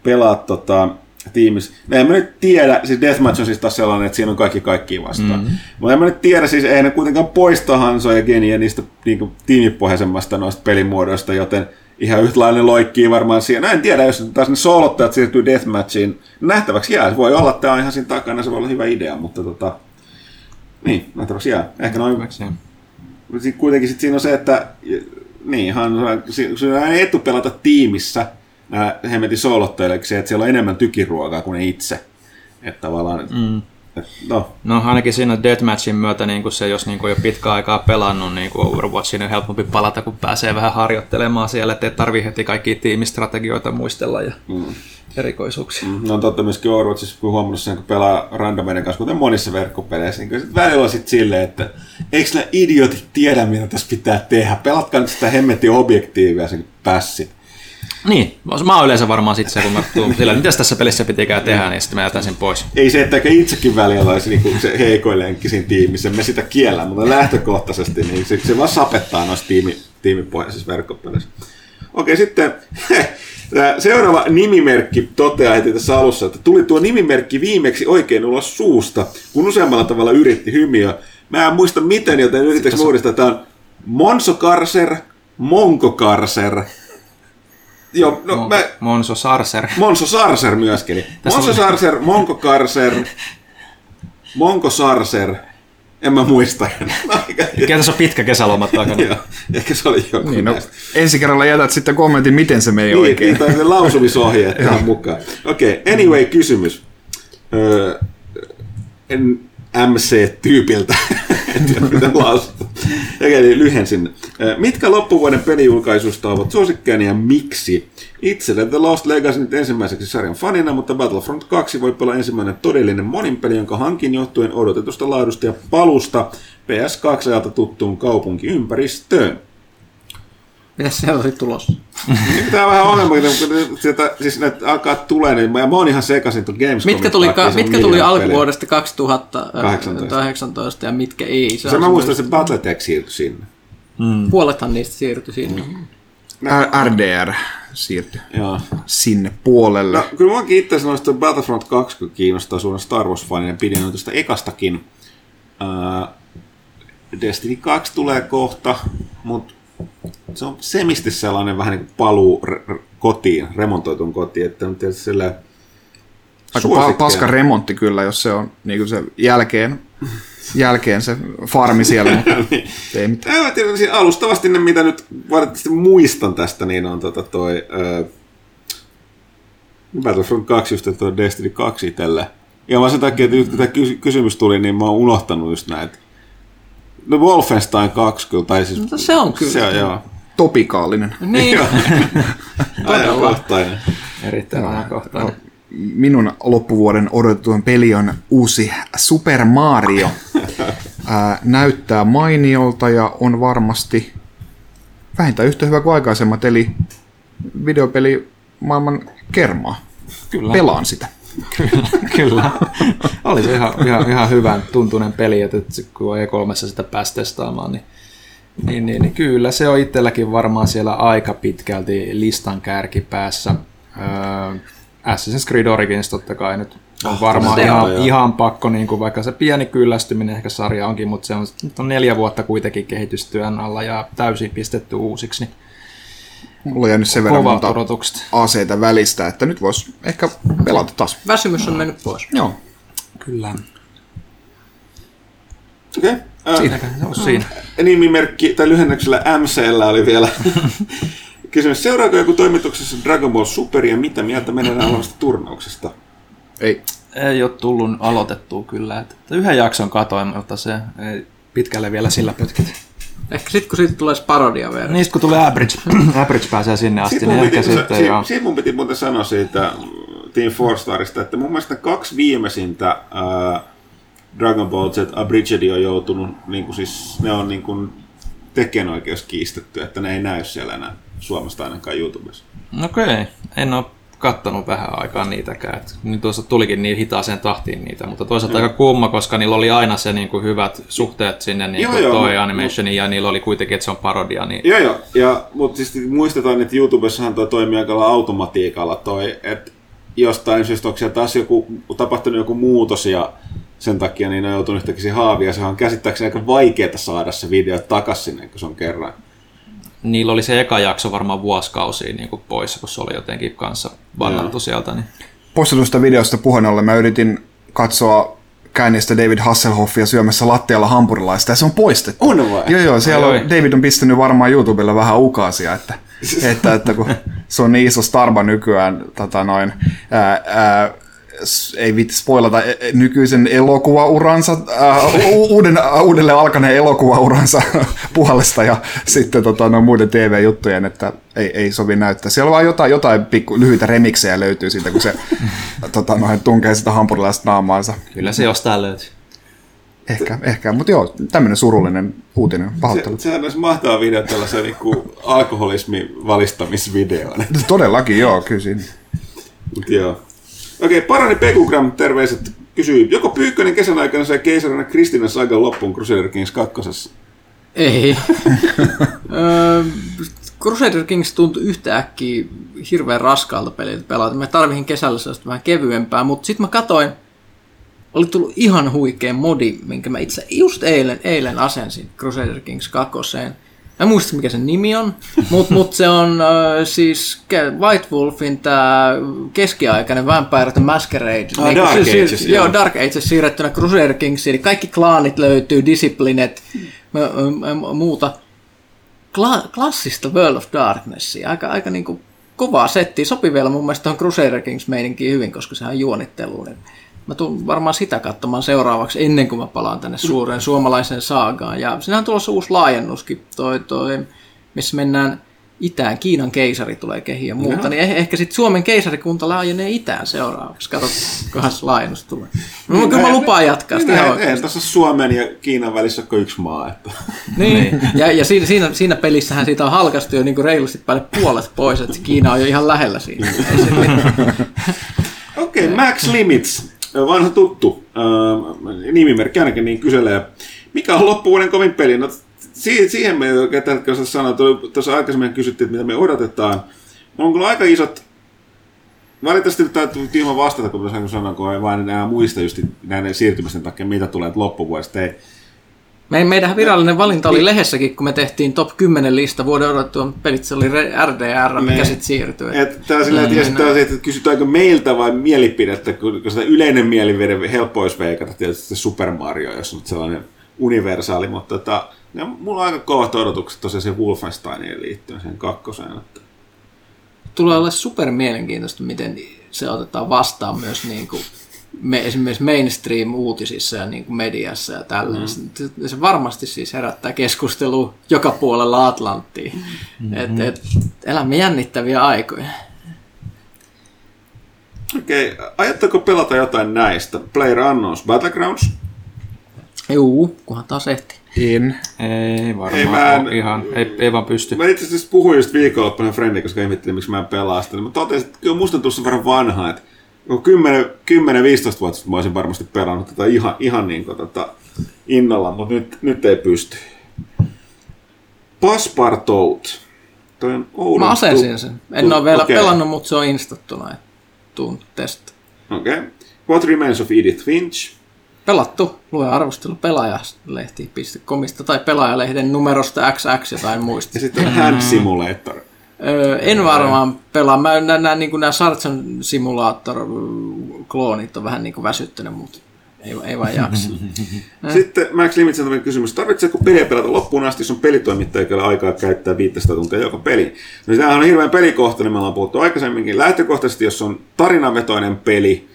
pelaa tota, tiimissä. No en mä nyt tiedä, siis Deathmatch on siis taas sellainen, että siinä on kaikki kaikki vastaan. Mm-hmm. Mutta en mä nyt tiedä, siis ei ne kuitenkaan poista Hansoa ja Geniä niistä niin tiimipohjaisemmasta noista pelimuodoista, joten ihan yhtälainen loikkii varmaan siinä. No en tiedä, jos taas ne soolottajat siirtyy Deathmatchiin, nähtäväksi jää. Se voi olla, että tämä on ihan siinä takana, se voi olla hyvä idea, mutta tota, niin, nähtäväksi jää. Ehkä noin, kuitenkin sit siinä on se, että niin, Hanso, siinä on etu pelata tiimissä, hemmetin soolotteleeksi, että siellä on enemmän tykiruokaa kuin itse. Että tavallaan, mm. et, no. no. ainakin siinä Deathmatchin myötä niin se, jos niin jo pitkä aikaa pelannut niin Overwatchin, on helpompi palata, kun pääsee vähän harjoittelemaan siellä, ettei tarvi heti kaikki tiimistrategioita muistella ja mm. erikoisuuksia. Mm. No on totta myöskin Overwatchissa, kun huomannut sen, kun pelaa randomeiden kanssa, kuten monissa verkkopeleissä, niin sit välillä on sitten silleen, että eikö nämä idiotit tiedä, mitä tässä pitää tehdä? Pelatkaa nyt sitä hemmetin objektiivia sen pässit. Niin, mä oon yleensä varmaan sitten se, kun mä tuun sillä, mitä tässä pelissä pitikään tehdä, niin sitten mä jätän sen pois. Ei se, että itsekin välillä olisi niinku se heikoin lenkki siinä tiimissä, me sitä kiellä, mutta lähtökohtaisesti niin se, se vaan sapettaa noissa tiimi, tiimipohjaisissa verkkopeleissä. Okei, sitten seuraava nimimerkki toteaa heti tässä alussa, että tuli tuo nimimerkki viimeksi oikein ulos suusta, kun useammalla tavalla yritti hymiä. Mä en muista miten, joten yritäks uudistaa. Tämä on Monso Karser, Monko Karser. Joo, no Mon- mä, Monso Sarser. Monso Sarser myöskin. Monso on- Sarser, Monko Karser, Monko Sarser. En mä muista. Mikä tässä on pitkä kesäloma takana? Joo, Ehkä se oli joku Niin, no, näistä. ensi kerralla jätät sitten kommentin, miten se meni Niin, oikein. niin, tai lausumisohjeet tähän mukaan. Okei, okay, anyway, kysymys. Öö, en MC-tyypiltä. En tiedä, lausuttu. Okei, eli lyhensin. Öö, Mitkä loppuvuoden pelijulkaisusta ovat suosikkeeni ja miksi? Itselle The Lost Legacy nyt ensimmäiseksi sarjan fanina, mutta Battlefront 2 voi olla ensimmäinen todellinen moninpeli, jonka hankin johtuen odotetusta laadusta ja palusta PS2-ajalta tuttuun kaupunkiympäristöön. Mitäs siellä oli tulossa? Tämä on vähän ongelma, kun sieltä, siis näitä alkaa tulee, niin mä, mä oon ihan sekaisin tuon Gamescomin Mitkä tuli, ka, mitkä tuli alkuvuodesta 2018 18. ja mitkä ei? Se, Se on mä muistan, että se Battletech siirtyi sinne. Puolethan niistä siirtyi sinne. R- RDR siirtyi Joo. sinne puolelle. No, kyllä muakin itse asiassa noista Battlefront 2 kun kiinnostaa suuren Star Wars-fanina, ja pidin tuosta ekastakin. Uh, Destiny 2 tulee kohta, mutta se on semisti sellainen vähän niin kuin paluu re- kotiin, remontoitun kotiin, että on tietysti sillä Aika pa- paska remontti kyllä, jos se on niin kuin se jälkeen, jälkeen se farmi siellä, mutta ei mitään. Mä tiedän, siis alustavasti ne, mitä nyt valitettavasti muistan tästä, niin on tota toi ö, Battlefront 2, just tuo Destiny 2 itselle. Ja vaan sen takia, että nyt kun tämä kysy- kysymys tuli, niin mä oon unohtanut just näitä. No Wolfenstein 2 kyllä, tai siis... No se on kyllä. Se on, joo. Topikaalinen. Niin, Ajankohtainen. Erittäin ajankohtainen. Minun loppuvuoden odotetuin peli on uusi Super Mario. Ää, näyttää mainiolta ja on varmasti vähintään yhtä hyvä kuin aikaisemmat, eli videopeli maailman kermaa. Kyllä. Pelaan sitä. Kyllä. Oli se ihan, ihan, ihan hyvän tuntunen peli, että kun E3 sitä pääsi testaamaan, niin, niin, niin, niin kyllä se on itselläkin varmaan siellä aika pitkälti listan kärkipäässä. Öö, Assassin's Creed Origins totta kai nyt on varmaan on, ihan, joo. ihan pakko, niin kuin vaikka se pieni kyllästyminen ehkä sarja onkin, mutta se on, nyt on neljä vuotta kuitenkin kehitystyön alla ja täysin pistetty uusiksi, niin Mulla on jäänyt sen verran monta odotukset. aseita välistä, että nyt voisi ehkä pelata taas. väsymys on mennyt pois. Joo. Kyllä. Okei. Okay. Siinäkään se on siinä. nimimerkki, tai lyhennöksellä MCL oli vielä kysymys. Seuraako joku toimituksessa Dragon Ball Super ja mitä mieltä meneillään olevasta turnauksesta? Ei. Ei ole tullut aloitettua kyllä. Että yhden jakson katoin, mutta se ei pitkälle vielä sillä pötkitä. Ehkä sitten kun siitä tulee parodia vielä. Niistä kun tulee Average, Average pääsee sinne asti, Sitten niin mun, ehkä piti, sitten si, joo. siitä mun piti muuten sanoa siitä Team Four Starista, että mun mielestä kaksi viimeisintä ää, Dragon Ball Z Abridged on joutunut, niin kuin siis, ne on niin kuin tekijänoikeus kiistetty, että ne ei näy siellä enää Suomesta ainakaan YouTubessa. Okei, okay. en ole kattonut vähän aikaa niitäkään. Et Nyt tuossa tulikin niin hitaaseen tahtiin niitä, mutta toisaalta aika kumma, koska niillä oli aina se niin kuin hyvät suhteet sinne niin Joo, kuin joo, toi mut- animationiin, ja niillä oli kuitenkin, että se on parodia. Niin... Joo, joo. Ja, mutta siis muistetaan, että YouTubessahan toi toimii aika automatiikalla toi, että jostain syystä onko siellä taas joku, tapahtunut joku muutos ja sen takia niin ne on joutunut yhtäkkiä ja se on käsittääkseni aika vaikeaa saada se video takaisin sinne, kun se on kerran. Niillä oli se eka jakso varmaan vuosikausia niin kuin poissa, kun se oli jotenkin kanssa bannattu sieltä. Niin... Postetusta videosta puheen ollen mä yritin katsoa käänneistä David Hasselhoffia syömässä lattialla hampurilaista ja se on poistettu. On vai? Joo, joo, siellä Ai, on. David on pistänyt varmaan YouTubella vähän ukaasia, että, että, että kun se on niin iso starba nykyään, tota noin, ää, ää, ei vitti spoilata e- e- nykyisen elokuvauransa, ää, u- uuden, ää, uudelleen alkaneen elokuvauransa puolesta ja sitten tota, no, muiden TV-juttujen, että ei, ei sovi näyttää. Siellä on vaan jotain, jotain pikku, lyhyitä remiksejä löytyy siitä, kun se tota, noin, tunkee sitä hampurilaista naamaansa. Kyllä se jostain löytyy. Ehkä, ehkä. mutta joo, tämmöinen surullinen uutinen, pahoittelut. Se, sehän olisi mahtava video tällaisen niin alkoholismin valistamisvideoon. Todellakin, joo, kyllä siinä. Mut joo. Okei, Parani Pekugram, terveiset, kysyy, joko Pyykkönen kesän aikana sai keisarina Kristina Sagan loppuun Crusader Kings 2. Ei. Crusader Kings tuntui yhtäkkiä hirveän raskaalta peliltä pelata. Mä tarvihin kesällä sellaista vähän kevyempää, mutta sitten mä katoin, oli tullut ihan huikea modi, minkä mä itse just eilen, eilen asensin Crusader Kings 2. En muista mikä sen nimi on, mutta mut se on äh, siis White Wolfin tämä keskiaikainen Vampire the Masquerade. Ah, Niin, Dark se- Ages, joo. joo. Dark Ages siirrettynä Crusader Kingsiin, eli kaikki klaanit löytyy, Disciplinet, m- m- m- muuta. Kla- klassista World of Darknessia, aika, aika niinku kovaa settiä, sopii vielä mun mielestä tuohon Crusader Kings meininkiin hyvin, koska sehän on juonittelu. Niin mä tulen varmaan sitä katsomaan seuraavaksi ennen kuin mä palaan tänne suureen suomalaiseen saagaan. Ja siinä on tulossa uusi laajennuskin, toi, toi, missä mennään itään, Kiinan keisari tulee kehiin ja muuta, niin eh- ehkä sitten Suomen keisarikunta laajenee itään seuraavaksi. Kato, kunhan laajennus tulee. No, kyllä mä lupaan jatkaa sitä ihan Ei, ei oikeasti. tässä Suomen ja Kiinan välissä ole kuin yksi maa. Että. Niin. Ja, ja siinä, siinä, siinä, pelissähän siitä on halkastu jo niin kuin reilusti päälle puolet pois, että Kiina on jo ihan lähellä siinä. Okei, okay, Max Limits, vanha tuttu äh, nimimerkki ainakin, niin kyselee, mikä on loppuvuoden kovin peli? No, siihen, siihen me ei oikein tällä sanoa, tuossa aikaisemmin kysyttiin, että mitä me odotetaan. Mulla on kyllä aika isot, valitettavasti täytyy Timo vastata, kun sanoa, kun ei vain enää muista just näiden siirtymisten takia, mitä tulee loppuvuodesta. Ei, Me, meidän virallinen valinta oli lehdessäkin, kun me tehtiin top 10 lista vuoden odottua pelit, se oli RDR, mikä Ne. sitten siirtyi. Tää sillä mm, että, tää, että kysytäänkö meiltä vai mielipidettä, kun, kun sitä yleinen mielipide helppo olisi veikata tietysti se Super Mario, jos on sellainen universaali, mutta tota, ja mulla on aika kovat odotukset tosiaan siihen Wolfensteiniin liittyen siihen kakkoseen. Että. Tulee olla super mielenkiintoista, miten se otetaan vastaan myös niin kuin me, esimerkiksi mainstream-uutisissa ja niin kuin mediassa ja tällä. Mm. Se, se varmasti siis herättää keskustelua joka puolella Atlanttia. Mm-hmm. Et, et, elämme jännittäviä aikoja. Okei, okay, ajatteko pelata jotain näistä? Player Unknowns Battlegrounds? Juu, kunhan taas ehtii. En. Ei varmaan Ei mä en- ihan, ei, ei vaan pysty. Mä itse asiassa puhuin just viikonloppuna Frendi, koska ihmettelin, miksi mä en pelaa sitä. Niin Mä totesin, että kyllä musta tuossa verran vanha, että kun 10-15 vuotta sitten mä olisin varmasti pelannut tätä ihan, ihan niin kuin tota innolla, mutta nyt, nyt ei pysty. Paspartout. Toi on Oulun Mä asensin sen. En ole vielä okei. pelannut, mutta se on instattuna. Tuun testa. Okei. Okay. What Remains of Edith Finch. Pelattu. Lue arvostelu pelaajalehti.comista tai pelaajalehden numerosta XX jotain muista. Ja sitten on Hand Simulator. Öö, en varmaan pelaa. Mä nämä, nämä, niin nämä Sargent Simulator-kloonit on vähän niin kuin väsyttänyt, mutta ei, ei vaan jaksa. Sitten Max Limits on tämmöinen kysymys, tarvitseeko peliä pelata loppuun asti, jos on pelitoimittaja, jolla aikaa käyttää 500 tuntia joka peli? No tämähän on hirveän pelikohtainen, me ollaan puhuttu aikaisemminkin. Lähtökohtaisesti, jos on tarinavetoinen peli,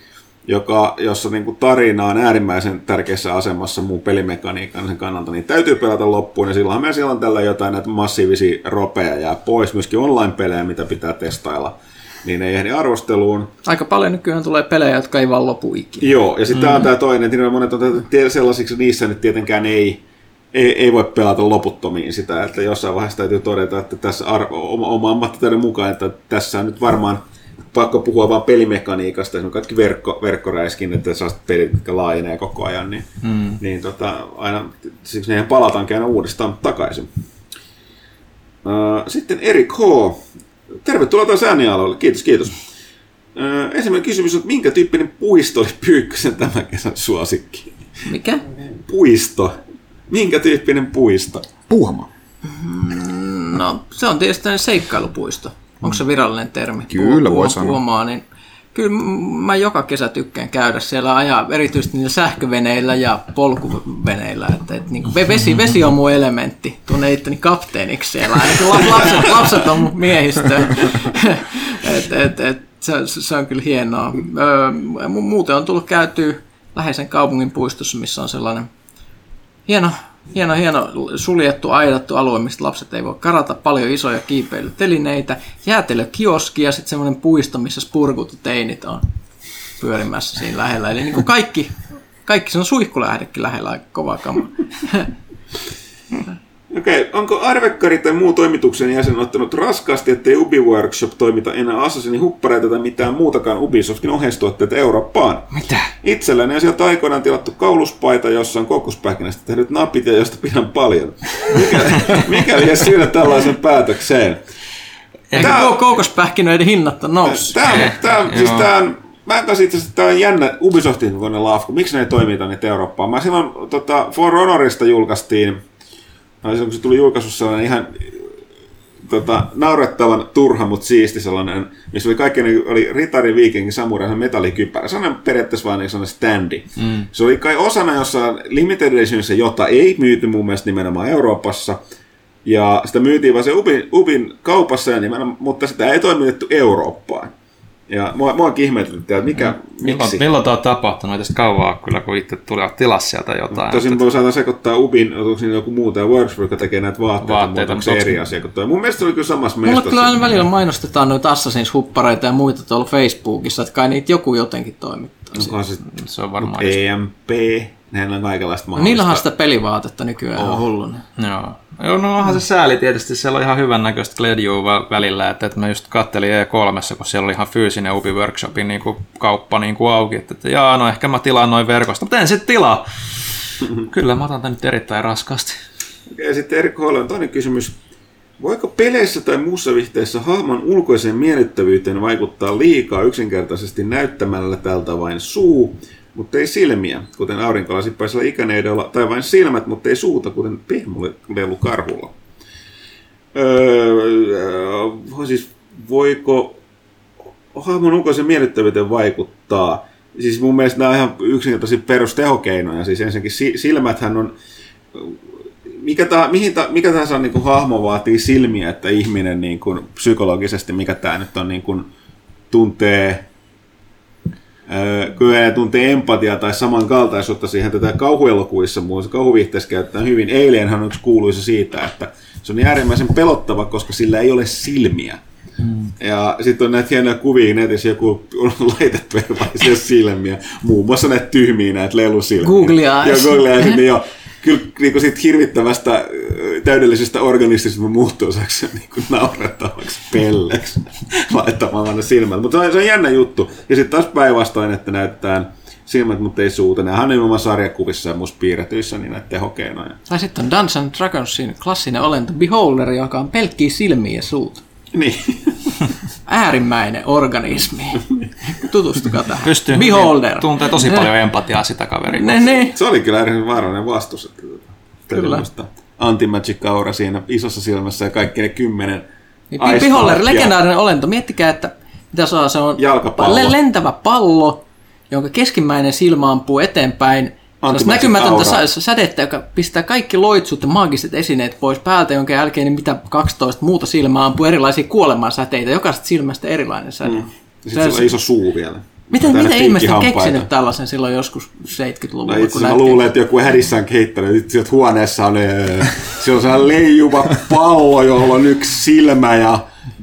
joka, jossa niin kuin tarina on äärimmäisen tärkeässä asemassa muun pelimekaniikan sen kannalta, niin täytyy pelata loppuun, ja silloinhan me silloin tällä jotain näitä massiivisia ropeja jää pois, myöskin online-pelejä, mitä pitää testailla, niin ei ehdi arvosteluun. Aika paljon nykyään tulee pelejä, jotka ei vaan lopu ikinä. Joo, ja sitten mm. on tämä toinen, että monet on sellaisiksi, että niissä nyt tietenkään ei, ei, ei voi pelata loputtomiin sitä, että jossain vaiheessa täytyy todeta, että tässä arvo, oma, oma ammattitaidon mukaan, että tässä on nyt varmaan pakko puhua vain pelimekaniikasta, esimerkiksi kaikki verkko, verkkoräiskin, että sellaiset pelit, jotka laajenee koko ajan, niin, mm. niin tota, aina, siksi niihin palataankin aina uudestaan takaisin. Sitten Erik H. Tervetuloa taas äänialoille. Kiitos, kiitos. Ensimmäinen kysymys on, että minkä tyyppinen puisto oli Pyykkösen tämän kesän suosikki? Mikä? Puisto. Minkä tyyppinen puisto? Puuhama. No, se on tietysti seikkailupuisto. Onko se virallinen termi? Kyllä, voi sanoa. Puhumaan, niin kyllä mä joka kesä tykkään käydä siellä ajaa, erityisesti niillä sähköveneillä ja polkuveneillä. Että, että niin vesi, vesi on mun elementti. Tunnen itteni kapteeniksi siellä. Ainakin lapset, lapset on mun miehistö. et, et, et, se, se, on kyllä hienoa. Mu- muuten on tullut käytyä läheisen kaupungin puistossa, missä on sellainen hieno, hieno, hieno suljettu, aidattu alue, mistä lapset ei voi karata, paljon isoja kiipeilytelineitä, jäätelökioski ja sitten semmoinen puisto, missä spurkut teinit on pyörimässä siinä lähellä. Eli niin kuin kaikki, kaikki se on suihkulähdekin lähellä aika kova kama. Okei, okay. onko Arvekkari tai muu toimituksen jäsen ottanut raskaasti, ettei Ubi Workshop toimita enää Assassinin huppareita tai mitään muutakaan Ubisoftin oheistuotteita Eurooppaan? Mitä? Itselläni on sieltä aikoinaan tilattu kauluspaita, jossa on kokospähkinästä tehdyt napit ja josta pidän paljon. Mikä, mikä liian syynä tällaisen päätökseen? Ehkä Tää- koukospähkinöiden hinnat on noussut. Tämä on, siis tää on, mä en kanssa itse asiassa, tää on jännä Ubisoftin kokoinen lafku. Miksi ne ei toimi tänne Eurooppaan? Mä silloin tota, For Honorista julkaistiin, tai silloin kun se tuli julkaisussa sellainen ihan tota, naurettavan turha, mutta siisti sellainen, missä oli kaikki ne, oli ritari, viikinki, samurai, metallikypärä. Sellainen periaatteessa vaan niin sellainen standi. Mm. Se oli kai osana jossain limited editionissa, jota ei myyty mun mielestä nimenomaan Euroopassa. Ja sitä myytiin vaan se Ubin, Ubin kaupassa, ja nimenomaan, mutta sitä ei toimitettu Eurooppaan. Ja mua, mua ihmetytti, että mikä, Milloin, miksi. milloin tämä on tapahtunut? Ei tästä kauaa kyllä, kun itse tuli tilas sieltä jotain. Tosin voi saada sekoittaa Ubin, onko siinä joku muu tämä Workshop, joka tekee näitä vaatteita, Vaatteita, mutta onko eri onks- asia kuin toi. Mun mielestä se oli kyllä samassa Mulla mestassa. kyllä aina välillä mainostetaan noita Assassin's-huppareita ja muita tuolla Facebookissa, että kai niitä joku jotenkin toimittaa. Onkohan se se on varmaan EMP, nehän on kaikenlaista No, mahdollista. niillähän on sitä pelivaatetta nykyään oh. hulluna. Joo. Joo, no onhan se sääli tietysti, siellä on ihan hyvän näköistä Gledjuu välillä, että, että mä just kattelin E3, kun siellä oli ihan fyysinen Ubi Workshopin niin kuin, kauppa niin kuin auki, että, että jaa, no ehkä mä tilaan noin verkosta, mutta en sitten tilaa. Kyllä, mä otan tän nyt erittäin raskaasti. Ja sitten Erik Holland, toinen kysymys. Voiko peleissä tai muussa vihteessä hahmon ulkoiseen miellyttävyyteen vaikuttaa liikaa yksinkertaisesti näyttämällä tältä vain suu, mutta ei silmiä, kuten aurinkolasipaisella ikäneidolla, tai vain silmät, mutta ei suuta, kuten pehmolelu karhulla? Öö, siis voiko hahmon ulkoisen miellyttävyyteen vaikuttaa? Siis mun mielestä nämä on ihan yksinkertaisia perustehokeinoja. Siis ensinnäkin si- silmäthän on mikä, tah, mihin ta, mikä tahansa niin kuin hahmo vaatii silmiä, että ihminen niin kuin, psykologisesti, mikä tämä nyt on, niin kuin, tuntee kyllä ne tuntee empatiaa tai samankaltaisuutta siihen tätä kauhuelokuissa, muun muassa kauhuviihteessä käytetään hyvin. Alienhan on yksi kuuluisa siitä, että se on äärimmäisen pelottava, koska sillä ei ole silmiä. Mm. Ja sitten on näitä hienoja kuvia netissä, joku on laitettu erilaisia silmiä, muun muassa näitä tyhmiä näitä lelusilmiä. Googly eyes. Joo, Google Eyes, niin joo. Kyllä niin kuin siitä hirvittävästä täydellisestä organismista muuttuu osaksi niin kuin naurettavaksi pelleksi laittamaan ne silmät. Mutta se on, se on jännä juttu. Ja sitten taas päinvastoin, että näytetään silmät, mutta ei suuta. Nehän on nimenomaan sarjakuvissa ja muissa piirretyissä niin näitä tehokeinoja. Tai sitten on Dungeons Dragonsin klassinen olento Beholder, joka on pelkkiä silmiä ja suut. Niin. Äärimmäinen organismi. Tutustukaa tähän. Pystyy, Beholder. tuntee tosi paljon empatiaa sitä kaveria. Ne, ne. Se oli kyllä äärimmäisen vaarallinen vastus. Että, Kyllä. Anti-magic aura siinä isossa silmässä ja kaikki ne kymmenen Niin Beholder, legendaarinen olento. Miettikää, että mitä on. Se on Jalkapallo. le- lentävä pallo, jonka keskimmäinen silmä ampuu eteenpäin. Se on näkymätöntä sa- sädettä, joka pistää kaikki loitsut ja maagiset esineet pois päältä, jonka jälkeen niin mitä 12 muuta silmää ampuu erilaisia kuolemansäteitä. Jokaisesta silmästä erilainen säde. Mm. Sitten sillä on iso suu vielä. Miten, miten ihmiset on keksinyt tällaisen silloin joskus 70-luvulla? No itse mä luulen, että joku hädissään kehittänyt, että sieltä huoneessa on, öö, siellä on sellainen leijuva pallo, jolla on yksi silmä ja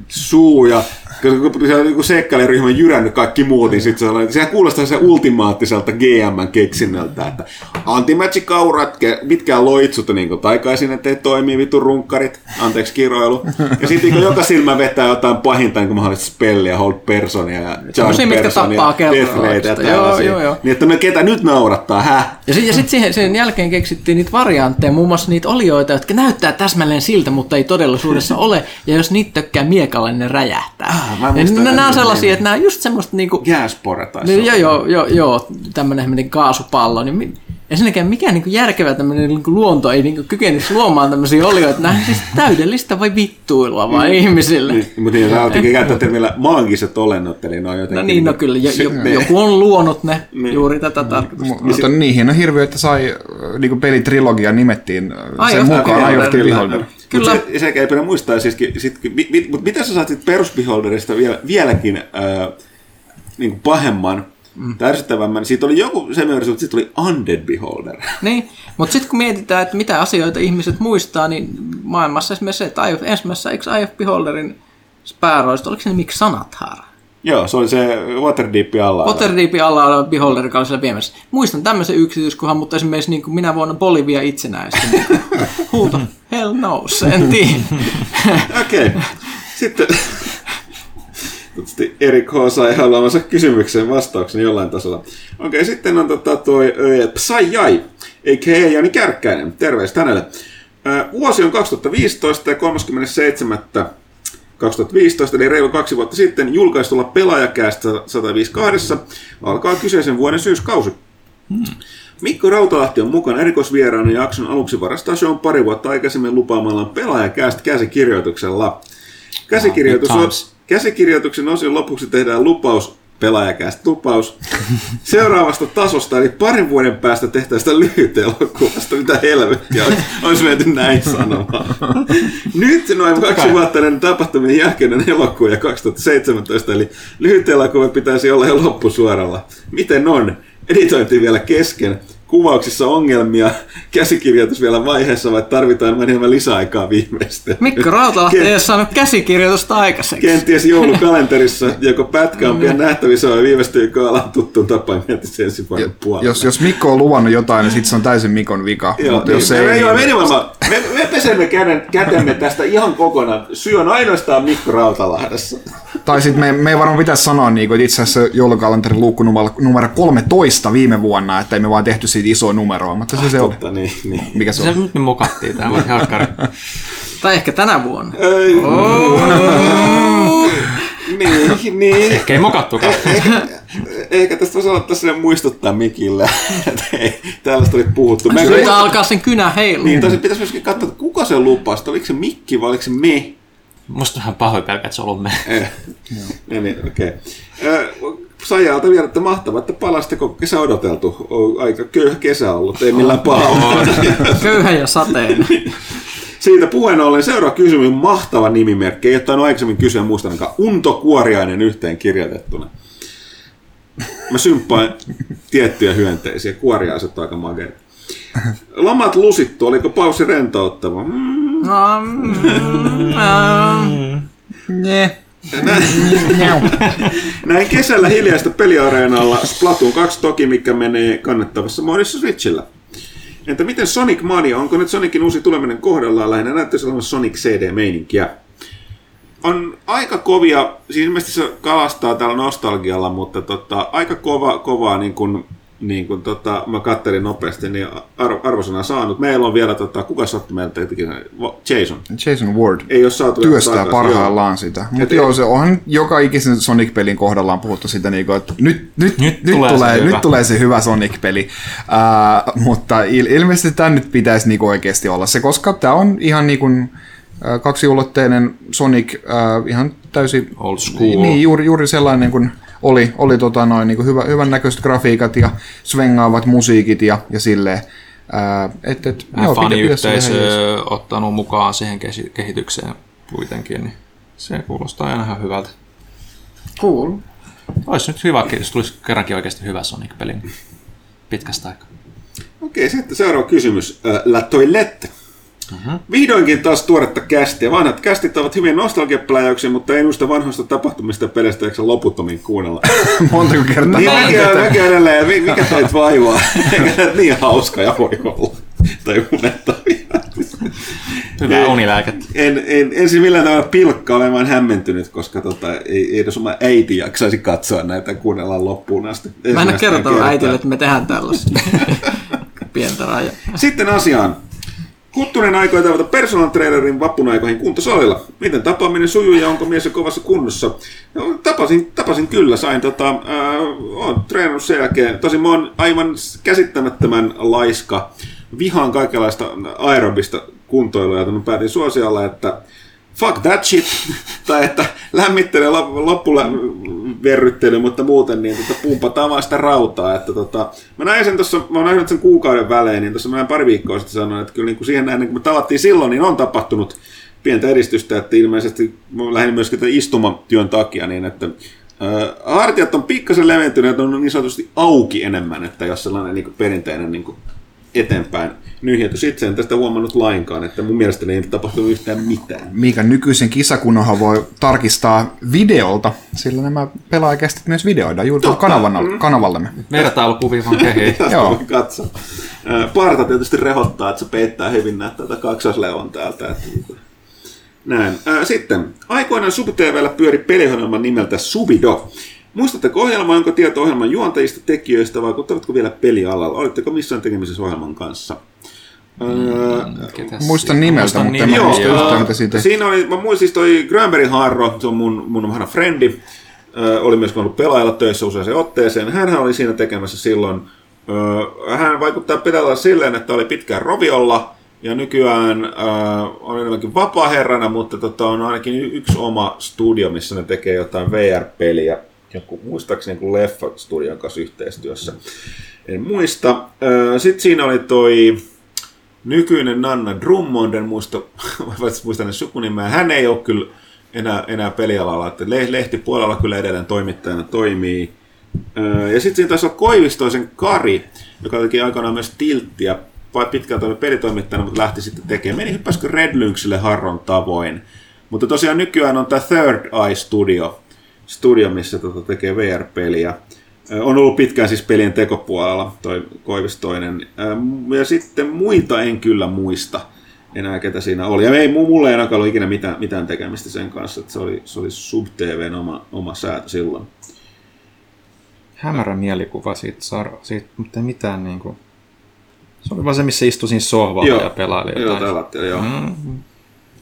suu ja kun siellä on joku seikkailuryhmä jyrännyt kaikki muut, niin sit se on, sehän kuulostaa se ultimaattiselta GM-keksinnöltä, että antimagic aurat, ke- mitkään loitsut, niin kuin taikaisin, ettei toimii vitu runkkarit, anteeksi kiroilu. Ja sitten niin joka silmä vetää jotain pahinta, niin kuin mahdollisesti spelliä, hold personia ja charge mitkä personia, death rate ja tällaisia. joo, joo. Niin että me ketä nyt naurattaa, häh? Ja sitten sit siihen, sen jälkeen keksittiin niitä variantteja, muun muassa niitä olioita, jotka näyttää täsmälleen siltä, mutta ei todellisuudessa ole. Ja jos niitä tökkää miekalle, ne räjähtää. Ah, mä ja muistan nämä on sellaisia, että nämä on just semmoista niinku... Gaspore taisi Niin, olla. joo, joo, joo, joo, tämmöinen kaasupallo. Niin mi- ensinnäkään mikään niinku järkevä tämmöinen niinku luonto ei niinku kykenisi luomaan tämmöisiä olioita. Nämä on siis täydellistä vai vittuilua vai ihmisille. Niin, mutta niin, sä käyttää termillä maagiset olennot, eli ne on jotenkin... No niin, no kyllä, jo, jo, joku on luonut ne juuri tätä tarkoitusta. Mu- Mutta niihin on hirveä, että sai niinku pelitrilogia nimettiin äh, sen of mukaan Eye Kyllä. Mutta se, sekä ei pidä muistaa, siis, sit, mit, mit, mutta mitä sä saat sit perusbeholderista vielä, vieläkin äh, niin kuin pahemman, mm. tärsyttävämmän? Siitä oli joku se versio, että siitä oli Undead Beholder. Niin, mutta sitten kun mietitään, että mitä asioita ihmiset muistaa, niin maailmassa esimerkiksi se, että ensimmäisessä eikö of Beholderin pääroista, oliko se nimi Xanathar? Joo, se oli se Waterdeep alla. Waterdeepin alla oleva beholder, joka oli siellä viemässä. Muistan tämmöisen yksityiskohan, mutta esimerkiksi niin kuin minä vuonna Bolivia itsenäistyi. Niin huuto, hell no, en tiedä. Okei. Okay. Sitten Erik H. sai haluamansa kysymykseen vastauksen jollain tasolla. Okei, okay, sitten on tota toi Psy Jai, a.k.a. Jani Kärkkäinen. Terveistä hänelle. Vuosi on 2015 ja 37. 2015, eli reilu kaksi vuotta sitten, julkaistulla pelaajakäästä 152 alkaa kyseisen vuoden syyskausi. Hmm. Mikko Rautalahti on mukana erikoisvieraana jakson aluksi varastaa show pari vuotta aikaisemmin lupaamallaan pelaajakäästä käsikirjoituksella. Käsikirjoitus on, käsikirjoituksen osin lopuksi tehdään lupaus pelaajakästä lupaus seuraavasta tasosta, eli parin vuoden päästä tehtäistä lyhyt elokuvasta. Mitä helvettiä, olisi menty näin sanomaan. Nyt noin kaksi vuotta ennen tapahtumien jälkeinen elokuva 2017, eli lyhyt elokuva pitäisi olla jo loppusuoralla. Miten on? Editointi vielä kesken kuvauksissa ongelmia, käsikirjoitus vielä vaiheessa, vai tarvitaan enemmän lisäaikaa viimeistä? Mikko Rautalahti ei ole saanut käsikirjoitusta aikaiseksi. Kenties joulukalenterissa joko pätkä on pian nähtävissä vai viivästyykö alan tuttuun tapaan miettiä ensi vuoden puolella. Jos, jos Mikko on luvannut jotain, niin sitten se on täysin Mikon vika. Joo, mutta jos niin, ei, me, niin... me, me, me, pesemme käden, kätemme tästä ihan kokonaan. Syy on ainoastaan Mikko Rautalahdessa. Tai sitten me, me ei varmaan pitäisi sanoa, niin kuin, että itse asiassa joulukalenterin luukku numero, numero 13 viime vuonna, että ei me vaan tehty siitä isoa numeroa, mutta se ah, se oli. Totta, niin, niin. Mikä se, se on? nyt me mokattiin tämä, Tai ehkä tänä vuonna. Ei. Oh. niin, niin. Ehkä ei mokattukaan. Ehkä, ehkä tästä voisi olla tässä muistuttaa Mikille, että ei, tällaista oli puhuttu. Mä Nyt alkaa sen kynä heilu. Niin, tosi pitäisi myöskin katsoa, että kuka se lupasi, oliko se Mikki vai oliko se me? Musta vähän pahoin pelkää, että se on ollut me. Eh. niin, niin, okei. Okay. Sajalta vielä, että mahtavaa, että palasteko kesä odoteltu. On aika köyhä kesä ollut, ei millään pahaa. köyhä ja sateen. Siitä puheen ollen seuraava kysymys, mahtava nimimerkki. Ei ole aikaisemmin kysyä muista ainakaan Unto Kuoriainen yhteen kirjoitettuna. Mä symppaan tiettyjä hyönteisiä. Kuoriaiset on aika mageita. Lomat lusittu, oliko pausi rentouttava? Mm. No, mm, mm, näin, kesällä hiljaista peliareenalla Splatoon 2 toki, mikä menee kannettavassa muodossa Switchillä. Entä miten Sonic Mania, onko nyt Sonicin uusi tuleminen kohdallaan lähinnä näyttäisi olevan Sonic CD-meininkiä? On aika kovia, siis ilmeisesti se kalastaa tällä nostalgialla, mutta tota, aika kova, kovaa niin kuin niin kuin tota, mä kattelin nopeasti, niin arv- arvosana saanut. Meillä on vielä, tota, kuka sattui meiltä Jason. Jason Ward. Ei ole saatu Työstää takaisin, parhaillaan joo. sitä. Mutta joo, se on joka ikisen Sonic-pelin kohdallaan puhuttu sitä, niin kuin, että nyt, nyt, nyt, nyt, tulee, tulee, nyt tulee se hyvä Sonic-peli. Uh, mutta il- ilmeisesti tämä nyt pitäisi niin oikeasti olla se, koska tämä on ihan niin kuin, kaksiulotteinen Sonic, uh, ihan täysin... Old school. Niin, juuri, juuri sellainen kuin oli, oli tota noin, niin hyvä, hyvän näköiset grafiikat ja svengaavat musiikit ja, ja silleen. Ää, et, et, joo, faniyhteisö ottanut mukaan siihen kehitykseen kuitenkin, niin se kuulostaa aina ihan hyvältä. Cool. Olisi nyt hyvä, jos tulisi kerrankin oikeasti hyvä Sonic-peli pitkästä aikaa. Okei, sitten seuraava kysymys. La Toilette Uh-huh. Vihdoinkin taas tuoretta kästiä. Vanhat kästit ovat hyvin nostalgiapläjäyksiä, mutta ei noista vanhoista tapahtumista ja peleistä eikö loputtomiin kuunnella. Montako kertaa? Niin mäkin, mäkin edelleen, mikä teitä vaivaa? Eikä niin hauskoja voi olla. Tai unettavia. Hyvä unilääkettä. En, en, en siis millään tavalla pilkka, olen vain hämmentynyt, koska tota, ei, ei edes oma äiti jaksaisi katsoa näitä kuunnellaan loppuun asti. Mä en kertonut äitille, että me tehdään tällaista. Pientä rajaa. Sitten asiaan. Kuttunen aikoi tavata personal trainerin vappun aikoihin kuntosalilla. Miten tapaaminen sujuu ja onko mies jo kovassa kunnossa? No, tapasin, tapasin kyllä, sain tota, äh, on treenannut sen jälkeen. Tosin mä oon aivan käsittämättömän laiska. Vihaan kaikenlaista aerobista kuntoilua, ja mä päätin suosialla, että fuck that shit, tai että lämmittelee loppuverryttely, mutta muuten niin tota, pumpataan vaan sitä rautaa. Että, tota, mä näin sen tuossa, mä näin sen kuukauden välein, niin tuossa mä pari viikkoa sitten sanoin, että kyllä niin kuin siihen näin, kun me tavattiin silloin, niin on tapahtunut pientä edistystä, että ilmeisesti lähinnä myöskin tämän istumatyön takia, niin että Äh, hartiat on pikkasen leventyneet, on niin sanotusti auki enemmän, että jos sellainen niin kuin perinteinen niin kuin eteenpäin nyhjätty. Sitten en tästä huomannut lainkaan, että mun mielestäni ei tapahtunut yhtään mitään. Mikä nykyisen kisakunnohan voi tarkistaa videolta, sillä nämä pelaajakästit myös videoidaan juuri kanavan, kanavallemme. Vertailukuvia vaan kehiin. Joo. Katso. Parta tietysti rehottaa, että se peittää hyvin näitä tätä kaksoslevon täältä. Näin. Sitten, aikoinaan SubTVllä pyöri peliohjelman nimeltä Subido. Muistatteko ohjelmaa, jonka tieto ohjelman juontajista, tekijöistä, vaikuttavatko vielä pelialalla? Olitteko missään tekemisessä ohjelman kanssa? Ketäs Muistan siinä? nimeltä, Muistan mutta en nimen, muista yhtään, mitä siitä Siinä oli, mä muistin siis toi Grönbergin Harro, se on mun, mun vanha frendi, ö, oli myös ollut pelaajalla töissä useaseen otteeseen. Hän oli siinä tekemässä silloin, ö, hän vaikuttaa pelaajalla silleen, että oli pitkään roviolla, ja nykyään ö, on enemmänkin vapaa-herrana, mutta tota, on ainakin yksi oma studio, missä ne tekee jotain VR-peliä, joku, muistaakseni joku Leffa-studion kanssa yhteistyössä. En muista. Sitten siinä oli toi nykyinen Nanna Drummond, en muista, muista hänen sukunimeä. Hän ei ole kyllä enää, enää pelialalla, että le- lehtipuolella kyllä edelleen toimittajana toimii. Ja sitten siinä taisi olla Koivistoisen Kari, joka teki aikanaan myös Tilttiä, vai pitkään toimi pelitoimittajana, mutta lähti sitten tekemään. Meni hyppäskö Red Lynxille Harron tavoin. Mutta tosiaan nykyään on tämä Third Eye Studio, studio missä tota tekee VR-peliä. On ollut pitkään siis pelien tekopuolella toi Koivistoinen. Ja sitten muita en kyllä muista enää, ketä siinä oli. Ja ei, mu- mulla ei ainakaan ollut ikinä mitään, mitään tekemistä sen kanssa, että se oli, se oli SubTVn oma, oma säätö silloin. Hämärä mielikuva siitä, Saro, siitä mutta mitään niinku... Se oli vaan se, missä istui siinä sohvalla ja pelaili Joo, jotain. tällä joo. Mm,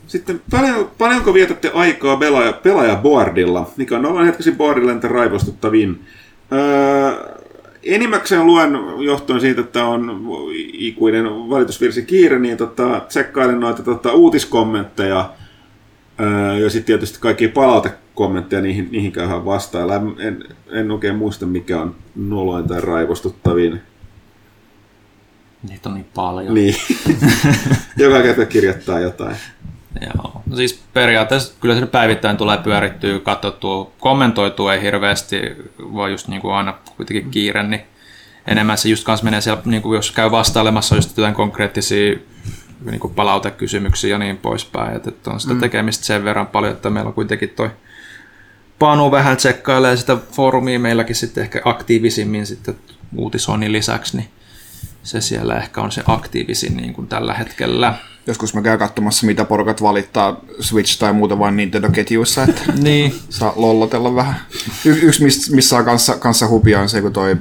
Sitten paljon, paljonko vietätte aikaa pelaaja, pelaajaboardilla? Mikä on noin hetkisin boardilla entä raivostuttavin? Öö, enimmäkseen luen johtuen siitä, että on ikuinen valitusvirsi kiire, niin tota, tsekkailen noita tota, uutiskommentteja öö, ja sitten tietysti kaikki palautekommentteja, niihin, niihin käydään vastailla. En, en, en oikein muista, mikä on noloin tai raivostuttavin. niitä on niin paljon. Niin. Joka kerta kirjoittaa jotain. Joo. No siis periaatteessa kyllä se päivittäin tulee pyörittyä, katsottua, kommentoitua ei hirveästi, vaan just niin kuin aina kuitenkin kiire, niin enemmän se just kanssa menee siellä, niin kuin jos käy vastailemassa just jotain konkreettisia niin kuin palautekysymyksiä ja niin poispäin, että, että on sitä tekemistä sen verran paljon, että meillä on kuitenkin toi Panu vähän tsekkailee sitä foorumia meilläkin sitten ehkä aktiivisimmin sitten uutisoinnin lisäksi, niin se siellä ehkä on se aktiivisin niin kuin tällä hetkellä. Joskus mä käyn katsomassa, mitä porukat valittaa Switch tai muuta vain Nintendo-ketjuissa, että Niin, saa lollotella vähän. Y- yksi, mis- missä on kanssa, kanssa hupia, on se, kun toi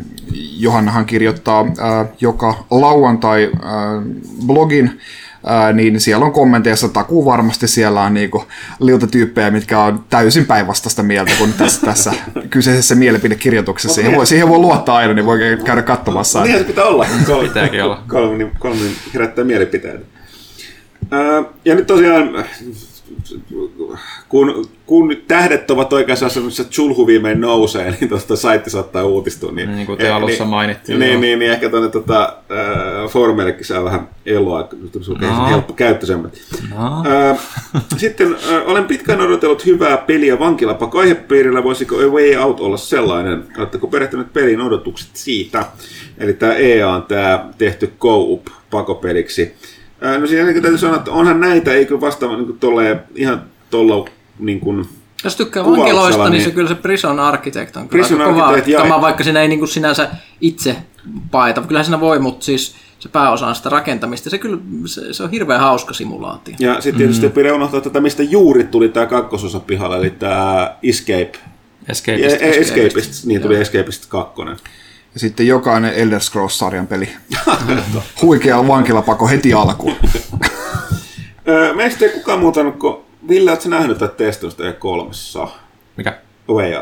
Johannahan kirjoittaa ää, joka lauantai ää, blogin, ää, niin siellä on kommenteissa takuu varmasti siellä on niinku liutatyyppejä, mitkä on täysin päinvastaista mieltä kuin tässä, tässä kyseisessä mielipidekirjoituksessa. Siihen voi, siihen voi luottaa aina, niin voi käydä katsomassa. Niinhän se pitää olla. Kolme, Pitääkin olla. Kolme, kolme herättää mielipiteitä. Ja nyt tosiaan, kun, kun tähdet ovat oikeassa asemassa, Chulhu viimein nousee, niin tuosta saitti saattaa uutistua. Niin, Niin kuin te alussa mainittiin, Niin, joo. niin, niin, ehkä tuonne tota, äh, foorumeillekin saa vähän eloa, kun No. helppo käyttöisemmät. No. Ö, Sitten ö, olen pitkään odotellut hyvää peliä vankilapako aihepiirillä. Voisiko A Way Out olla sellainen? Oletteko perehtyneet pelin odotukset siitä? Eli tämä EA on tämä tehty co-op pakopeliksi. No siinä ainakin täytyy sanoa, että onhan näitä, eikö vasta niin tolleen, ihan tuolla niin kuin, Jos tykkää vankiloista, niin, niin- se kyllä se Prison Architect on kyllä Prison aika kova Architect ja- vaikka siinä ei niin kuin sinänsä itse paeta. Kyllähän siinä voi, mutta siis se pääosa on sitä rakentamista. Se, kyllä, se, se on hirveän hauska simulaatio. Ja sitten tietysti mm. pidä unohtaa tätä, mistä juuri tuli tämä kakkososa pihalle, eli tämä Escape. Escapist. Ja, Escapist, niin tuli Escapist 2. Ja sitten jokainen Elder Scrolls-sarjan peli. Huikea vankilapako heti alkuun. Öö, Meistä ei kukaan muuta kun Ville, sä nähnyt tätä testausta E3? Mikä? Way.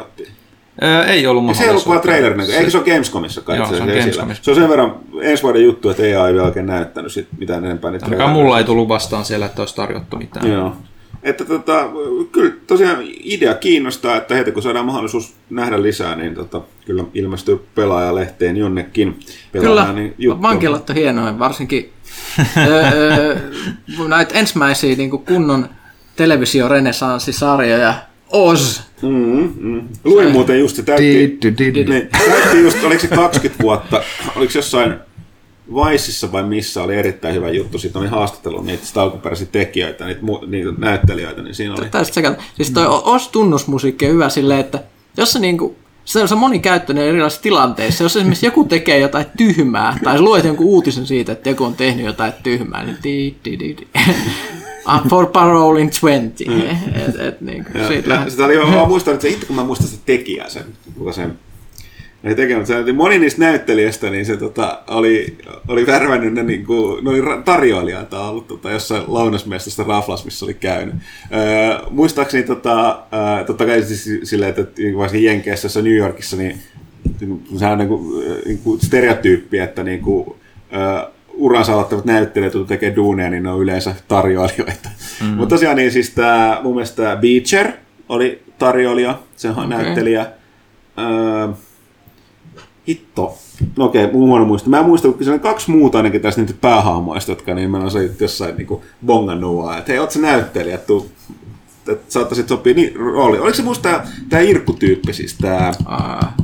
Öö, ei ollut Ja se ei ollut vaan trailer, näkö? eikö se ole Gamescomissa kai Joo, itse se on? Gamescomissa. Se on sen verran ensi vuoden juttu, että ei vielä oikein näyttänyt sit mitään enempää niitä mulla ei tullut vastaan siellä, että olisi tarjottu mitään. Joo. Että tota, kyllä tosiaan idea kiinnostaa, että heti kun saadaan mahdollisuus nähdä lisää, niin tota, kyllä ilmestyy pelaajalehteen jonnekin. Kyllä, Pelaamaan, niin juttu. vankilat on hienoja, varsinkin öö, näitä ensimmäisiä niin kuin kunnon televisiorenessanssisarjoja. Oz! Mm, mm. Luin muuten just se täytti, Di, di, di, di. niin, täytti just, oliko se 20 vuotta, oliko se jossain Viceissa vai missä oli erittäin hyvä juttu, siitä oli haastattelu niitä sitä alkuperäisiä tekijöitä, niitä, mu- niitä näyttelijöitä, niin siinä oli... Tästä sekä, siis toi OS-tunnusmusiikki on hyvä silleen, että jos se niinku, se on monikäyttöinen erilaisissa tilanteissa. Jos esimerkiksi joku tekee jotain tyhmää, tai luet jonkun uutisen siitä, että joku on tehnyt jotain tyhmää, niin di, di, di, di. Ah, for parole in 20. Et, et, niin kuin, Ja, sitä oli, mä muistan, että se, itse kun mä muistan sitä tekijää sen, kuka sen ei tekemään. Se, moni niistä näyttelijöistä, niin se tota, oli, oli värvännyt ne, niin kuin, ne oli tarjoilijoita ollut tota, jossain lounasmestasta Raflas, missä oli käynyt. Öö, muistaakseni tota, öö, totta kai siis silleen, että niin varsinkin Jenkeissä, jossa New Yorkissa, niin sehän on niin kuin, niin kuin stereotyyppi, että niin kuin, öö, uransa aloittavat näyttelijät, jotka tekee duuneja, niin ne on yleensä tarjoilijoita. Mm. Mutta tosiaan niin siis tää, mun mielestä Beecher oli tarjoilija, se on okay. näyttelijä. Öö, hitto. No okei, okay, huono muista. Mä muistan, kun siellä on kaksi muuta ainakin tästä niitä päähahmoista, jotka niin mä oon jossain niin bongannut vaan, että hei, oot sä näyttelijä, tuu, että saattaisit sopia niin rooli. Oliko se muista tää, tää Irkku-tyyppi siis tää Ah,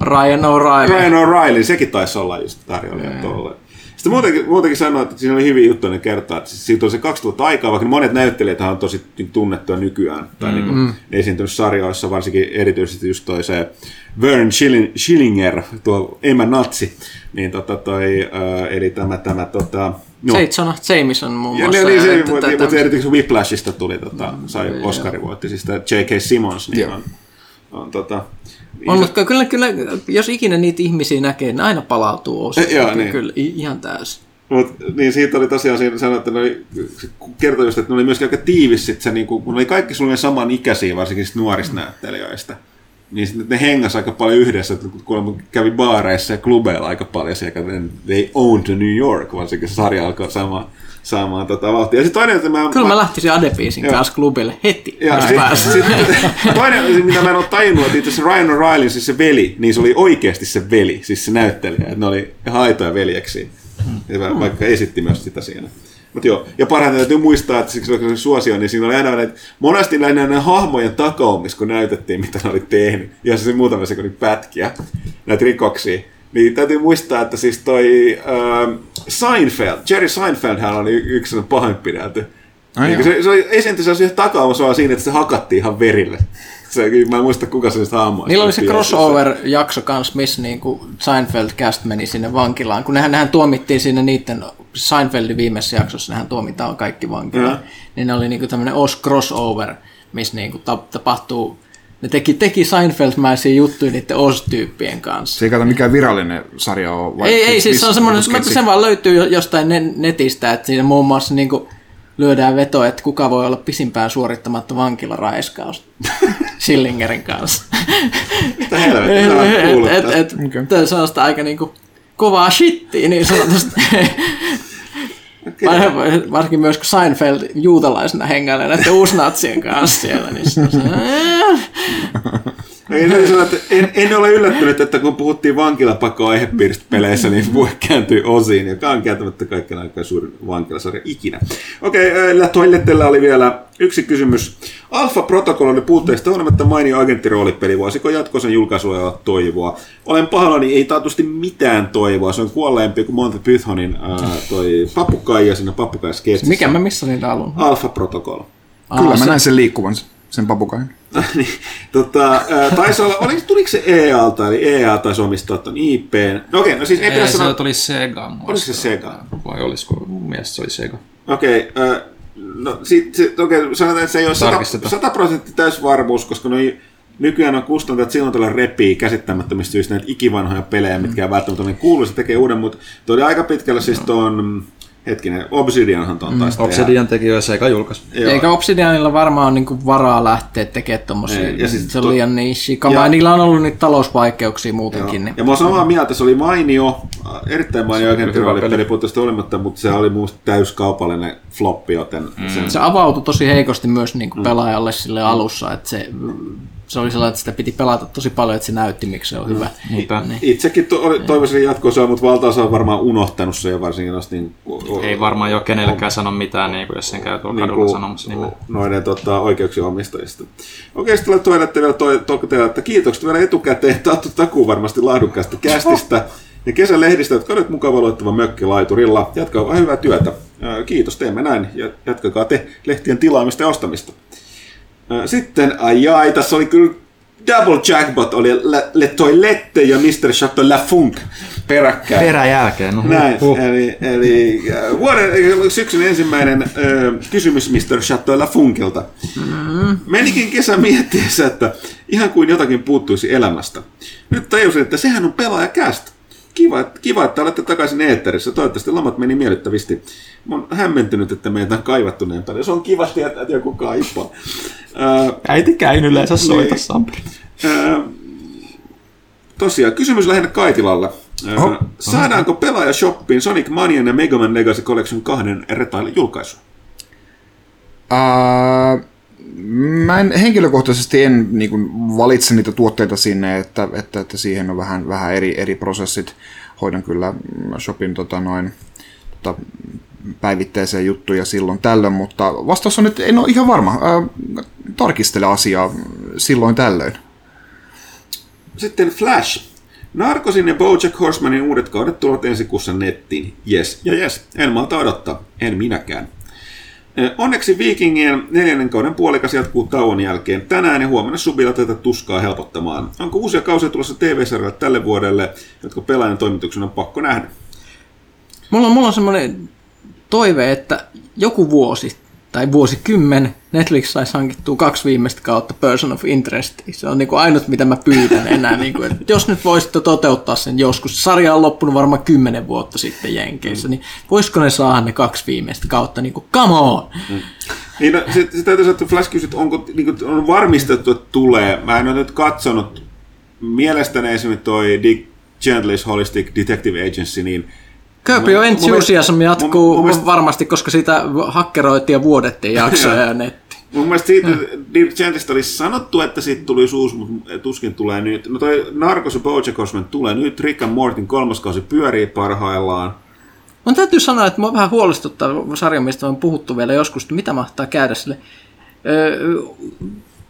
Ryan O'Reilly. Ryan O'Reilly, sekin taisi olla just tarjoilija tuolle. Sitten muutenkin, muutenkin sanoa, että siinä oli hyviä juttuja, ne kertaa, että siitä on se 2000 aikaa, vaikka monet näyttelijät on tosi niin tunnettuja nykyään, tai mm. niin kuin, esiintynyt sarjoissa, varsinkin erityisesti just toi se Vern Schilling, Schillinger, tuo Emma Natsi, niin tota toi, äh, eli tämä, tämä tota, No. Seitsona Jameson muun Ja, muassa. niin, se, että- mutta, että- mutta erityisesti Whiplashista tuli, tota, sai Oscarin voitti, siis J.K. Simmons, niin on, on tota, On, mutta kyllä, kyllä, jos ikinä niitä ihmisiä näkee, ne aina palautuu osin. Eh, joo, niin. Kyllä, ihan täysin. Mut, niin siitä oli tosiaan siinä sanoi, että ne oli, kertoi just, että ne oli myöskin aika tiivis sit se, niin kun, kun ne oli kaikki sulle samanikäisiä, varsinkin sit nuorista mm. näyttelijöistä. Niin sitten ne hengas aika paljon yhdessä, että kun kävi baareissa ja klubeilla aika paljon siellä, että they owned New York, varsinkin se sarja alkoi saamaan, saamaan tota vauhtia. Ja sitten toinen, että mä, Kyllä mä lähtisin Adepiisin Joo. kanssa klubille heti, ja sit, sit, toinen, mitä mä en ole tajunnut, että itse asiassa Ryan O'Reilly, siis se veli, niin se oli oikeasti se veli, siis se näyttelijä, että ne oli ihan aitoja veljeksiä, ja va- vaikka esitti myös sitä siinä. Mut joo, ja parhaiten täytyy muistaa, että siksi se suosio, niin siinä oli aina näitä, monesti näitä näiden hahmojen takaumis, kun näytettiin, mitä ne oli tehnyt, ja se muutama sekunnin pätkiä, näitä rikoksia. Niin täytyy muistaa, että siis toi ähm, Seinfeld, Jerry Seinfeld hän oli yksi pahoinpidelty. Ai Niin, se, se oli esiintyi se olisi takaamus vaan siinä, että se hakattiin ihan verille. Se, mä en muista kuka se niistä hahmoista. Niillä oli se crossover-jakso kanssa, missä niin kuin Seinfeld cast meni sinne vankilaan. Kun nehän, nehän tuomittiin siinä niiden Seinfeldin viimeisessä jaksossa, nehän tuomitaan kaikki vankilaan. Joo. Niin ne oli niin kuin tämmöinen Os crossover, missä niin kuin tapahtuu ne teki, teki Seinfeld-mäisiä juttuja niiden Oz-tyyppien kanssa. Se ei kato mikään virallinen sarja ole. vai Ei, ei, siis se on semmoinen, se vaan löytyy jo- jostain ne- netistä, että siinä muun muassa niin kuin lyödään veto, että kuka voi olla pisimpään suorittamatta vankilaraiskaus Schillingerin kanssa. Mitä helvettiä, tämä on kuullut et, et, et, okay. Se on sitä aika niinku kovaa shittiä niin sanotusti. Var- Varsinkin myös kun Seinfeld juutalaisena hengailee näiden uusnatsien kanssa siellä, niin se Ei, se sanoa, että en, en, ole yllättynyt, että kun puhuttiin vankilapakoa aihepiiristä peleissä, niin voi kääntyä osiin, joka on kääntämättä kaikkien aikaa suurin vankilasarja ikinä. Okei, okay, Toilettella oli vielä yksi kysymys. Alfa-protokollon puutteista huolimatta mainio agenttiroolipeli. Voisiko jatkoisen julkaisua olla toivoa? Olen pahoillani, ei taatusti mitään toivoa. Se on kuolleempi kuin Monty Pythonin ää, toi papukaija siinä papukaisketsissä. mikä mä missasin alun? Alfa-protokoll. Kyllä Aa, mä se- näin sen liikkuvan, sen papukain. Niin, tota, taisi olla, oliko, tuliko se EAlta, eli EA taisi omistaa ton IP. No okei, no siis ei pidä Ei, se sanoa, tuli Sega. Oliko se Sega? Vai olisiko? Mun mielestä se oli Sega. okei, ää, no sit, sit, okei, sanotaan, että se ei ole Tarkistetaan. 100 prosenttia täysvarmuus, koska noi, nykyään on kustantajat silloin tällä repii käsittämättömistä syistä näitä ikivanhoja pelejä, mitkä ei välttämättä niin kuulu, se tekee uuden, mutta toi oli aika pitkällä siis tuon, hetkinen, Obsidianhan tuon taisi tehdä. Obsidian teki jo Sega julkaisu. Joo. Eikä Obsidianilla varmaan niinku varaa lähteä tekemään tommosia. Ja siis se on to- liian niishi. Ja- niillä on ollut niitä talousvaikeuksia muutenkin. Joo. Niin. Ja mä oon samaa mieltä, se oli mainio, äh, erittäin mainio hyvä agenttiroolipeli peli. puutteesta olematta, mutta se oli muusta täyskaupallinen floppi, joten mm. sen, Se avautui tosi heikosti myös niinku pelaajalle sille alussa, että se, se oli sellainen, että sitä piti pelata tosi paljon, että se näytti, miksi se on hyvä. Niinpä. Niin. Itsekin to- oli- toivoisin jatkoa, mutta valtaosa on varmaan unohtanut sen ja varsinkin noista niin, Ei varmaan jo kenellekään sano mitään, niin kuin jos sen käy tuolla kadulla sanomassa nimeä. noiden tota, oikeuksien omistajista. Okei, sitten toilette vielä toi, toteaa, että kiitokset vielä etukäteen. Tattu takuu varmasti laadukkaasta kästistä. ja kesän lehdistä, jotka olet mukava luettava mökkilaiturilla. Jatkaa vaan hyvää työtä. Kiitos, teemme näin. Ja jatkakaa te lehtien tilaamista ja ostamista. Sitten, ai ai, tässä oli kyllä Double Jackpot, oli Le, Le Toilette ja Mr. Chateau La Funk peräkkäin. Peräjälkeen. No, Näin, huh. eli, eli äh, vuoden, eli syksyn ensimmäinen äh, kysymys Mr. Chateau Lafunkilta. Mm. Menikin kesä miettiessä, että ihan kuin jotakin puuttuisi elämästä. Nyt tajusin, että sehän on pelaajakästä. Kiva, että- kiva, että olette takaisin eetterissä. Toivottavasti lomat meni miellyttävästi. Mä oon hämmentynyt, että meitä on kaivattu näin paljon. Se on kiva tietää, että joku kaipaa. Äitikään yleensä soita Niin. Samperi. Ää, tosiaan, kysymys lähinnä Kaitilalle. Ää, Oho. Saadaanko pelaaja shoppiin Sonic Manian ja Mega Man Legacy Collection kahden retailin julkaisu? Uh, mä en, henkilökohtaisesti en niin kuin, valitse niitä tuotteita sinne, että, että, että siihen on vähän, vähän eri, eri prosessit. Hoidan kyllä mm, shopin tota, noin, tota, päivittäisiä juttuja silloin tällöin, mutta vastaus on, että en ole ihan varma. Uh, tarkistele asiaa silloin tällöin. Sitten Flash. Narcosin ja Bojack Horsemanin uudet kaudet tulevat ensi kuussa nettiin. Yes ja yes, en malta odottaa. En minäkään. Ää, Onneksi Vikingien neljännen kauden puolikas jatkuu tauon jälkeen tänään ja huomenna subilla tätä tuskaa helpottamaan. Onko uusia kausia tulossa TV-sarjalle tälle vuodelle, jotka pelaajan toimituksen on pakko nähdä? Mulla on, mulla on semmoinen toive, että joku vuosi tai vuosikymmen Netflix saisi hankittua kaksi viimeistä kautta Person of Interest. Se on niinku ainut, mitä mä pyydän enää. Niinku, että jos nyt voisitte toteuttaa sen joskus, sarja on loppunut varmaan kymmenen vuotta sitten Jenkeissä, niin voisiko ne saada ne kaksi viimeistä kautta, niinku come on! Niin, no, sit, sit täytyy sanoa, että Flash kysyt, onko niin kuin, on varmistettu, että tulee. Mä en ole nyt katsonut. Mielestäni esimerkiksi toi Dick Gently's Holistic Detective Agency, niin Enthusiasm mielestä- jatkuu mun- mun mielestä- varmasti, koska sitä hakkeroitiin ja vuodettiin jaksoja ja netti. mun mielestä siitä Dick Gentlystä olisi sanottu, että siitä tulisi uusi, mutta tuskin tulee nyt. No toi Narcos ja Bojack Horseman tulee nyt. Rick and Mortin kolmas kausi pyörii parhaillaan. Mun täytyy sanoa, että mua vähän huolestuttaa sarja, mistä on puhuttu vielä joskus, että mitä mahtaa käydä sille. Öö,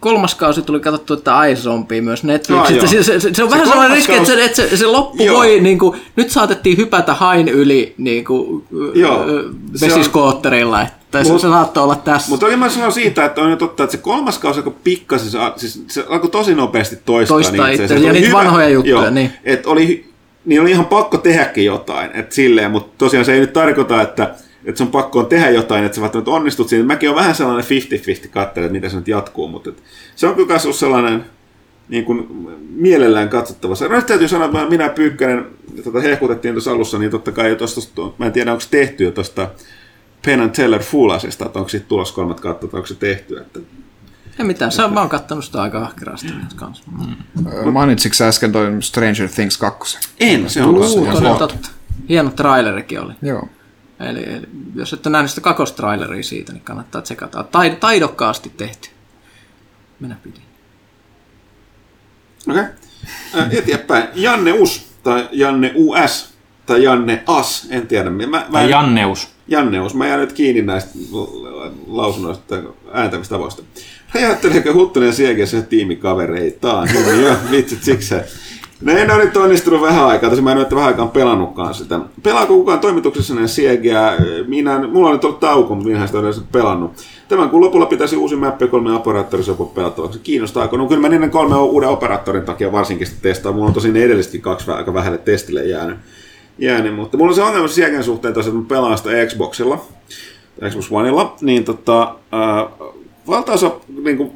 kolmas kausi tuli katsottu, että iZombie myös Netflixistä. Ah, se, joo. se, se, se, on Se vähän sellainen riski, että se, että se, se loppu Joo. voi, niin kuin, nyt saatettiin hypätä hain yli niin kuin, Joo. Se on- vesiskootterilla. Että se, Mut- se saattoi olla tässä. Mutta oli mä sanon siitä, että on jo totta, että se kolmas kausi alkoi pikkasen, se, siis se alkoi tosi nopeasti toistaa. Toistaa itseänsä. itseänsä, ja Oli niitä vanhoja juttuja, niin. Et oli, niin oli ihan pakko tehdäkin jotain, että silleen, mutta tosiaan se ei nyt tarkoita, että, että sun pakko on tehdä jotain, että sä välttämättä onnistut siinä. Mäkin on vähän sellainen 50-50 katsella, että miten se nyt jatkuu, mutta et, se on kyllä myös sellainen niin kuin mielellään katsottava. Se, no, nyt täytyy sanoa, että minä Pyykkönen, tota hehkutettiin tuossa alussa, niin totta kai jo tosta, mä en tiedä onko se tehty jo tuosta Penn and Teller Fullasesta, että onko siitä tulossa kolmat kautta, onko se tehty. Että... Ei mitään, on, mä oon kattonut sitä aika ahkerasti nyt kanssa. Mm. Mainitsitko sä äsken toi Stranger Things 2? En, se on Uu, kanssa. toden totta. Hieno trailerikin oli. Joo. Eli, eli jos ette nähnyt sitä kakostraileria siitä, niin kannattaa tsekata. Tai, taidokkaasti tehty. Minä pidin. Okei. Okay. Eteenpäin. Janne Us, tai Janne US, tai Janne As, en tiedä. Mä, mä, Tai Janneus. Janne Us. Mä jään nyt kiinni näistä lausunnoista tai ääntämistavoista. Ajatteleeko Huttunen Siegissä tiimikavereitaan? Joo, vitsit sikseen. No en ole nyt onnistunut vähän aikaa, tässä mä en ole vähän aikaan pelannutkaan sitä. Pelaako kukaan toimituksessa näin Siegiä? Minä, mulla on nyt ollut tauko, mutta minä en sitä edes pelannut. Tämän kuun lopulla pitäisi uusi mappi kolme operaattorisopua pelattavaksi. Kiinnostaako? No kyllä mä niiden kolme uuden operaattorin takia varsinkin sitä testaa. Mulla on tosin ne kaksi aika vähälle testille jäänyt. jäänyt. Mutta mulla on se ongelma Siegin suhteen tosiaan, että mä pelaan sitä Xboxilla, Xbox Oneilla, niin tota, äh, valtaosa niin kuin,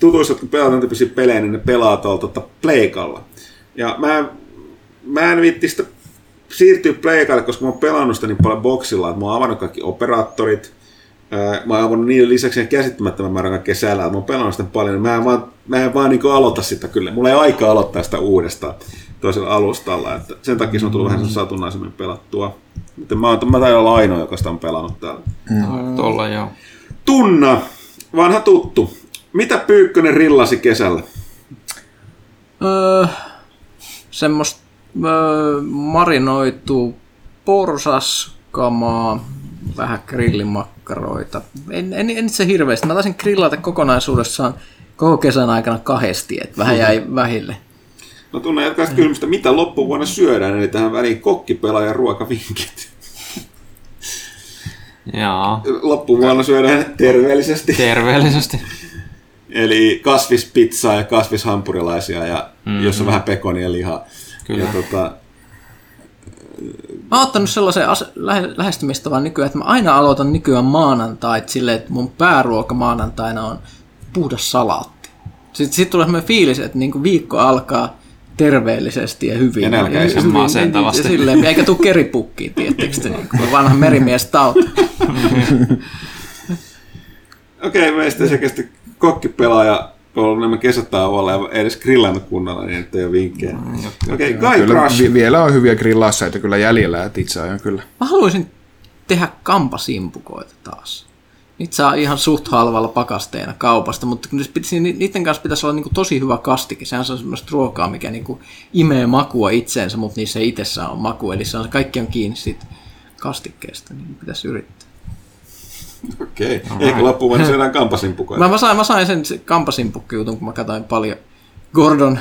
tutuista, jotka pelaa tämän tyyppisiä pelejä, niin ne pelaa tuolla tota, Pleikalla. Ja mä, en- mä en viitti sitä siirtyä Pleikalle, koska mä oon pelannut sitä niin paljon boksilla, että mä oon avannut kaikki operaattorit, Mä oon avannut niiden lisäksi ihan käsittämättömän määrän kaikkea sälää. Mä oon pelannut sitä paljon, niin mä en vaan, mä en vaan niin aloita sitä kyllä. Mulla ei aikaa aloittaa sitä uudestaan toisella alustalla. Että sen takia se on tullut vähän satunnaisemmin pelattua. Mutta mä, oon, mä taidan olla ainoa, joka sitä on pelannut täällä. No, Tuolla joo. Tunna, vanha tuttu. Mitä Pyykkönen rillasi kesällä? Öö, semmoista öö, marinoitu porsaskamaa, vähän grillimakkaroita. En, en, en se hirveästi. Mä taisin grillata kokonaisuudessaan koko kesän aikana kahdesti, että vähän jäi vähille. No tunne jatkaa sitten kysymystä, mitä loppuvuonna syödään, eli tähän väliin kokkipelaajan ruokavinkit. Joo, Loppuvuonna syödään terveellisesti, terveellisesti. Eli kasvispizzaa ja kasvishampurilaisia, ja mm-hmm. jossa on vähän pekonia ja lihaa. Kyllä. Ja tota, Mä oon ottanut sellaisen ase- lähe- lähestymistavan nykyään, että mä aina aloitan nykyään maanantait silleen, että mun pääruoka maanantaina on puhdas salaatti. Sitten sit tulee semmoinen fiilis, että niinku viikko alkaa terveellisesti ja hyvin. Ja nälkäisen ja, masentavasti. Ja silleen, eikä tule keripukkiin, tiettekö te, niin kuin vanha merimies tauti. Okei, meistä selkeästi kokkipelaaja on ollut nämä kesätauolla ja edes grillannut kunnolla, niin että ei ole vinkkejä. Okei, Guy Kyllä Crush. vi- vielä on hyviä grillausseita kyllä jäljellä, että itse ajan kyllä. Mä haluaisin tehdä kampasimpukoita taas. Niitä saa ihan suht halvalla pakasteena kaupasta, mutta pitäisi, niiden kanssa pitäisi olla niinku tosi hyvä kastike. Sehän on semmoista ruokaa, mikä niinku imee makua itseensä, mutta niissä ei itsessään ole makua. Eli se on, kaikki on kiinni siitä kastikkeesta, niin pitäisi yrittää. Okei, ehkä loppuvuonna syödään kampasimpukoita. Mä, mä, sain, mä sain sen kampasimpukki-jutun, kun mä katsoin paljon Gordon,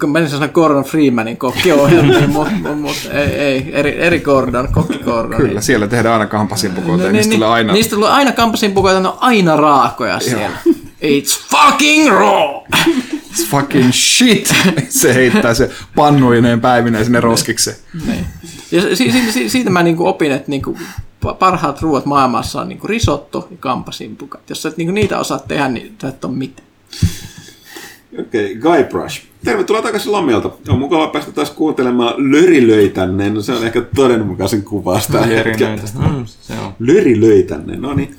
kun menin sanoa Gordon Freemanin kokkiohjelmiin, mutta mut, mut, ei, ei, eri, eri Gordon, kokki Gordon. Kyllä, siellä tehdään aina kampasimpukoita ja niistä tulee aina... Niistä tulee aina kampasimpukoita, ne on aina raakoja siellä. It's fucking raw! It's fucking shit! se heittää se pannuineen päivineen sinne roskikseen. Niin. Ja si, si, si, siitä mä niinku opin, että niinku pa- parhaat ruoat maailmassa on niinku risotto ja kampasimpukat. Jos sä et niinku niitä osaa tehdä, niin sä et ole mitään. Okei, Guy Brush. Tervetuloa takaisin lomilta. On mukava päästä taas kuuntelemaan lörilöitänne. No se on ehkä todenmukaisen kuvasta. Jerinöitä. Mm, se on. Lörilöitänne, no niin.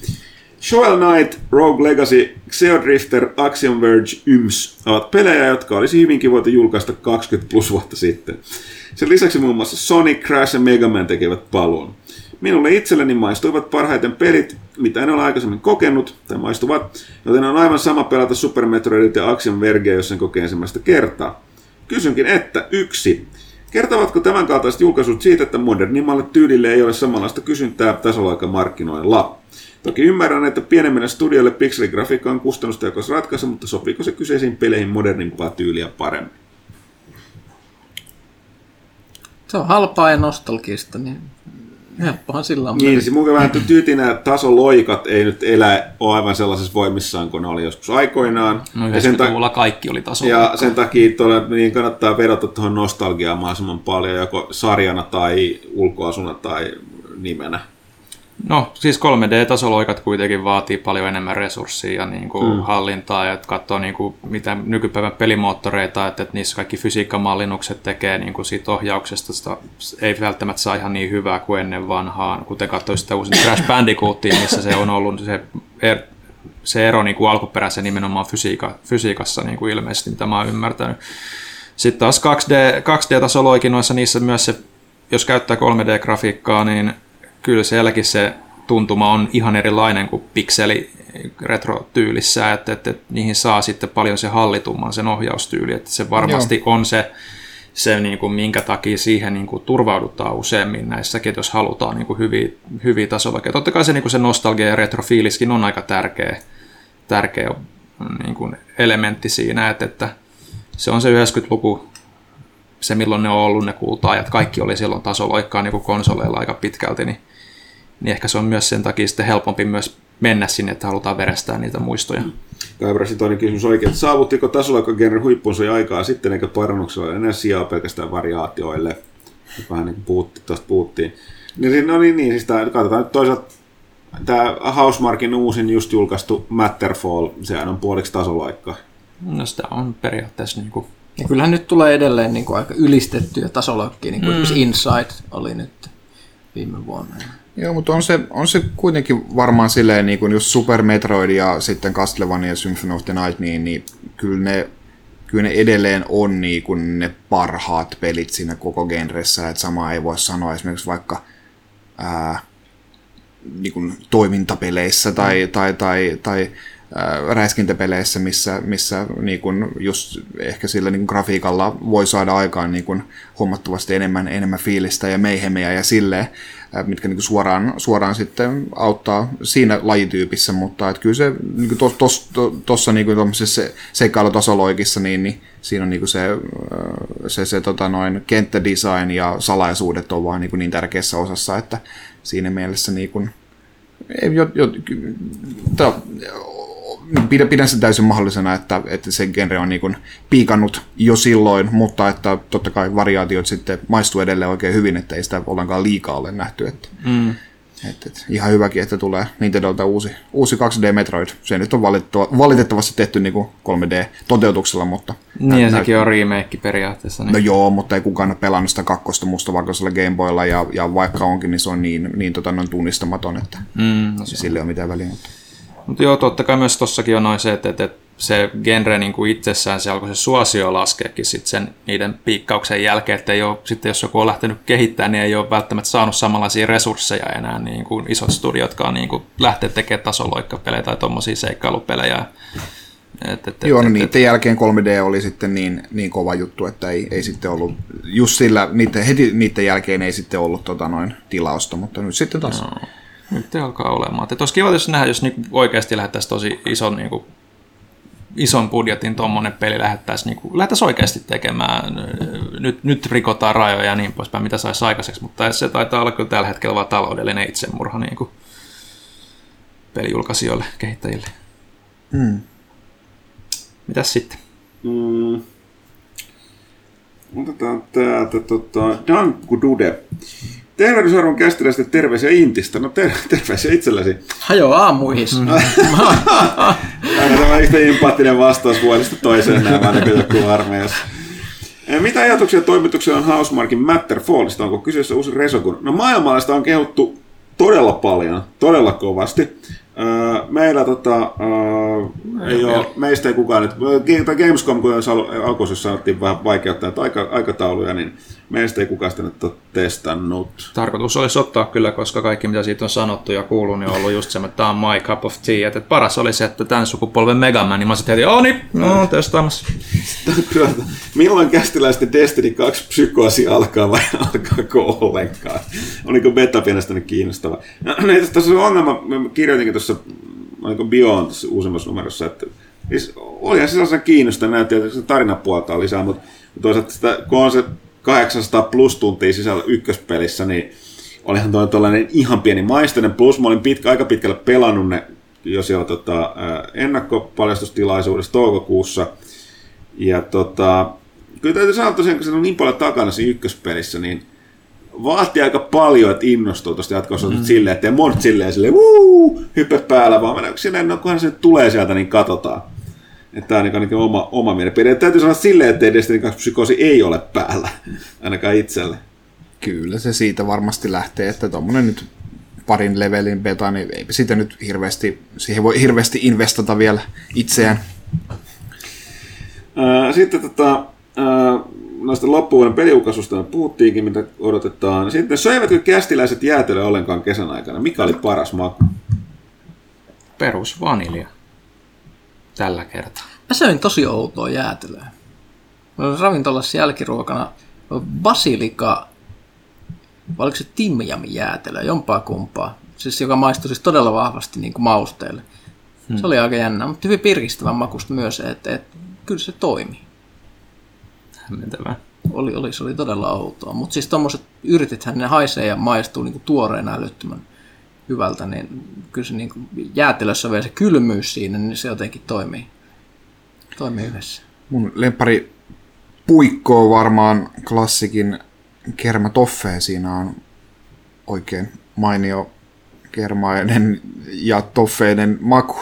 Shovel Knight, Rogue Legacy, Xeodrifter, Axiom Verge, YMS ovat pelejä, jotka olisi hyvinkin voitu julkaista 20 plus vuotta sitten. Sen lisäksi muun muassa Sonic, Crash ja Mega Man tekevät paluun. Minulle itselleni maistuivat parhaiten pelit, mitä en ole aikaisemmin kokenut, tai maistuvat, joten on aivan sama pelata Super Metroidit ja Axiom Vergeä, jos sen kokee ensimmäistä kertaa. Kysynkin, että yksi. Kertovatko tämän kaltaiset julkaisut siitä, että modernimmalle tyylille ei ole samanlaista kysyntää tasoloikamarkkinoilla? Toki ymmärrän, että pienemmille studioille pikseligrafiikka on kustannustehokas ratkaisu, mutta sopiiko se kyseisiin peleihin modernimpaa tyyliä paremmin? Se on halpaa ja nostalgista, niin helppohan sillä on. Niin, se mun vähän tyytinä tasoloikat ei nyt elä ole aivan sellaisessa voimissaan kuin ne oli joskus aikoinaan. No ja, sen ta- 90-luvulla kaikki oli tasolla. ja sen takia tuolla, niin kannattaa vedota tuohon nostalgiaan mahdollisimman paljon, joko sarjana tai ulkoasuna tai nimenä. No, siis 3D-tasoloikat kuitenkin vaatii paljon enemmän resursseja ja niin kuin mm. hallintaa, ja että katsoo niin kuin, mitä nykypäivän pelimoottoreita, että, että niissä kaikki fysiikkamallinnukset tekee niin kuin siitä ohjauksesta, sitä ei välttämättä saa ihan niin hyvää kuin ennen vanhaan, kuten katsoi sitä uusin Crash Bandicootia, missä se on ollut se, er, se ero niin kuin alkuperäisen nimenomaan fysiika, fysiikassa niin kuin ilmeisesti, mitä mä oon ymmärtänyt. Sitten taas 2D, 2D-tasoloikinoissa niissä myös se, jos käyttää 3D-grafiikkaa, niin kyllä sielläkin se tuntuma on ihan erilainen kuin pikseli retro-tyylissä, että, että, että niihin saa sitten paljon se hallitumman sen ohjaustyyli, että se varmasti Joo. on se, se niin kuin, minkä takia siihen niin kuin, turvaudutaan useammin näissäkin, jos halutaan niin kuin, hyviä, hyviä tasolla. Totta kai se, niin kuin, se nostalgia ja retrofiiliskin on aika tärkeä, tärkeä niin kuin, elementti siinä, että, että se on se 90-luku se milloin ne on ollut ne kultaajat, kaikki oli silloin tasoloikkaa niin kuin konsoleilla aika pitkälti, niin, niin ehkä se on myös sen takia sitten helpompi myös mennä sinne, että halutaan verestää niitä muistoja. Kaibrasi toinen kysymys oikein, että saavuttiko tasoloikkagenren huippunsa jo aikaa sitten, eikä parannuksella enää sijaa pelkästään variaatioille? Vähän niin kuin puhutti, tuosta puhuttiin. Niin, no niin, niin siis tää, katsotaan nyt toisaalta tämä Housemarkin uusin just julkaistu Matterfall, sehän on puoliksi tasoloikka. No sitä on periaatteessa niin kuin ja kyllähän nyt tulee edelleen niin kuin aika ylistettyjä tasoloikkia, niin kuin mm. Inside oli nyt viime vuonna. Joo, mutta on se, on se kuitenkin varmaan silleen, niin kuin just Super Metroid ja sitten Castlevania ja Symphony of the Night, niin, niin kyllä, ne, kyllä ne edelleen on niin kuin ne parhaat pelit siinä koko genressä, että sama ei voi sanoa esimerkiksi vaikka ää, niin kuin toimintapeleissä tai, mm. tai, tai, tai räiskintäpeleissä, missä, missä niin kuin just ehkä sillä niin grafiikalla voi saada aikaan niin kuin huomattavasti enemmän, enemmän fiilistä ja meihemiä ja silleen, mitkä niin suoraan, suoraan sitten auttaa siinä lajityypissä, mutta että kyllä se niin tuossa tos, tos, tos, niin seikkailutasoloikissa, niin, niin siinä on niin se, se, se tota noin, kenttädesign ja salaisuudet on vaan niin, niin tärkeässä osassa, että siinä mielessä niin kuin, jo, jo, to, pidän, pidän sen täysin mahdollisena, että, että se genre on niin piikannut jo silloin, mutta että totta kai variaatiot sitten maistuu edelleen oikein hyvin, että ei sitä ollenkaan liikaa ole nähty. Että, mm. että, että ihan hyväkin, että tulee Nintendolta uusi, uusi 2D Metroid. Se nyt on valitettavasti tehty niin 3D-toteutuksella, mutta... Niin, ja sekin on remake periaatteessa. Niin. No joo, mutta ei kukaan ole pelannut sitä kakkosta mustavalkoisella Gameboylla, ja, ja vaikka onkin, niin se on niin, niin tota, tunnistamaton, että mm, no sille ei ole mitään väliä. Mutta... Mutta joo, totta kai myös tossakin on noin se, että, että se genre niin kuin itsessään, se alkoi se suosio laskeekin sit sen, niiden piikkauksen jälkeen, että ei ole, sitten jos joku on lähtenyt kehittämään, niin ei ole välttämättä saanut samanlaisia resursseja enää niin kuin isot studiot, jotka on niin kuin lähteä tekemään tasoloikkapelejä tai tuommoisia seikkailupelejä. Et, et, Joo, no niiden et, jälkeen 3D oli sitten niin, niin kova juttu, että ei, ei sitten ollut, just sillä, niiden, heti niiden jälkeen ei sitten ollut tota noin tilausta, mutta nyt sitten taas no nyt alkaa olemaan. Että olisi kiva, jos nähdä, jos niinku oikeasti lähettäisiin tosi ison, niinku, ison budjetin tuommoinen peli lähettäisiin, niinku, lähettäisiin oikeasti tekemään. Nyt, nyt rikotaan rajoja ja niin poispäin, mitä saisi aikaiseksi, mutta se taitaa olla kyllä tällä hetkellä vain taloudellinen itsemurha niinku, pelijulkaisijoille, kehittäjille. Mm. Mitäs sitten? Mm. Otetaan täältä tota, Danku Dude. Tervehdysarvon kästiläistä terveisiä Intistä. No ter- terveisiä itsellesi. Hajo aamuihis. Mm. Aina tämä yhtä empaattinen vastaus vuodesta toiseen nämä niin joku armeijassa. Eh, mitä ajatuksia toimituksia on Housemarkin Matterfallista? Onko kyseessä uusi Resogun? No maailmalaista on kehuttu todella paljon, todella kovasti. Meillä tota, äh, ei ole, meistä ei kukaan nyt, Gamescom kun alkuisessa sanottiin vähän vaikeuttaa aika, aikatauluja, niin meistä ei kukaan sitä nyt ole testannut. Tarkoitus olisi ottaa kyllä, koska kaikki mitä siitä on sanottu ja kuullut, niin on ollut just se, että tämä on my cup of tea. Että paras oli se, että tämän sukupolven Man, niin mä sitten heti, oh niin, no, testaamassa. Milloin kästiläisten Destiny 2 psykoosi alkaa vai alkaako ollenkaan? Oliko beta nyt kiinnostava? No, tässä on ongelma, mä kirjoitinkin tuossa oliko Beyond tässä uusimmassa numerossa, että siis olihan se sellaisen kiinnostava, näytti, että se tarinapuolta on lisää, mutta toisaalta sitä, kun on se 800 plus tuntia sisällä ykköspelissä, niin olihan toi tällainen ihan pieni maistainen, plus mä olin pitkä, aika pitkälle pelannut ne jo siellä tota, ennakkopaljastustilaisuudessa toukokuussa, ja tota, kyllä täytyy sanoa tosiaan, kun se on niin paljon takana siinä ykköspelissä, niin vaatii aika paljon, että innostuu tuosta jatkossa mm. silleen, ettei mort silleen silleen, wuu, päällä, vaan mennä silleen, no kunhan se tulee sieltä, niin katsotaan. Että tämä on niin, niin oma, oma mielipide. Ja täytyy sanoa silleen, että Destiny 2 psykoosi ei ole päällä, ainakaan itselle. Kyllä se siitä varmasti lähtee, että tuommoinen nyt parin levelin beta, niin ei sitä nyt hirveästi, siihen voi hirveästi investata vielä itseään. Sitten tota, noista loppuvuoden peliukasusta puhuttiinkin, mitä odotetaan. Sitten söivätkö kästiläiset jäätelö ollenkaan kesän aikana? Mikä oli paras maku? Perus vanilja. Tällä kertaa. Mä söin tosi outoa jäätelöä. Ravintolassa jälkiruokana basilika, vai oliko se timjami jäätelö, jompaa kumpaa. Siis joka maistui siis todella vahvasti niin kuin mausteelle. Hmm. Se oli aika jännä, mutta hyvin pirkistävän makusta myös, että, että kyllä se toimi hämmentävää. Oli, oli, se oli todella outoa. Mutta siis tuommoiset yritithän ne haisee ja maistuu niinku tuoreena älyttömän hyvältä, niin kyllä se niinku jäätelössä vielä se kylmyys siinä, niin se jotenkin toimii, toimii yhdessä. Mun lempari puikko varmaan klassikin kerma toffee. Siinä on oikein mainio kermainen ja toffeiden maku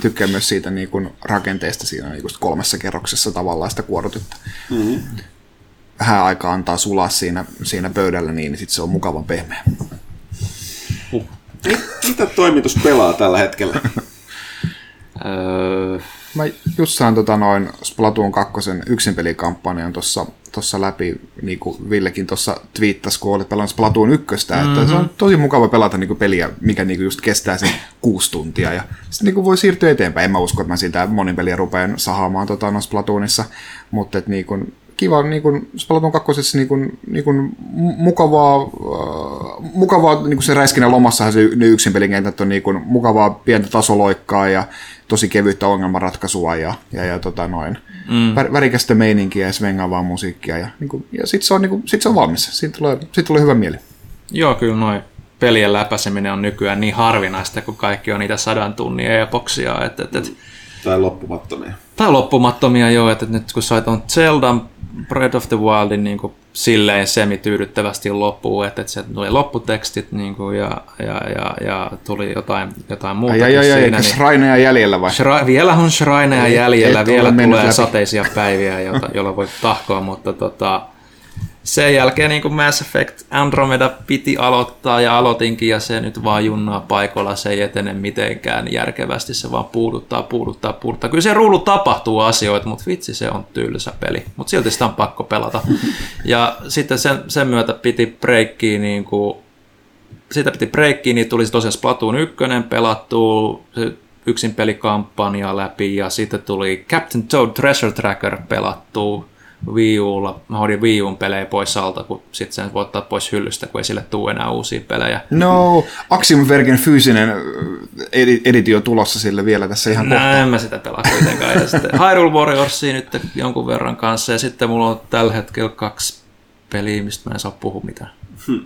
tykkään myös siitä niin kuin rakenteesta siinä niin kuin kolmessa kerroksessa tavallaan sitä kuorotetta. Mm-hmm. Vähän aikaa antaa sulaa siinä, siinä pöydällä, niin sitten se on mukavan pehmeä. Mitä toimitus pelaa tällä hetkellä? öö, Mä just sain tota noin Splatoon 2 yksin pelikampanjan tuossa tossa läpi, niin kuin Villekin tuossa twiittasi, kun oli pelannut Splatoon 1, mm-hmm. että se on tosi mukava pelata niin kuin peliä, mikä niin kuin just kestää sen kuusi tuntia, ja sitten niin kuin voi siirtyä eteenpäin. En mä usko, että mä siltä monin peliä rupean sahaamaan tota, no Splatoonissa, mutta et niin kuin, kiva niin kuin Splatoon 2. Niin kuin, niin kuin mukavaa, äh, mukavaa niin kuin se räiskinä lomassa se ne yksin pelikentät on niin kuin, mukavaa pientä tasoloikkaa ja tosi kevyttä ongelmanratkaisua ja, ja, ja tota noin, mm. värikästä meininkiä ja svengaavaa musiikkia ja, niin kuin, ja sitten se, on, niin kuin, sit se on valmis. Siitä tulee, siitä tulee hyvä mieli. Joo, kyllä noin pelien läpäiseminen on nykyään niin harvinaista, kun kaikki on niitä sadan tunnin epoksia. Et, et, et, tai loppumattomia. Tai loppumattomia, joo. Että nyt kun sait on Zeldan Breath of the Wildin niin kuin silleen semi-tyydyttävästi loppuun, että, että sieltä tuli lopputekstit niin kuin, ja, ja, ja, ja, tuli jotain, jotain muuta. Ja, ja, ja, niin, shrineja jäljellä vai? Shri, vielä on shrineja jäljellä, vielä tulee läpi. sateisia päiviä, jota, joilla voi tahkoa, mutta tota, sen jälkeen niin kuin Mass Effect Andromeda piti aloittaa ja aloitinkin ja se nyt vaan junnaa paikoilla, se ei etene mitenkään järkevästi, se vaan puuduttaa, puuduttaa, puuduttaa. Kyllä se ruulu tapahtuu asioita, mutta vitsi se on tylsä peli, mutta silti sitä on pakko pelata. Ja sitten sen, sen myötä piti breikkiin niin kuin, siitä piti breikkiin, niin tuli tosiaan Splatoon 1 pelattua, yksin pelikampanja läpi ja sitten tuli Captain Toad Treasure Tracker pelattua Wii Ulla, mä hoidin Wii Uun pelejä pois alta, kun sitten sen voi ottaa pois hyllystä, kun ei sille tule enää uusia pelejä. No, Axiom Vergen fyysinen äh, editio tulossa sille vielä tässä ihan kohta. Näin mä sitä pelaa kuitenkaan. Ja sitten Hyrule Warriorsia nyt jonkun verran kanssa, ja sitten mulla on tällä hetkellä kaksi peliä, mistä mä en saa puhua mitään. Hmm.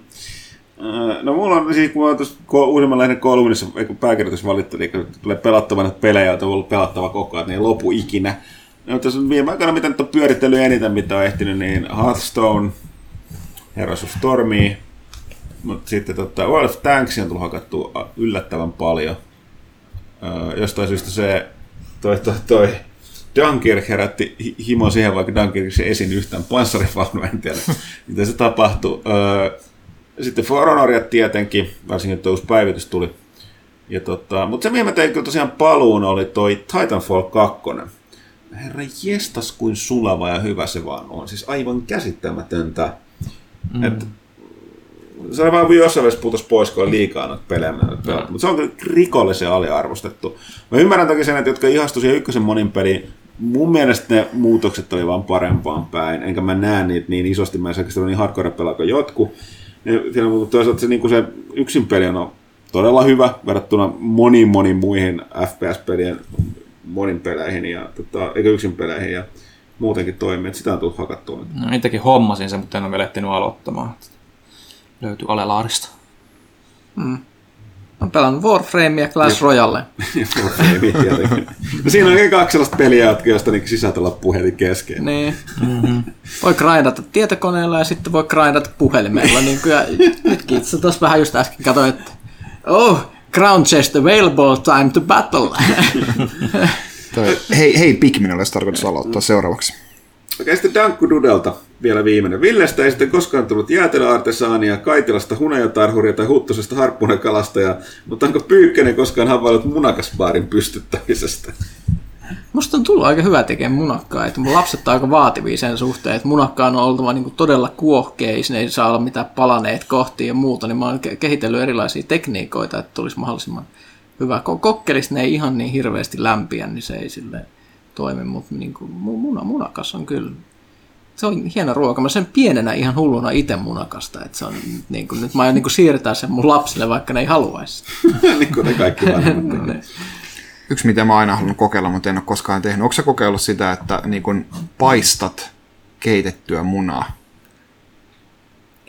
Äh, no mulla on siis, kun mä tuossa uusimman lehden kolumnissa, kun pääkirjoitus valittu, niin tulee pelattavana pelejä, joita on ollut pelattava koko ajan, niin ei lopu ikinä. No, tässä viime aikoina, mitä nyt on pyörittely eniten, mitä on ehtinyt, niin Hearthstone, Heroes of Stormy, mutta sitten tota, World of Tanks on tullut hakattu yllättävän paljon. Jostain syystä se toi, toi, toi Dunkirk herätti himo siihen, vaikka Dunkirkissa esiin yhtään panssarivaunua, en tiedä, mitä se tapahtui. Sitten For Honoria tietenkin, varsinkin tuo uusi päivitys tuli. Tota, mutta se, mihin mä tein tosiaan paluun, oli toi Titanfall 2 herra jestas kuin sulava ja hyvä se vaan on. Siis aivan käsittämätöntä. Mm. Et, se on vaan jossain vaiheessa putos pois, kun on liikaa noita pelejä. Mm. Mutta se on kyllä rikollisen aliarvostettu. Mä ymmärrän toki sen, että jotka ihastuivat siihen ykkösen monin peliin, mun mielestä ne muutokset oli vaan parempaan päin, enkä mä näe niitä niin isosti, mä en saa niin hardcore pelaa kuin jotkut. Mutta toisaalta se, niin se yksin peli on todella hyvä verrattuna moniin moniin muihin FPS-pelien monin peleihin ja tota, eikä yksin peleihin ja muutenkin toimii, että sitä on tullut hakattua. No itsekin hommasin sen, mutta en ole vielä ehtinyt aloittamaan. Löytyy Alelaarista. Mm. Olen pelannut Warframe ja Clash Royale. Warframe, no siinä on kaksi sellaista peliä, joista niin sisältö loppuu heti kesken. Niin. Mm-hmm. Voi grindata tietokoneella ja sitten voi grindata puhelimella. niin kyllä, nytkin itse tuossa vähän just äsken katsoin, että oh, Crown chest available, time to battle. Toi, hei, hei Pikmin olisi tarkoitus aloittaa seuraavaksi. Okei, sitten Dankku Dudelta vielä viimeinen. Villestä ei sitten koskaan tullut jäätelöartesaania, Kaitilasta hunajatarhuria tai Huttosesta harppunekalastajaa, mutta onko Pyykkönen koskaan havainnut munakasbaarin pystyttämisestä? Musta on tullut aika hyvä tekemään munakkaa, että mun lapset on aika vaativia sen suhteen, että munakka on oltava niin todella kuohkeis, ne ei saa olla mitään palaneet kohti ja muuta, niin mä oon kehitellyt erilaisia tekniikoita, että tulisi mahdollisimman hyvä. Kokkelista ne ei ihan niin hirveästi lämpiä, niin se ei sille toimi, mutta niin kuin muna, munakas on kyllä se on hieno ruoka. Mä sen pienenä ihan hulluna itse munakasta, että se on niin kuin, nyt mä aion niin siirtää sen mun lapsille, vaikka ne ei haluaisi. niin kuin ne kaikki vanhemmat. Yksi, mitä mä aina halunnut kokeilla, mutta en ole koskaan tehnyt. Onko sä kokeillut sitä, että niin kun paistat keitettyä munaa?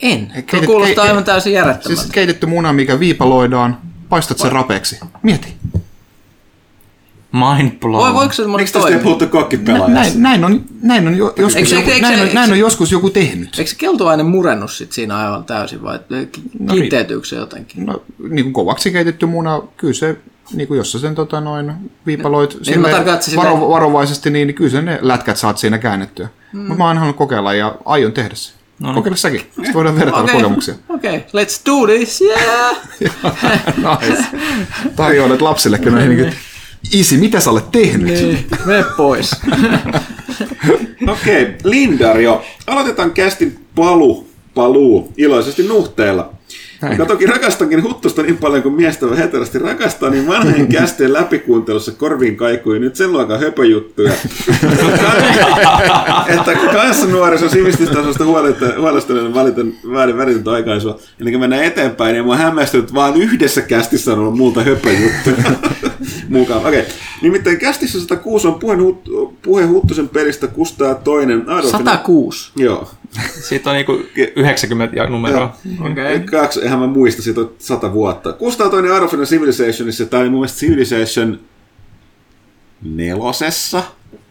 En. Keitet, kuulostaa ke- aivan täysin järjettömältä. Siis keitetty muna, mikä viipaloidaan, paistat sen rapeeksi. Mieti. Mind blown. Voi, voiko se Miksi tästä ei puhuttu kokkipelaajasta? Näin, näin, on, näin, on, jo, joskus, eikö, joku, eikö, näin, eikö, on, näin on joskus joku tehnyt. Eikö se keltuaine murennut sit siinä aivan täysin vai no kiinteytyykö se jotenkin? No, niin kuin kovaksi keitetty muna, kyllä se niin kuin jos sä sen tota, noin viipaloit niin, sille varo, varovaisesti, niin, niin kyllä sen ne lätkät saat siinä käännettyä. Mm. Mutta mä oon halunnut kokeilla ja aion tehdä se. No niin. Kokeile säkin. Sitten voidaan vertailla okay. kokemuksia. Okei, okay. let's do this, yeah! nice. Tarjoilet lapsille kyllä niin Isi, mitä sä olet tehnyt? Niin, mene pois. Okei, okay, Lindario. Aloitetaan kästin palu, paluu iloisesti nuhteella. Ja toki rakastankin huttusta niin paljon kuin miestä heterosti rakastaa, niin vanhojen kästien läpikuuntelussa korviin kaikui nyt sen luokan höpöjuttuja. että kanssa nuoriso sivistystasosta huolestuneiden valitan väärin väritöntä aikaisua. Eli kun mennään eteenpäin, niin mä oon hämmästynyt vaan yhdessä kästissä on ollut multa höpöjuttuja. Mukaan. Okei. Okay. Nimittäin kästissä 106 on puhe, puhe Huttusen pelistä Kustaa toinen. Adolfin... 106? Joo. Siitä on niinku 90 ja numeroa. Okay. Kaksi, eihän mä muista, siitä on sata vuotta. Kustaa toinen Adolfin Civilizationissa, tai mun mielestä Civilization nelosessa.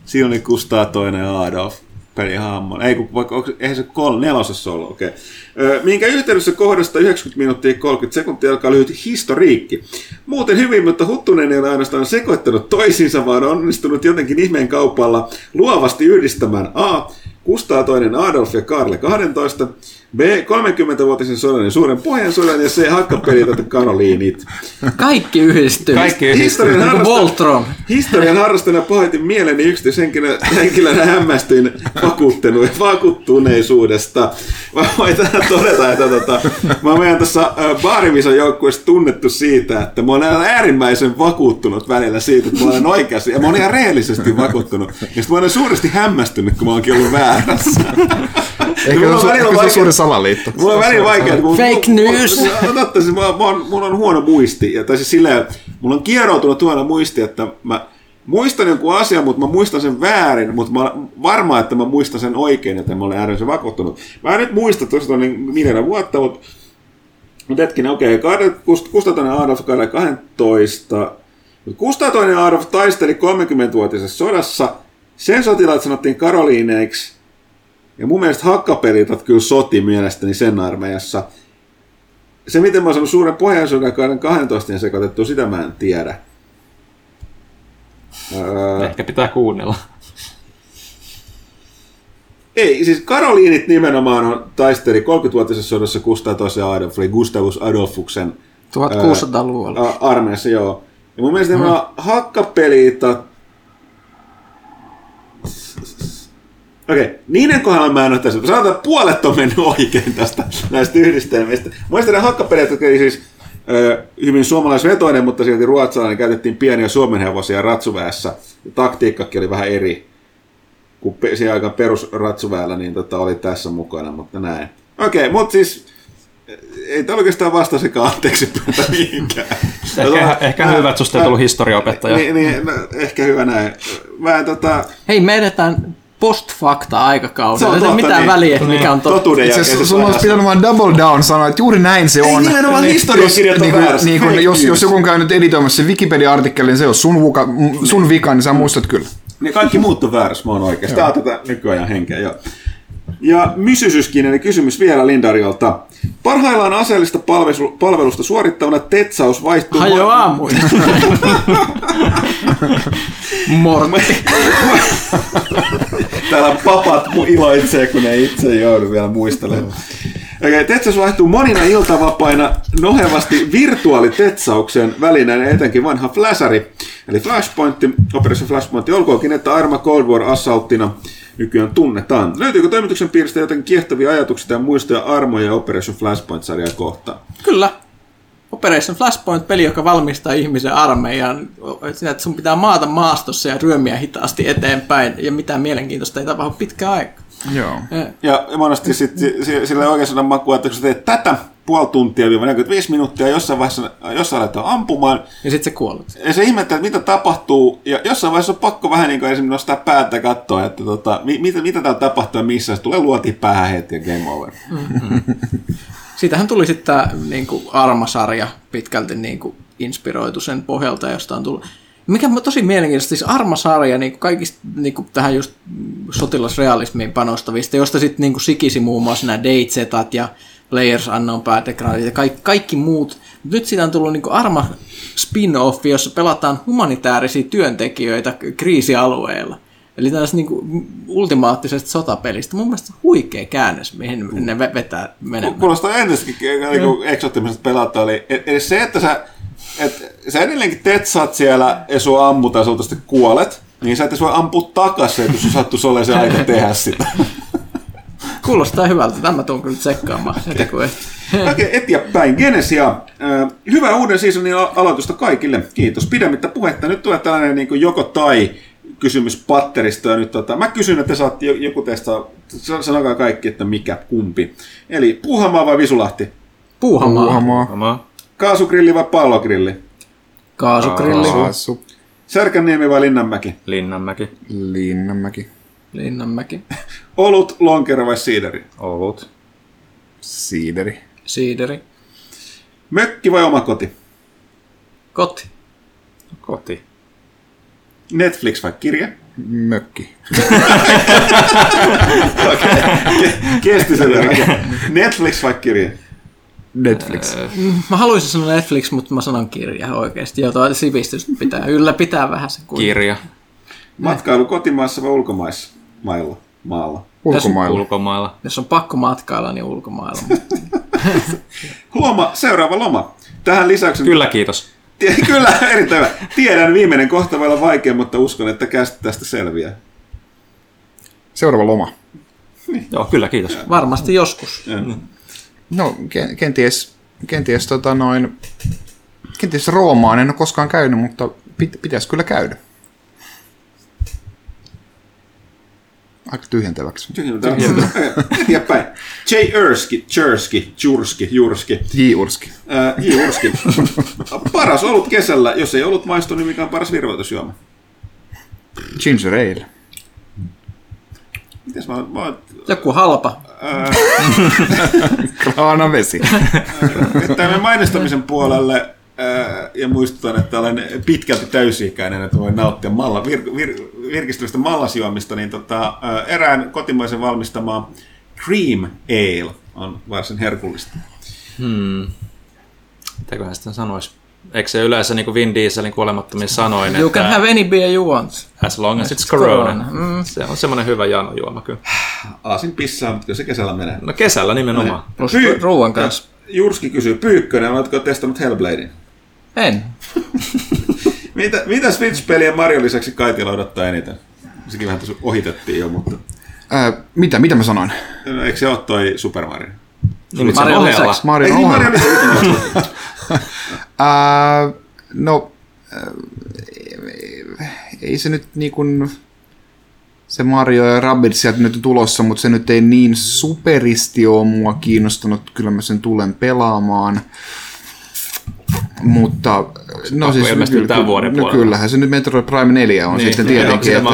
Siinä oli Kustaa toinen Adolf pelihahmon. Ei, kun vaikka, onko, eihän se kol, nelosessa ollut, okei. Okay. Minkä yhteydessä kohdasta 90 minuuttia 30 sekuntia alkaa lyhyt historiikki. Muuten hyvin, mutta Huttunen ei ole ainoastaan sekoittanut toisiinsa, vaan on onnistunut jotenkin ihmeen kaupalla luovasti yhdistämään A. Kustaa toinen Adolf ja Karle 12, B. 30-vuotisen sodan ja suuren pohjan sodan ja C. Hakkapelit ja Karoliinit. Kaikki yhdistyy. Kaikki yhdistyy. Historian, Niin Voltron. historian harrastajana pahoitin mieleni yksityishenkilönä hämmästyin vakuuttenu- vakuuttuneisuudesta. Mä voin tähän todeta, että tota, mä oon meidän tuossa Baarivisan joukkueessa tunnettu siitä, että mä olen äärimmäisen vakuuttunut välillä siitä, että mä olen oikeassa. Ja mä olen ihan rehellisesti vakuuttunut. Ja sitten mä olen suuresti hämmästynyt, kun mä oonkin ollut väärässä. Ehkä Mulla on se on, ehkä se on vaikea- suuri salaliitto. Mulla on välillä vaikea. Kun Fake news. Mulla, mulla, totta, siis mulla, mulla, on, mulla on huono muisti. Ja, tai siis silleen, mulla on kieroutunut huono muisti, että mä muistan jonkun asian, mutta mä muistan sen väärin, mutta mä olen varma, että mä muistan sen oikein, että mä olen äärimmäisen vakuuttunut. Mä en nyt muista tosiaan niin miljoona vuotta, mutta mutta hetkinen, okei, okay. Kustatoinen Adolf kaudella 12. Mutta Kustatoinen Adolf taisteli 30-vuotisessa sodassa. Sen sotilaat sanottiin Karoliineiksi. Ja mun mielestä hakkapelitat kyllä soti mielestäni sen armeijassa. Se, miten mä oon suuren pohjansodan kauden 12 ja sekoitettu, sitä mä en tiedä. Öö, Ehkä pitää kuunnella. ei, siis Karoliinit nimenomaan on taisteli 30-vuotisessa sodassa Gustavus Adolf, eli Gustavus Adolfuksen 1600-luvulla. ä, armeijassa, joo. Ja mun mielestä nämä hakkapelitat... Okei, okay. niiden kohdalla mä en ole tässä. Sanotaan, että puolet on mennyt oikein tästä näistä yhdistelmistä. Muistan ne hakkapelit, jotka oli siis ö, hyvin suomalaisvetoinen, mutta silti ruotsalainen käytettiin pieniä suomenhevosia ratsuväessä. Ja taktiikkakin oli vähän eri kuin pe- siihen aikaan perusratsuväellä, niin tota, oli tässä mukana, mutta näin. Okei, okay, mutta siis ei tämä oikeastaan vastasikaan anteeksi pyytä mihinkään. Ehkä, ehkä hyvä, että susta ei tullut historiaopettaja. Niin, niin no, ehkä hyvä näin. Mä tota... Hei, me edetään post-fakta Se aikakaudella. on Ei totta, mitään niin. väliä, että mikä on totta. Totuuden Itse asiassa sun olisi pitänyt vaan double down sanoa, että juuri näin se Ei on. nimenomaan Niin, historiakirjat niin kuin, väärässä. niin kuin, Fake jos, jos joku on käynyt editoimassa Wikipedia-artikkelin, niin se on sun, vuka, sun vika, niin sä muistat kyllä. Niin kaikki muut on väärässä, mä oon oikeassa. Tää on tätä nykyajan henkeä, joo. Ja Mysysyskinen eli kysymys vielä Lindariolta. Parhaillaan aseellista palvelu- palvelusta suorittavana Tetsaus vaihtuu... Hajo aamuin. Mortti. Täällä papat iloitsee, kun ne itse joudu vielä muistelemaan. Okei, Tetsaus vaihtuu monina iltavapaina nohevasti virtuaalitetsauksen välineen etenkin vanha flasari, eli Flashpoint, Operation Flashpoint, olkoonkin, että Arma Cold War Assaultina nykyään tunnetaan. Löytyykö toimituksen piiristä jotenkin kiehtovia ajatuksia ja muistoja Armo ja Operation Flashpoint-sarjaa kohtaan? Kyllä. Operation Flashpoint, peli, joka valmistaa ihmisen armeijan. Sinä, että sun pitää maata maastossa ja ryömiä hitaasti eteenpäin, ja mitään mielenkiintoista ei tapahdu pitkään aikaa. Joo. Ja monesti sit, si- sillä oikein sanan makua, että kun sä teet tätä puoli tuntia, 45 minuuttia, jossain vaiheessa, jossain aletaan ampumaan, Ja sitten se kuolet. ja se ihmettelee, että mitä tapahtuu, ja jossain vaiheessa on pakko vähän niin kuin esimerkiksi nostaa päätä katsoa, että tota, mi- mitä, mitä täällä tapahtuu ja missä, se tulee luoti päähän heti ja game over. Siitähän tuli sitten tämä niin Arma-sarja pitkälti niin kuin inspiroitu sen pohjalta, josta on tullut. Mikä on tosi mielenkiintoista, siis Arma-sarja niin kaikista niin kuin tähän just sotilasrealismiin panostavista, josta sitten niin sikisi muun muassa nämä Dayzetat ja Players Unknown Battlegroundit ja kaikki, kaikki muut. Mut nyt siitä on tullut niin Arma spin-off, jossa pelataan humanitaarisia työntekijöitä kriisialueella. Eli tällaista niin ultimaattisesta sotapelistä. Mun mielestä huikea käännös, mihin ne ve- vetää menemään. Kuulostaa entistäkin niin eksoottimisesta pelata, eli edes se, että sä että sä edelleenkin tetsaat siellä ja sua ammutaan, sä sitten kuolet, niin sä et voi ampua takaisin, että jos sattuisi olemaan se aika tehdä sitä. Kuulostaa hyvältä. Tämä tuun kyllä tsekkaamaan. Okay. Kun Okei, okay, eteenpäin. Genesia. Hyvää uuden seasonin aloitusta kaikille. Kiitos. Pidemmittä puhetta. Nyt tulee tällainen niin kuin joko tai kysymys patterista. Ja nyt, tota, mä kysyn, että saat joku teistä, sanokaa kaikki, että mikä kumpi. Eli Puuhamaa vai Visulahti? Puuhamaa. Puuhamaa. Kaasugrilli vai pallogrilli? Kaasugrilli. Kaasu. Särkänniemi vai Linnanmäki? Linnanmäki. Linnanmäki. Linnanmäki. Olut, lonkero vai siideri? Olut. Siideri. Siideri. Mökki vai oma koti? Koti. Koti. Netflix vai kirja? Mökki. Kesti se vielä. Netflix vai kirja? Netflix. Mä haluaisin sanoa Netflix, mutta mä sanon kirja oikeasti. Jotain sivistystä pitää ylläpitää vähän se kuin. Kirja. Matkailu kotimaassa vai ulkomaissa? Mailla. Maalla. Ulkomailla. Ulkomailla. Jos on pakko matkailla, niin ulkomailla. Loma, seuraava loma. Tähän lisäyksen... Kyllä, kiitos. Tie- Kyllä, erittäin hyvä. Tiedän, viimeinen kohta voi olla vaikea, mutta uskon, että kästä tästä selviää. Seuraava loma. Joo, kyllä, kiitos. Varmasti joskus. No, ken- kenties, kenties, tota noin, kenties Roomaan en ole koskaan käynyt, mutta pit- pitäisi kyllä käydä. Aika tyhjentäväksi. Eteenpäin. J. Erski, Jerski, Jurski, Jurski. J. Urski. Äh, J. Urski. paras ollut kesällä, jos ei ollut maistu, niin mikä on paras virvoitusjuoma? Ginger Ale. Mites mä, mä oon- Joku halpa. Kraana vesi. Tämän mainostamisen puolelle ää, ja muistutan, että olen pitkälti täysi-ikäinen, että voin nauttia malla, vir, vir, virkistyvistä mallasjuomista, niin tota, ää, erään kotimaisen valmistama Cream Ale on varsin herkullista. Mitäköhän sitten sanoisi? Eikö se yleensä niin kuin Vin Dieselin kuolemattomin sanoin, You can have any beer you want. as long as it's It's corona. corona. Mm. Se on semmoinen hyvä janojuoma kyllä. Aasin pissaa, mutta kyllä se kesällä menee. No kesällä nimenomaan. Plus ruoan kanssa. Jurski kysyy, Pyykkönen, oletko testannut Hellbladein? En. Mitä, mitä Switch-pelien Mario lisäksi Kaitila odottaa eniten? Sekin vähän ohitettiin jo, mutta Ää, mitä, mitä mä sanoin? no, eikö se ole toi Super Mario? Niin, sen Mario ohella. lisäksi. Mario Ei niin. Mario lisäksi. Ää, no, ää, ei se nyt niin kuin se Mario ja Rabbids sieltä nyt tulossa, mutta se nyt ei niin superisti ole mua kiinnostanut. Kyllä mä sen tulen pelaamaan. Mutta, no siis, ilmestyy tämän vuoden no kyllähän se nyt Metroid Prime 4 on Niin, sitten tietenkin. Että,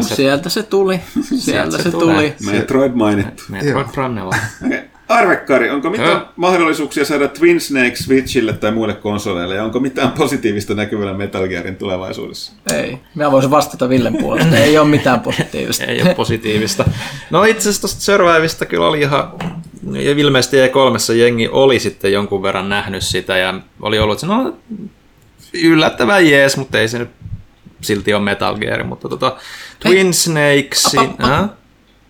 että Sieltä se tuli. Sieltä se se tulee. tuli. Metroid mainittu. Metroid Prime 4. Arvekkari, onko mitään Joo. mahdollisuuksia saada Twin Snake Switchille tai muille konsoleille, ja onko mitään positiivista näkyvällä Metal Gearin tulevaisuudessa? Ei. Mä voisin vastata Villen puolesta. Ei ole mitään positiivista. Ei ole positiivista. No itse asiassa tuosta Survivista kyllä oli ihan, ja ilmeisesti E3 jengi oli sitten jonkun verran nähnyt sitä ja oli ollut, että no yllättävän jees, mutta ei se nyt silti ole Metal Gear, mutta tota, Twin Snakesin, Apa- äh?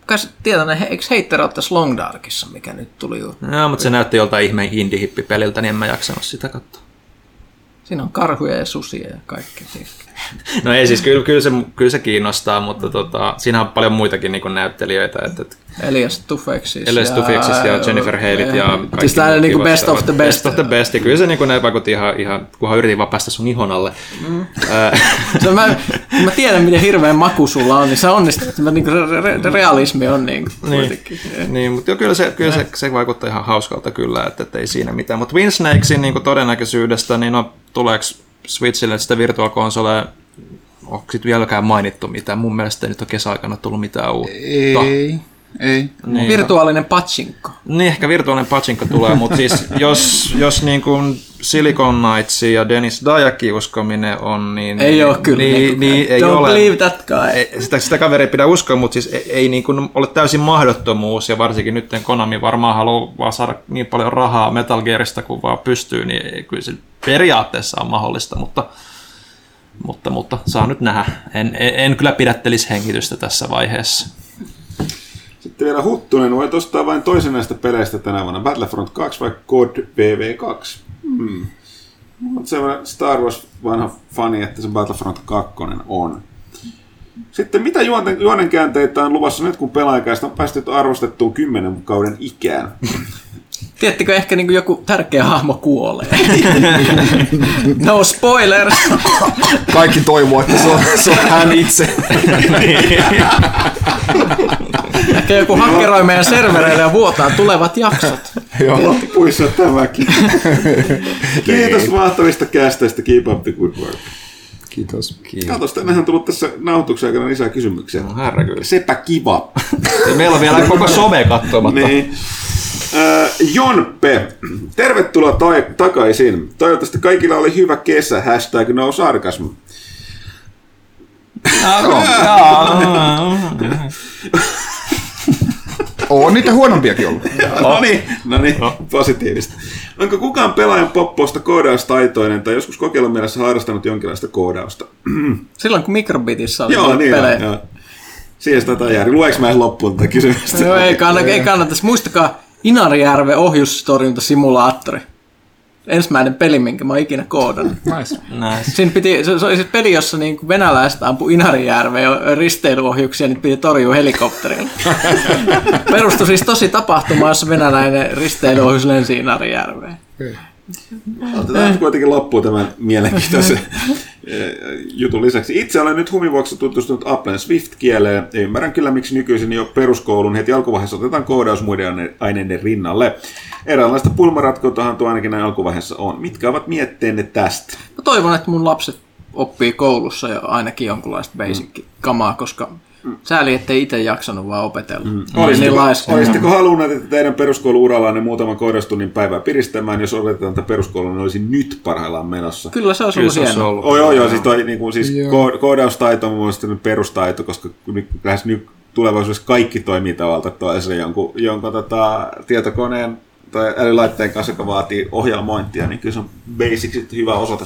Kai sä tiedät, eikö Heitter ole tässä Long Darkissa, mikä nyt tuli jo? no, mutta se näytti joltain ihmeen indie-hippipeliltä, niin en mä jaksanut sitä katsoa. Siinä on karhuja ja susia ja kaikkea. No ei siis, kyllä, kyllä, se, kyllä se kiinnostaa, mutta tota, siinä on paljon muitakin niin näyttelijöitä, että, että Elias Tufeksis. Elias Tufeksis ja Jennifer Haleyt ja kaikki Siis tää muut niinku kivat best of the best. Best of the best. Ja kyllä se niinku ne vaikutti ihan, ihan kunhan yritin vaan päästä sun ihon alle. Mm. Se, mä, mä tiedän, miten hirveän maku sulla on, niin se onnistut. Mä, niinku, re, re, realismi on niin, niin, niin, mutta jo, kyllä, se, kyllä se, se vaikuttaa ihan hauskalta kyllä, että, että ei siinä mitään. Mutta Twin Snakesin niin todennäköisyydestä, niin no, tuleeko Switchille sitä Virtual Consolea, onko sitten vieläkään mainittu mitään? Mun mielestä ei nyt ole kesäaikana tullut mitään uutta. ei, ei. Niin, Virtuaalinen patsinko. Niin, ehkä virtuaalinen pachinko tulee, mutta siis jos, jos niin kuin Silicon Knights ja Dennis Dajakin uskominen on, niin... Ei ole kyllä. Niin, niinku, niin, ei Don't ole. believe that guy. Sitä, sitä kaveria pidä uskoa, mutta siis ei, ei niin kuin ole täysin mahdottomuus, ja varsinkin nyt Konami varmaan haluaa vaan saada niin paljon rahaa Metal Gearista kuin vaan pystyy, niin ei- kyllä se periaatteessa on mahdollista, mutta, mutta, mutta saa nyt nähdä. En, en, en kyllä pidättelisi hengitystä tässä vaiheessa. Sitten vielä Huttunen, voit ostaa vain toisen näistä peleistä tänä vuonna, Battlefront 2 vai COD VV2? Hmm. Mutta semmoinen Star Wars vanha fani, että se Battlefront 2 on. Sitten mitä juonten, juonenkäänteitä on luvassa nyt, kun pelaajakäistä on päästy arvostettuun kymmenen kauden ikään? Tiedättekö, ehkä niin joku tärkeä hahmo kuolee. no spoilers! Kaikki toivoo, että se on, se on hän itse. Ehkä joku hakkeroi meidän servereille ja vuotaa tulevat jaksot. Joo. Loppuissa tämäkin. Kiitos mahtavista kästeistä. Keep up the good work. Kiitos. Katos, tännehän on tullut tässä nauhoituksen aikana lisää kysymyksiä. No herra kyllä. Sepä kiva. Meillä on vielä koko some katsomatta. niin. Äh, Jonpe, tervetuloa ta- takaisin. Toivottavasti kaikilla oli hyvä kesä. Hashtag no sarcasm. On niitä huonompiakin ollut. No niin, no niin, positiivista. Onko kukaan pelaajan popposta koodaustaitoinen tai joskus kokeilun mielessä harrastanut jonkinlaista koodausta? Silloin kun Microbitissä oli Joo, niin pelejä. on, joo. Siihen sitä jääri. Lueks mä loppuun tätä kysymystä? Joo, ei, kannata, ei kannata. Muistakaa Inarijärven ohjustorjuntasimulaattori. Ensimmäinen peli, minkä mä oon ikinä koodannut. Nice. Näin. Siinä piti, se, se oli se peli, jossa niin venäläiset ampui Inarijärven risteilyohjuksia, niin piti torjua helikopterilla. Perustui siis tosi tapahtumaan, jossa venäläinen risteilyohjus lensi Inarijärveen. Otetaan kuitenkin loppuun tämän mielenkiintoisen eh, jutun lisäksi. Itse olen nyt humivuoksi tutustunut Applen Swift-kieleen ymmärrän kyllä, miksi nykyisin jo peruskoulun heti alkuvaiheessa otetaan koodaus muiden aineiden rinnalle. Eräänlaista pulmaratkoutahan tuo ainakin näin alkuvaiheessa on. Mitkä ovat mietteenne tästä? Mä toivon, että mun lapset oppii koulussa jo ainakin jonkunlaista basic-kamaa, koska sääli, ettei itse jaksanut vaan opetella. Mm. Niin Olisitteko, laiska. olisitteko halunneet, että teidän peruskoulu-urallanne muutaman koodaustunnin päivää piristämään, jos odotetaan, että peruskoulun olisi nyt parhaillaan menossa? Kyllä se olisi Kyllä ollut hienoa. ollut. Oh, joo, joo, siis, toi, niin kuin, siis ko- koodaustaito on mun mielestä nyt perustaito, koska nyt, lähes nyt tulevaisuudessa kaikki toimii tavalla toisella jonkun, jonkun tota, tietokoneen tai älylaitteen kanssa, joka vaatii ohjelmointia, niin kyllä se on basic hyvä osoite.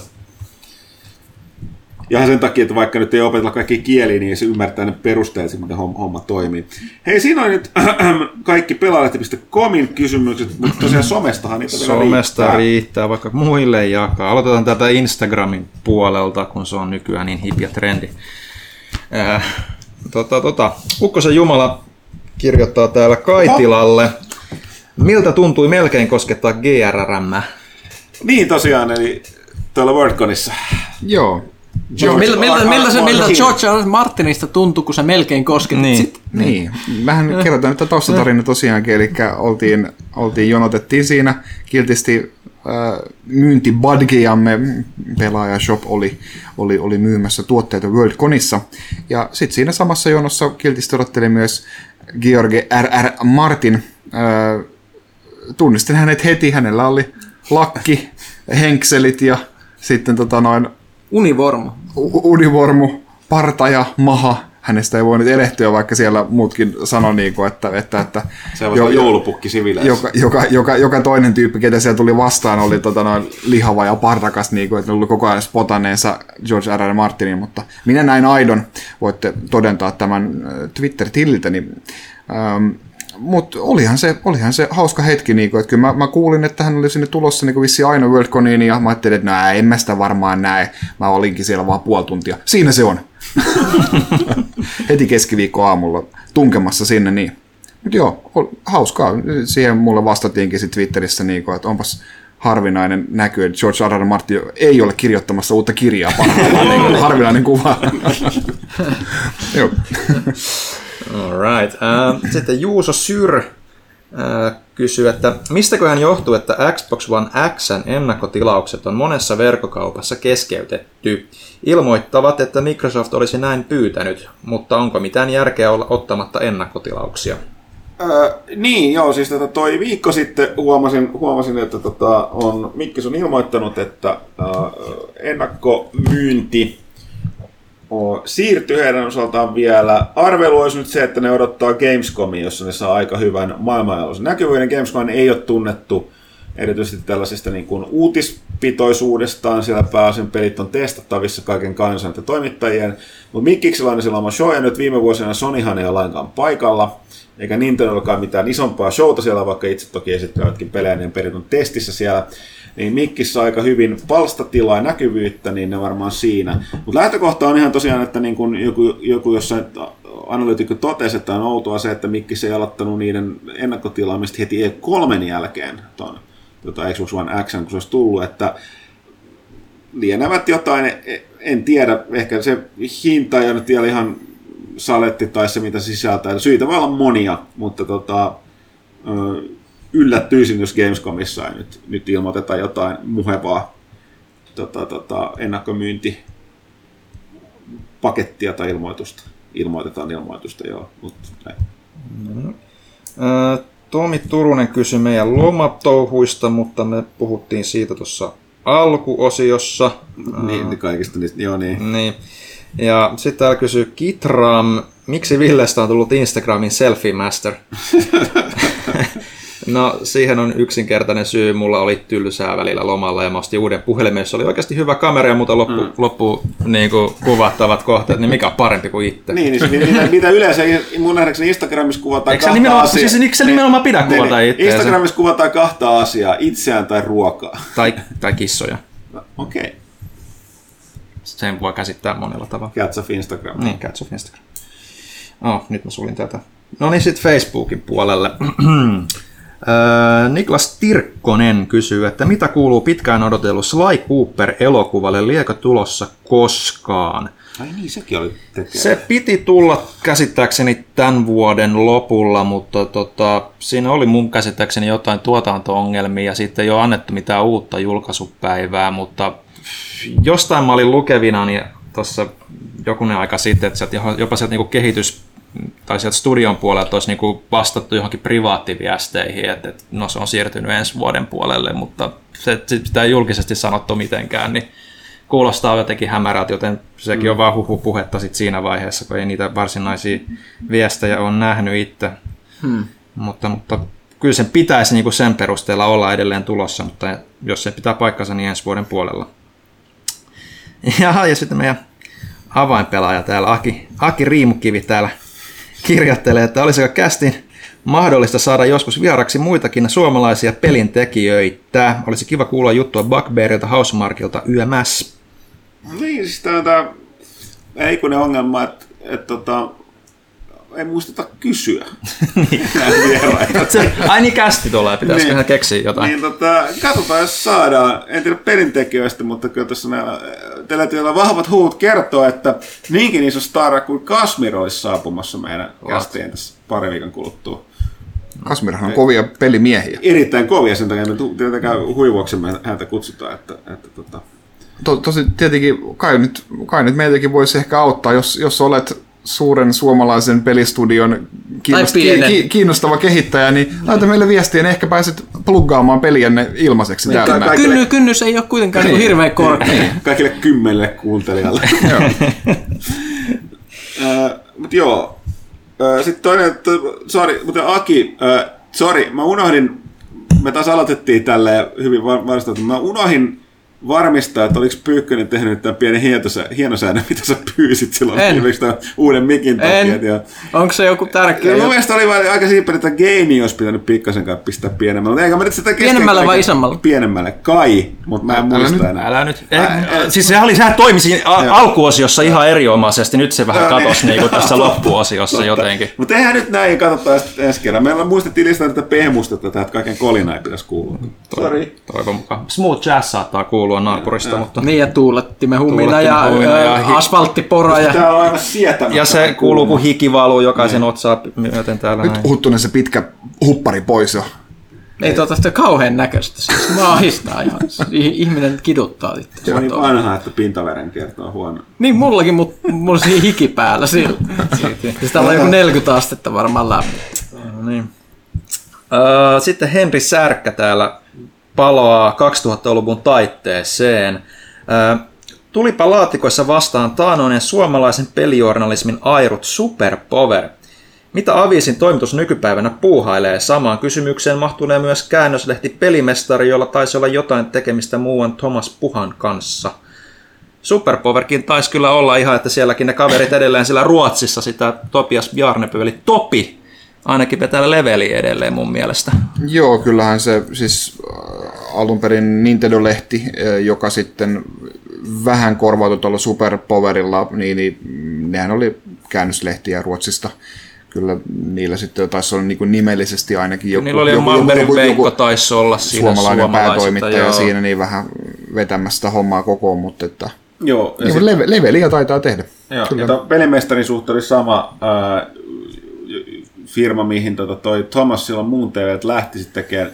Ja sen takia, että vaikka nyt ei opetella kaikki kieliä, niin se ymmärtää ne perusteet, miten homma, toimii. Hei, siinä on nyt kaikki pelaalehti.comin kysymykset, mutta tosiaan somestahan niitä vielä Somesta riittää. riittää, vaikka muille jakaa. Aloitetaan tätä Instagramin puolelta, kun se on nykyään niin hip ja trendi. Äh, tota, tota. Ukkosen Jumala kirjoittaa täällä Kaitilalle. Miltä tuntui melkein koskettaa GRRM? Niin tosiaan, eli tuolla WordConissa. Joo. George Miltä, miltä, miltä, se, miltä. George R. Martinista tuntui, kun se melkein kosketti Niin. sit? Niin, vähän kerrotaan nyt taustatarina tosiaankin, eli oltiin, oltiin jonotettiin siinä kiltisti äh, myyntibadgejamme, pelaaja Shop oli, oli, oli myymässä tuotteita Worldconissa, ja sitten siinä samassa jonossa kiltisti odotteli myös George R.R. Martin, äh, tunnistin hänet heti, hänellä oli lakki, henkselit ja sitten tota noin Univormu. u- univormu, parta ja maha. Hänestä ei voinut erehtyä, vaikka siellä muutkin sanoi, niin kuin, että, että, että Se on vasta joulupukki sivileissä. joka, joka, joka, joka, toinen tyyppi, ketä siellä tuli vastaan, oli tota, noin lihava ja partakas, niin kuin, että ne oli koko ajan spotaneensa George R. R. Martinin, mutta minä näin aidon, voitte todentaa tämän äh, Twitter-tililtäni. Ähm, mutta olihan se, olihan se hauska hetki, niin kuin, että kyllä mä, mä, kuulin, että hän oli sinne tulossa niin vissi aina Worldconiin, ja mä ajattelin, että no en mä sitä varmaan näe. Mä olinkin siellä vaan puoli tuntia. Siinä se on. Heti keskiviikko aamulla tunkemassa sinne, niin mutta joo, ol- hauskaa. Siihen mulle vastattiinkin sit Twitterissä, niin kun, että onpas harvinainen näky, että George R. R. Martin ei ole kirjoittamassa uutta kirjaa parhaillaan. niin kuin harvinainen kuva. joo. Alright. Uh, sitten Juuso Syr uh, kysyy, että mistäköhän johtuu, että Xbox One Xn ennakkotilaukset on monessa verkkokaupassa keskeytetty? Ilmoittavat, että Microsoft olisi näin pyytänyt, mutta onko mitään järkeä olla ottamatta ennakkotilauksia? Öö, niin, joo, siis tätä toi viikko sitten huomasin, huomasin että tota, on, Mikkis on ilmoittanut, että öö, ennakkomyynti o, siirtyy heidän osaltaan vielä. Arvelu olisi nyt se, että ne odottaa Gamescomia, jossa ne saa aika hyvän maailmanlaajuisen näkyvyyden. Gamescom ei ole tunnettu erityisesti tällaisesta niin kuin uutispitoisuudestaan, siellä pääosin pelit on testattavissa kaiken kansan ja toimittajien, mutta Mikkiksellä on silloin show, ja nyt viime vuosina Sonyhan ei ole lainkaan paikalla, eikä Nintendollakaan mitään isompaa showta siellä, vaikka itse toki esittelevätkin pelejä, niin perit on testissä siellä, niin mikkissä aika hyvin palstatilaa ja näkyvyyttä, niin ne varmaan siinä. Mutta lähtökohta on ihan tosiaan, että niin kun joku, joku jossain analyytikko totesi, että on outoa se, että Mikki ei aloittanut niiden ennakkotilaamista heti E3 jälkeen tuon tota Xbox One X, kun se olisi tullut, että lienevät jotain, en tiedä, ehkä se hinta ei nyt vielä ihan saletti tai se mitä sisältää. Syitä voi olla monia, mutta tota, yllättyisin, jos Gamescomissa ei nyt, nyt ilmoiteta jotain muhevaa tota, tota, ennakkomyynti pakettia tai ilmoitusta. Ilmoitetaan ilmoitusta, joo. Mutta näin. Mm-hmm. Tomi Turunen kysyi meidän lomatouhuista, mutta me puhuttiin siitä tuossa alkuosiossa. Niin, kaikista niistä, joo niin. niin. Ja sitten täällä kysyy Kitram, miksi Villestä on tullut Instagramin selfie master? No siihen on yksinkertainen syy. Mulla oli tylsää välillä lomalla ja mä ostin uuden puhelimen, jossa oli oikeasti hyvä kamera, mutta loppu, mm. loppu niin kuin, kuvattavat kohteet, niin mikä on parempi kuin itse? Niin, niin mitä, mitä yleensä mun nähdäkseni Instagramissa kuvataan eikö kahta asiaa. Siis, eikö se nimenomaan pidä niin, kuvata niin, itseänsä? Instagramissa kuvataan kahta asiaa, itseään tai ruokaa. Tai, tai kissoja. Okei. Okay. Sen voi käsittää monella tavalla. Cats of Instagram. Niin, Cats of Instagram. Oh, nyt mä sulin tätä. No niin, sitten Facebookin puolelle. Niklas Tirkkonen kysyy, että mitä kuuluu pitkään odotellut Sly Cooper-elokuvalle, liekö tulossa koskaan? Ai niin, sekin oli tekijä. Se piti tulla käsittääkseni tämän vuoden lopulla, mutta tota, siinä oli mun käsittääkseni jotain tuotanto-ongelmia ja sitten ei ole annettu mitään uutta julkaisupäivää, mutta jostain mä olin lukevina niin tuossa jokunen aika sitten, että jopa sieltä niinku kehitys tai sieltä studion puolelta olisi niin vastattu johonkin privaattiviesteihin, että, että no se on siirtynyt ensi vuoden puolelle, mutta se, sitä ei julkisesti sanottu mitenkään, niin kuulostaa jotenkin hämärältä, joten sekin mm. on vaan huhupuhetta sit siinä vaiheessa, kun ei niitä varsinaisia viestejä ole nähnyt itse. Hmm. Mutta, mutta kyllä sen pitäisi niin kuin sen perusteella olla edelleen tulossa, mutta jos se pitää paikkansa, niin ensi vuoden puolella. Ja, ja sitten meidän avainpelaaja täällä, Aki, Aki Riimukivi täällä kirjoittelee, että olisiko kästin mahdollista saada joskus vieraksi muitakin suomalaisia pelintekijöitä. Olisi kiva kuulla juttua Bugbearilta, Housemarkilta, YMS. Niin, siis tämä ei kun ne ongelma, että, että, että tota, ei muisteta kysyä. niin. Ai niin kästi tulee, pitäisikö niin. keksiä jotain? Niin, tota, katsotaan, jos saadaan. En tiedä pelintekijöistä, mutta kyllä tässä nämä teletyöllä vahvat huut kertoo, että niinkin iso stara kuin Kasmir olisi saapumassa meidän kästiin tässä pari viikon kuluttua. Kasmirhan on kovia pelimiehiä. Erittäin kovia, sen takia me tietenkään huivuoksemme häntä kutsutaan. Että, että, tota... to, tosi tietenkin, kai nyt, kai nyt meitäkin voisi ehkä auttaa, jos, jos olet suuren suomalaisen pelistudion kiinnost- kiinnostava kehittäjä, niin laita meille viestiä, niin ehkä pääset pluggaamaan peliänne ilmaiseksi niin, täällä. Ka- Kynny, kynnys ei ole kuitenkaan niin. hirveän korkea. Niin. Kaikille kymmenelle kuuntelijalle. joo. uh, mutta joo. Uh, Sitten toinen, sorry, mutta Aki, uh, sorry, mä unohdin, me taas aloitettiin tälle hyvin vastata, mä unohdin varmistaa, että oliko Pyykkönen tehnyt tämän pienen hienosäännön, mitä sä pyysit silloin en. uuden mikin takia. Ja... Onko se joku tärkeä? Mun mielestä oli vain aika siippä, että geeni olisi pitänyt pikkasen pistää pienemmälle. Mutta eikä mä nyt sitä Pienemmälle vai isommalle? Pienemmälle, kai, mutta mä en älä muista nyt, enää. Älä nyt. Eh, ää, siis sehän, oli, sehän toimi siinä alkuosiossa ihan erinomaisesti, nyt se vähän katosi niin tässä loppuosiossa jotenkin. Mutta eihän nyt näin, katsotaan ensi kerran. Meillä muistettiin listaa tätä pehmusta, että kaiken kolina ei pitäisi kuulua. Sorry. Toivon mukaan. Smooth jazz saattaa kuulua kuulua naapurista. Ja, mutta... Niin, ja tuulettimme humina ja, humina ja hi... asfalttipora. Ja... Tämä on aivan sietämättä. Ja se kuuluu, kun hiki valuu jokaisen niin. otsaa myöten täällä. Nyt puhuttu se pitkä huppari pois jo. Ei tuota sitä kauhean näköistä. Siis maahistaa ihan. Ihminen kiduttaa itse. Se on niin vanha, että pintaveren kertoo huono. Niin mullakin, mutta mulla on hiki päällä sillä. Sitä on joku 40 astetta varmaan läpi. No niin. Sitten Henri Särkkä täällä paloaa 2000-luvun taitteeseen. Tulipa laatikoissa vastaan taanoinen suomalaisen pelijournalismin airut Superpower. Mitä Avisin toimitus nykypäivänä puuhailee? Samaan kysymykseen mahtunee myös käännöslehti Pelimestari, jolla taisi olla jotain tekemistä muuan Thomas Puhan kanssa. Superpowerkin taisi kyllä olla ihan, että sielläkin ne kaverit edelleen siellä Ruotsissa sitä Topias Bjarnepö, eli Topi ainakin vetää leveli edelleen mun mielestä. Joo, kyllähän se siis äh, alun perin Nintendo-lehti, äh, joka sitten vähän korvautui tuolla Superpowerilla, niin, niin nehän oli käännöslehtiä Ruotsista. Kyllä niillä sitten taisi olla niin nimellisesti ainakin joku, Niillä oli joku, Malmberg joku, Veikko joku taisi olla siinä suomalainen suomalaisista, päätoimittaja joo. siinä niin vähän vetämästä hommaa kokoon, mutta että Joo, ja niin sit- leve, leveliä taitaa tehdä. Joo, Kyllä. ja pelimestarin suhteen oli sama ää, firma, mihin tota, toi Thomas silloin muun TV lähti sitten tekemään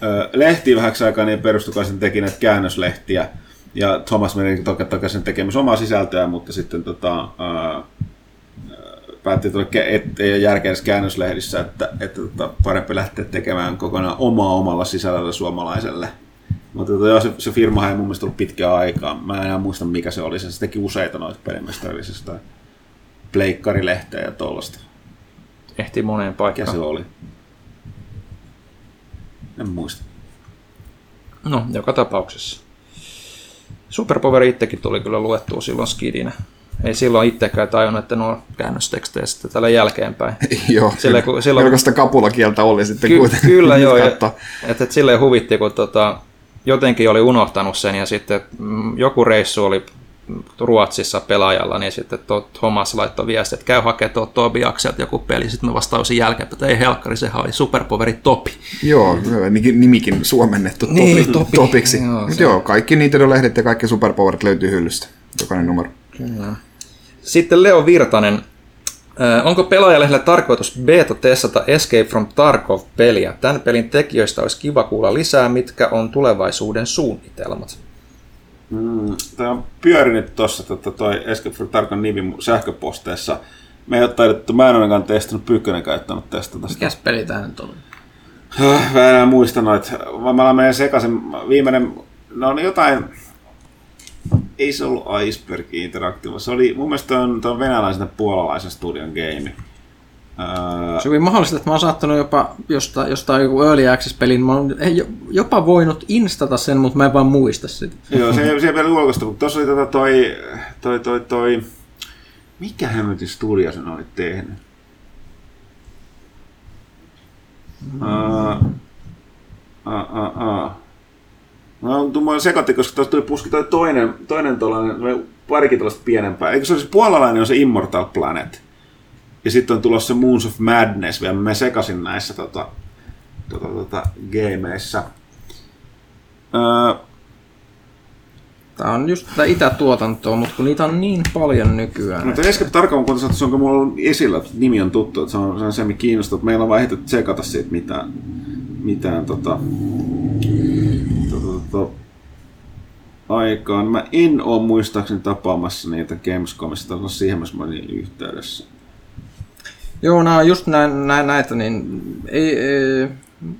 ää, lehtiä vähäksi aikaa, niin perustukaan sen teki näitä käännöslehtiä. Ja Thomas meni toki takaisin tekemään omaa sisältöä, mutta sitten tota, ää, päätti, että ke- et, ei ole järkeä edes käännöslehdissä, että, että tota, parempi lähteä tekemään kokonaan omaa omalla sisällöllä suomalaiselle. Mutta tota, joo, se, se firma ei mun mielestä ollut pitkään aikaa. Mä en enää muista mikä se oli. Se teki useita noita pelimestarillisista pleikkarilehteä ja tollasta. Ehti moneen Mikä paikkaan. se oli? En muista. No, joka tapauksessa. Superpower itsekin tuli kyllä luettua silloin skidinä. Ei silloin itsekään tajunnut, että nuo käännöstekstejä sitten tällä jälkeenpäin. Joo, Sillä kun- silloin- melkoista kapulakieltä oli sitten Ky- kuitenkin. kyllä joo, että et silleen huvitti, kun tota, jotenkin oli unohtanut sen ja sitten mm, joku reissu oli Ruotsissa pelaajalla, niin sitten tuo Thomas laittoi viesti, että käy hakemaan tuo Tobiakselta joku peli. Sitten mä vastausin jälkeen, että ei helkkari, sehän oli Superpoveri Topi. Joo, nimikin- nimikin suomennettu Niin, topi, topi. topiksi. Joo, se- joo, kaikki Nintendo-lehdet ja kaikki Superpowerit löytyy hyllystä. Jokainen numero. Sitten Leo Virtanen. Onko pelaajalehdellä tarkoitus beta-testata Escape from Tarkov-peliä? Tämän pelin tekijöistä olisi kiva kuulla lisää, mitkä on tulevaisuuden suunnitelmat. Mm, Tämä on pyörinyt tuossa tota, toi Escape from Tarkon nimi mun sähköposteessa. Me ei ole taidettu, mä en ainakaan testannut, Pyykkönenkään ei tainnut testata sitä. Mikäs peli tää nyt on? Höh, Mä en enää muista noita. Mä, menen sekaisin. Viimeinen, no on jotain, ei se ollut Iceberg Interactive. Se oli, mun mielestä toi on, toi on venäläisen puolalaisen studion game. Se on mahdollista, että mä oon saattanut jopa jostain, jostain joku Early Access-pelin, mä oon jo- jopa voinut instata sen, mutta mä en vaan muista sitä. joo, se ei, se ei vielä ulkoista, mutta tuossa oli tota toi, toi, toi, toi, mikä hemmetin studio sen oli tehnyt? Uh, uh, uh, uh. No, tuo sekoitti, koska tuossa tuli puski toi toinen, toinen tuollainen, parikin tuollaista pienempää. Eikö se olisi puolalainen on se Immortal Planet? Ja sitten on tulossa Moons of Madness vielä. Mä sekasin näissä tota, tota, tota, gameissa. Öö, Tää on just tätä itätuotantoa, mutta kun niitä on niin paljon nykyään. Mutta Escape Tarkon kun että se onko mulla ollut esillä, että nimi on tuttu, että se on, se on se, mikä kiinnostaa, että meillä on vaan ehditty tsekata siitä mitään, mitään tota, tota, tota, aikaan. Mä en oo muistaakseni tapaamassa niitä Gamescomissa, tai siihen missä mä olin yhteydessä. Joo, nämä just nä, nä, näitä, niin ei, ei,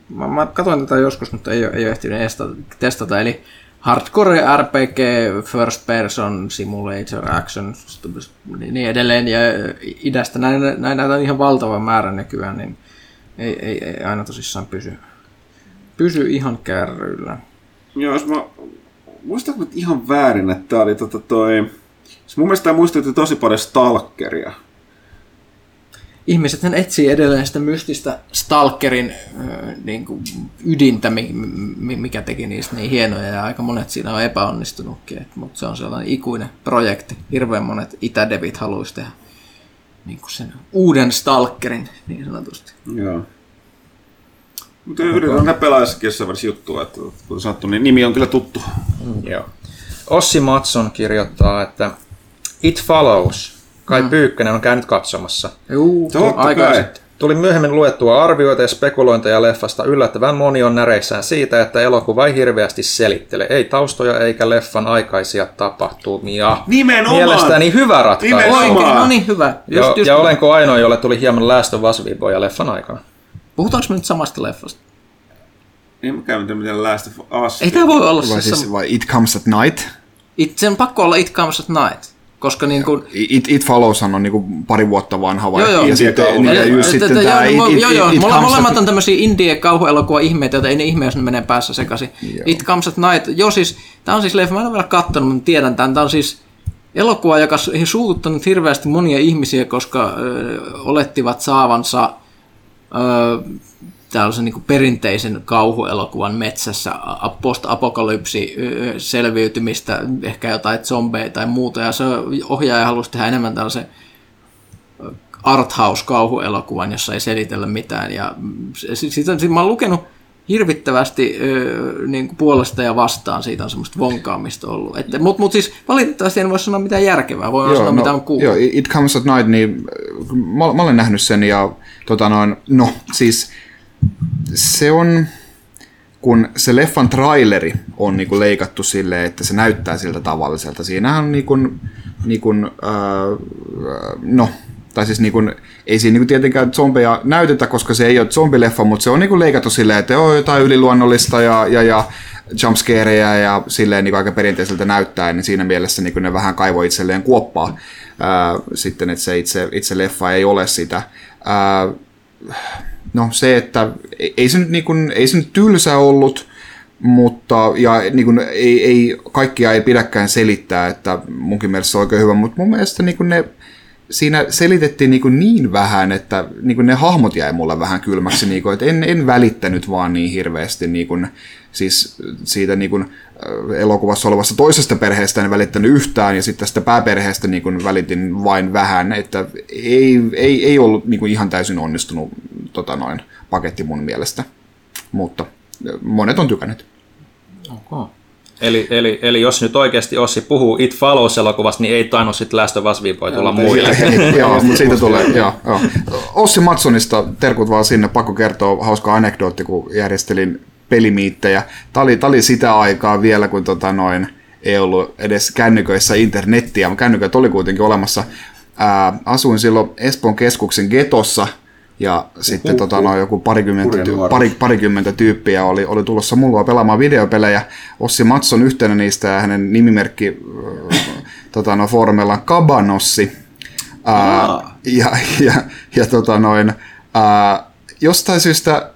mä, mä katsoin tätä joskus, mutta ei, ei ole ehtinyt estata, testata, eli Hardcore RPG, First Person, Simulator, Action, niin niin edelleen, ja idästä näin, näin näitä on ihan valtava määrä nykyään, niin ei, ei, ei aina tosissaan pysy, pysy ihan kärryillä. Joo, jos mä muistanko nyt ihan väärin, että tää oli tota toi... Mun mielestä tää muistutti tosi paljon Stalkeria. Ihmiset etsii edelleen sitä mystistä Stalkerin niin kuin ydintä, mi- mi- mikä teki niistä niin hienoja, ja aika monet siinä on epäonnistunutkin, mutta se on sellainen ikuinen projekti. Hirveän monet itädevit haluaisi tehdä niin kuin sen uuden Stalkerin, niin sanotusti. Joo. Mutta yritetään ne pelaajassakin jossain juttua, että kuten sanottu, niin nimi on kyllä tuttu. Joo. Ossi Matson kirjoittaa, että It Follows. Kai mm. Pyykkönen on käynyt katsomassa. Juu, Totta aika kai. sitten. Tuli myöhemmin luettua arvioita ja spekulointeja leffasta. Yllättävän moni on näreissään siitä, että elokuva ei hirveästi selittele. Ei taustoja eikä leffan aikaisia tapahtumia. Nimenomaan! Mielestäni hyvä ratkaisu. Nimenomaan! Oikein, no niin, hyvä. Ja, Just, just, ja olenko ainoa, jolle tuli hieman Last of Us viboja leffan aikana? Puhutaanko me nyt samasta leffasta? Niin mä käyn miten Last of Us. Ei tämä voi olla Vai, se siis, vai It Comes at Night? It, se on pakko olla It Comes at Night, koska niin kuin, It, It Followshan on niinku pari vuotta vanha vai? Joo, joo. Ja sitten, niin, ja just sitten joo, It, It, joo, joo, It molemmat at on tämmöisiä indie kauhuelokuva ihmeitä, joita ei ne ihme, jos ne menee päässä sekaisin. Joo. It Comes at Night, joo siis, tää on siis leffa, mä en ole vielä kattonut, mutta tiedän tämän, tää on siis elokuva, joka on suututtanut hirveästi monia ihmisiä, koska ö, olettivat saavansa öö, tällaisen niin perinteisen kauhuelokuvan metsässä post-apokalypsi selviytymistä, ehkä jotain zombeja tai muuta, ja se ohjaaja halusi tehdä enemmän tällaisen arthouse-kauhuelokuvan, jossa ei selitellä mitään. Ja siitä, siitä mä oon lukenut hirvittävästi niin kuin puolesta ja vastaan siitä on semmoista vonkaamista ollut. Mutta mut siis valitettavasti en voi sanoa mitään järkevää, voi sanoa no, mitä on kuullut. Joo, It Comes at Night, niin mä, mä olen nähnyt sen ja tota noin, no siis se on, kun se leffan traileri on niinku leikattu silleen, että se näyttää siltä tavalliselta. Siinähän on niinku, niinku, äh, no, tai siis niinku, ei siinä niinku tietenkään zombeja näytetä, koska se ei ole zombileffa, mutta se on niinku leikattu silleen, että on jotain yliluonnollista ja, ja, ja jumpscareja ja silleen niinku aika perinteiseltä näyttää, niin siinä mielessä niinku ne vähän kaivoi itselleen kuoppaa ää, sitten, että se itse, itse leffa ei ole sitä. Ää, no se, että ei se nyt, niin kuin, ei se nyt tylsä ollut, mutta ja niin kuin, ei, ei, kaikkia ei pidäkään selittää, että munkin mielestä se on oikein hyvä, mutta mun mielestä niin kuin ne, siinä selitettiin niin, niin vähän, että niin ne hahmot jäi mulle vähän kylmäksi, niin kuin, että en, en välittänyt vaan niin hirveästi niin kuin, siis siitä niin kuin, elokuvassa olevasta toisesta perheestä en välittänyt yhtään, ja sitten tästä pääperheestä niin kuin välitin vain vähän, että ei, ei, ei ollut niin kuin ihan täysin onnistunut tota noin, paketti mun mielestä, mutta monet on tykänneet. Okay. Eli, eli, eli jos nyt oikeasti Ossi puhuu It Follows-elokuvasta, niin ei tainnut sitten Last of Us voi tulla muille. joo, mutta siitä tulee, joo, joo. Ossi Matsonista, terkut vaan sinne, pakko kertoa hauska anekdootti, kun järjestelin pelimiittejä. Tämä oli, tämä oli sitä aikaa vielä, kun tota noin, ei ollut edes kännyköissä internettiä, mutta kännyköt oli kuitenkin olemassa. Ää, asuin silloin Espoon keskuksen getossa, ja sitten tota, no, joku parikymmentä, ty- pari, parikymmentä tyyppiä oli, oli tulossa mulla pelaamaan videopelejä. Ossi Matson yhtenä niistä ja hänen nimimerkki äh, tota, no, foorumilla on Kabanossi. Ää, ja, ja, ja tota, noin, ää, jostain syystä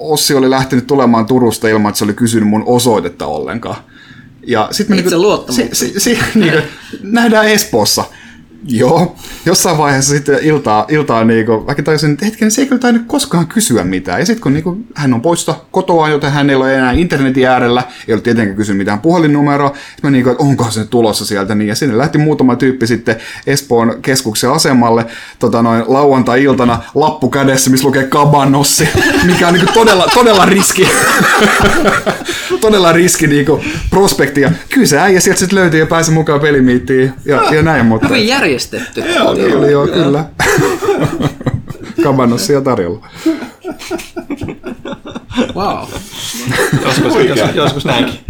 Ossi oli lähtenyt tulemaan Turusta ilman, että se oli kysynyt mun osoitetta ollenkaan. Ja sit me Itse niinku, si, si, si, niin kuin, nähdään Espoossa. Joo, jossain vaiheessa sitten iltaa, iltaa niinku, vaikka taisin, että hetken, se ei kyllä tainnut koskaan kysyä mitään. Ja sitten kun niinku, hän on poista kotoa, joten hän ei ole enää internetin äärellä, ei ole tietenkään kysynyt mitään puhelinnumeroa, sitten mä niinku, että onko se tulossa sieltä, niin ja sinne lähti muutama tyyppi sitten Espoon keskuksen asemalle tota noin lauantai-iltana lappu kädessä, missä lukee Kabanossi, mikä on niinku todella, todella riski, todella riski niinku prospekti. Ja kyllä se äijä sieltä sitten löytyi ja pääsi mukaan pelimiittiin ja, ja näin, mutta järjestetty. Joo, oli, joo, kyllä. Kabanossia tarjolla. Wow. joskus, joskus, joskus näinkin.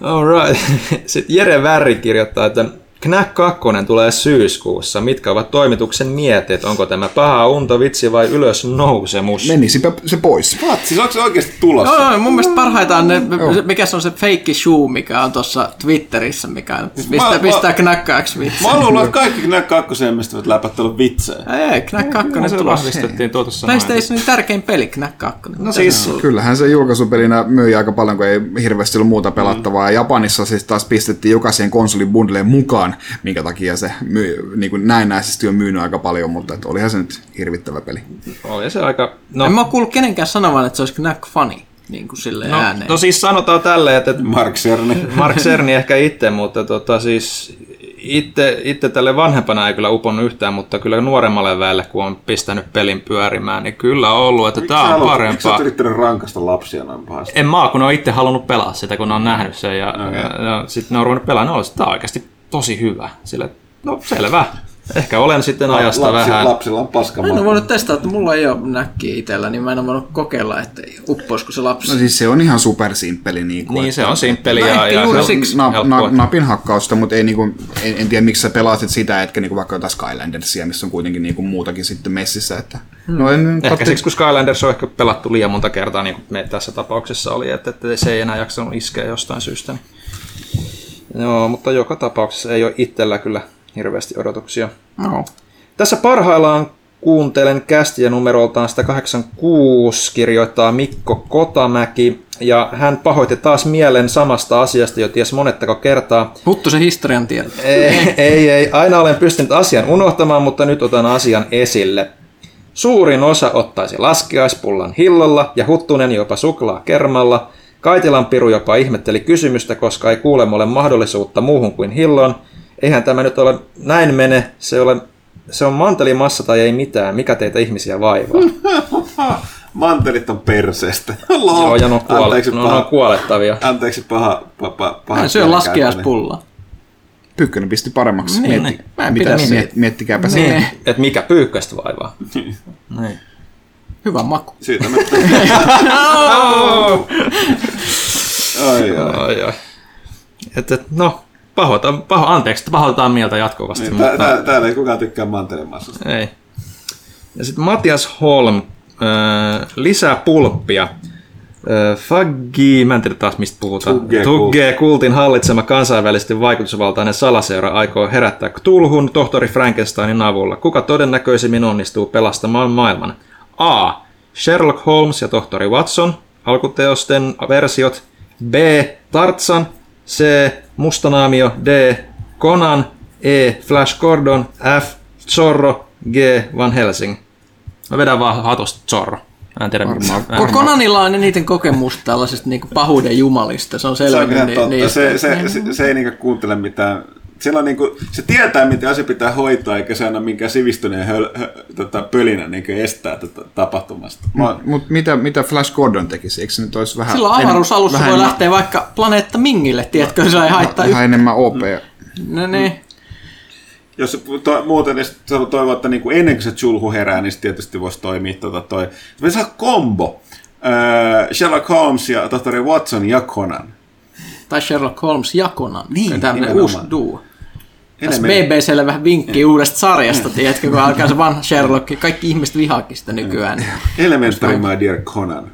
All right. Sitten Jere Värri kirjoittaa, että Knack 2 tulee syyskuussa. Mitkä ovat toimituksen mietit? Onko tämä paha unto, vitsi vai ylös nousemus? Menisipä se pois. What? Siis onko se oikeasti tulossa? Joo, joo mun mielestä parhaita on ne, mikä se on se fake shoe, mikä on tuossa Twitterissä, mikä pistää, mä, pistää Knack 2 Mä luullut, että kaikki Knack 2 emmistävät läpät ollut vitsejä. Ei, ei Knack 2 on tulossa. vahvistettiin tuossa PlayStationin tärkein peli, Knack 2. No siis, kyllähän se julkaisupelinä myi aika paljon, kun ei hirveästi ollut muuta pelattavaa. Mm. Ja Japanissa siis taas pistettiin jokaisen konsolin bundleen mukaan minkä takia se myy, niin kuin näennäisesti on myynyt aika paljon, mutta että olihan se nyt hirvittävä peli. Oli se aika... No. En mä kuullut kenenkään sanovan, että se olisi Knack funny. Niin kuin sille no, ääneen. no siis sanotaan tälleen, että... Mark Cerny. Mark Cerny ehkä itse, mutta tota, siis itse, itse tälle vanhempana ei kyllä uponnut yhtään, mutta kyllä nuoremmalle väelle, kun on pistänyt pelin pyörimään, niin kyllä on ollut, että tämä on parempaa. Miksi sä yrittänyt rankasta lapsia noin pahasti? En mä, kun ne on itse halunnut pelaa sitä, kun ne on nähnyt sen ja, okay. ja, ja sitten ne on ruvennut pelaamaan, niin tämä on oikeasti tosi hyvä. Sille, no selvä. Ehkä olen sitten ajasta Lapsi, vähän. Lapsilla on paska Mä en ole voinut testata, että mulla ei ole näkkiä itsellä, niin mä en ole voinut kokeilla, että uppoisiko se lapsi. No siis se on ihan supersimppeli. Niin, kuin, niin se on simppeli no, ja, ja se on siksi na, na, napin hakkausta, mutta ei, niin kuin, en, en, tiedä miksi sä pelasit sitä, etkä niin kuin vaikka jotain Skylandersia, missä on kuitenkin niin kuin muutakin sitten messissä. Että, hmm. no en, ehkä katte... siksi, kun Skylanders on ehkä pelattu liian monta kertaa, niin kuin me tässä tapauksessa oli, että, että se ei enää jaksanut iskeä jostain syystä. Niin Joo, mutta joka tapauksessa ei ole itsellä kyllä hirveästi odotuksia. No. Tässä parhaillaan kuuntelen kästiä numeroltaan 186, kirjoittaa Mikko Kotamäki, ja hän pahoitti taas mielen samasta asiasta jo ties monettako kertaa. Puttu se historian tieto. Ei, ei, ei, aina olen pystynyt asian unohtamaan, mutta nyt otan asian esille. Suurin osa ottaisi laskeaispullan hillolla ja Huttunen jopa suklaa kermalla. Kaitilan Piru jopa ihmetteli kysymystä, koska ei kuulemma ole mahdollisuutta muuhun kuin hillon. Eihän tämä nyt ole näin mene, se, ole, se on mantelimassa tai ei mitään, mikä teitä ihmisiä vaivaa. Mantelit on perseestä. Joo, ja ne on, kuole- Anteeksi no, ne on paha, kuolettavia. anteeksi paha, paha, paha Hän syö laskiaispulla. Pyykkönen pisti paremmaksi. Niin, Mietti, mä en mitä, pidä niin, miet, miettikääpä Niin. niin. Et mikä pyykkäistä vaivaa. niin. Hyvä maku. Siitä me... ai, ai. Ai, ai. Et, et, no, pahoita, paho, anteeksi, että pahoitetaan mieltä jatkuvasti. Niin, mutta, tää, tää, täällä ei kukaan tykkää mantelimassasta. ei. Ja sitten Matias Holm, äh, lisää pulppia. Äh, Faggi, mä en tiedä taas mistä puhutaan. Tugge Tugge kultin hallitsema kansainvälisesti vaikutusvaltainen salaseura aikoo herättää Tulhun tohtori Frankensteinin avulla. Kuka todennäköisimmin onnistuu pelastamaan maailman? A. Sherlock Holmes ja tohtori Watson, alkuteosten versiot. B. Tarzan. C. Mustanaamio. D. Conan. E. Flash Gordon. F. Zorro. G. Van Helsing. Mä vedän vaan hatosta Zorro. Mä en tiedä. Varmaan. mä en- Konanilla on eniten kokemusta tällaisesta niinku pahuuden jumalista. Se on Se on selvä. kyllä ni- totta. niistä. Se, se, se, se ei niinku kuuntele mitään. Sillä on niinku, se tietää, miten asia pitää hoitaa, eikä se anna minkään sivistyneen höl, hö, tota, pölinä niinku estää tätä tapahtumasta. Mä, Mutta mitä, mitä Flash Gordon tekisi? Eikö se nyt olisi vähän... Silloin avaruusalussa voi enemmän- lähteä vaikka planeetta Mingille, tiedätkö, se ei haittaa Vähän enemmän OP. No niin. jos se to, muuten jos se haluaa toivoa, että niinku ennen kuin se Chulhu herää, niin se tietysti voisi toimia tota toi. Me saa kombo. Öö, Sherlock Holmes ja tohtori Watson ja Conan. Tai Sherlock Holmes ja Conan. Niin, Tämmöinen uusi duo. Enemmän- BBClle vähän vinkki uudesta sarjasta, tiedätkö, kun alkaa se vanha Sherlock. Kaikki ihmiset vihaakin sitä nykyään. Elementary, my dear Conan.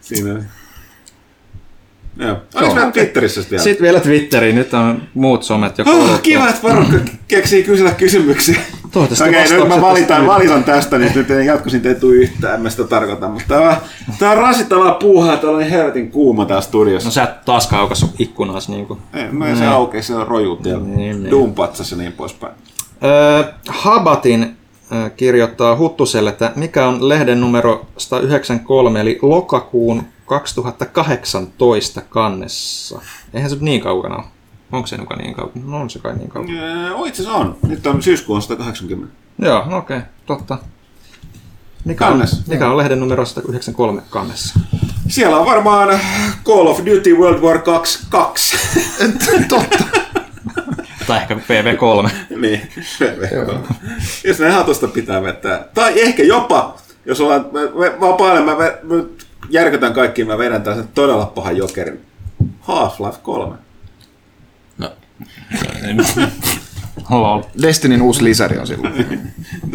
Siinä on. Joo. Oliko meillä Twitterissä sitten vielä? Sitten vielä Twitteriin, nyt on muut somet jo Oh, kiva, että porukka keksii kysellä kysymyksiä. Toivottavasti Okei, nyt mä valitan, tästä valitan tästä, niin nyt ei jatkoisin ei tule yhtään, en mä sitä tarkoita. Mutta tää on, tää on rasittavaa puuhaa, täällä on niin helvetin kuuma täällä studiossa. No sä et taaskaan aukas ikkunaas niinku. Ei, no se aukeaa, se on rojut ja Niin, niin. duumpatsas ja niin poispäin. Öö, Habatin kirjoittaa Huttuselle, että mikä on lehden numero 193, eli lokakuun 2018 kannessa. Eihän se niin kaukana ole. Onko se niin kaukana? No on se kai niin kaukana. Öö, itse asiassa on. Nyt on syyskuun 180. Joo, no okei, okay, totta. Mikä on, mikä on lehden numero 193 kannessa? Siellä on varmaan Call of Duty World War 2 2. Totta. Tai ehkä PV3. niin, jos ne hatusta pitää vetää. Tai ehkä jopa, jos ollaan me, me, vapaalle, mä, mä, mä järkytän kaikki, mä vedän tällaisen todella pahan jokerin. Half-Life 3. No, Lol. Destinyn uusi lisäri on silloin.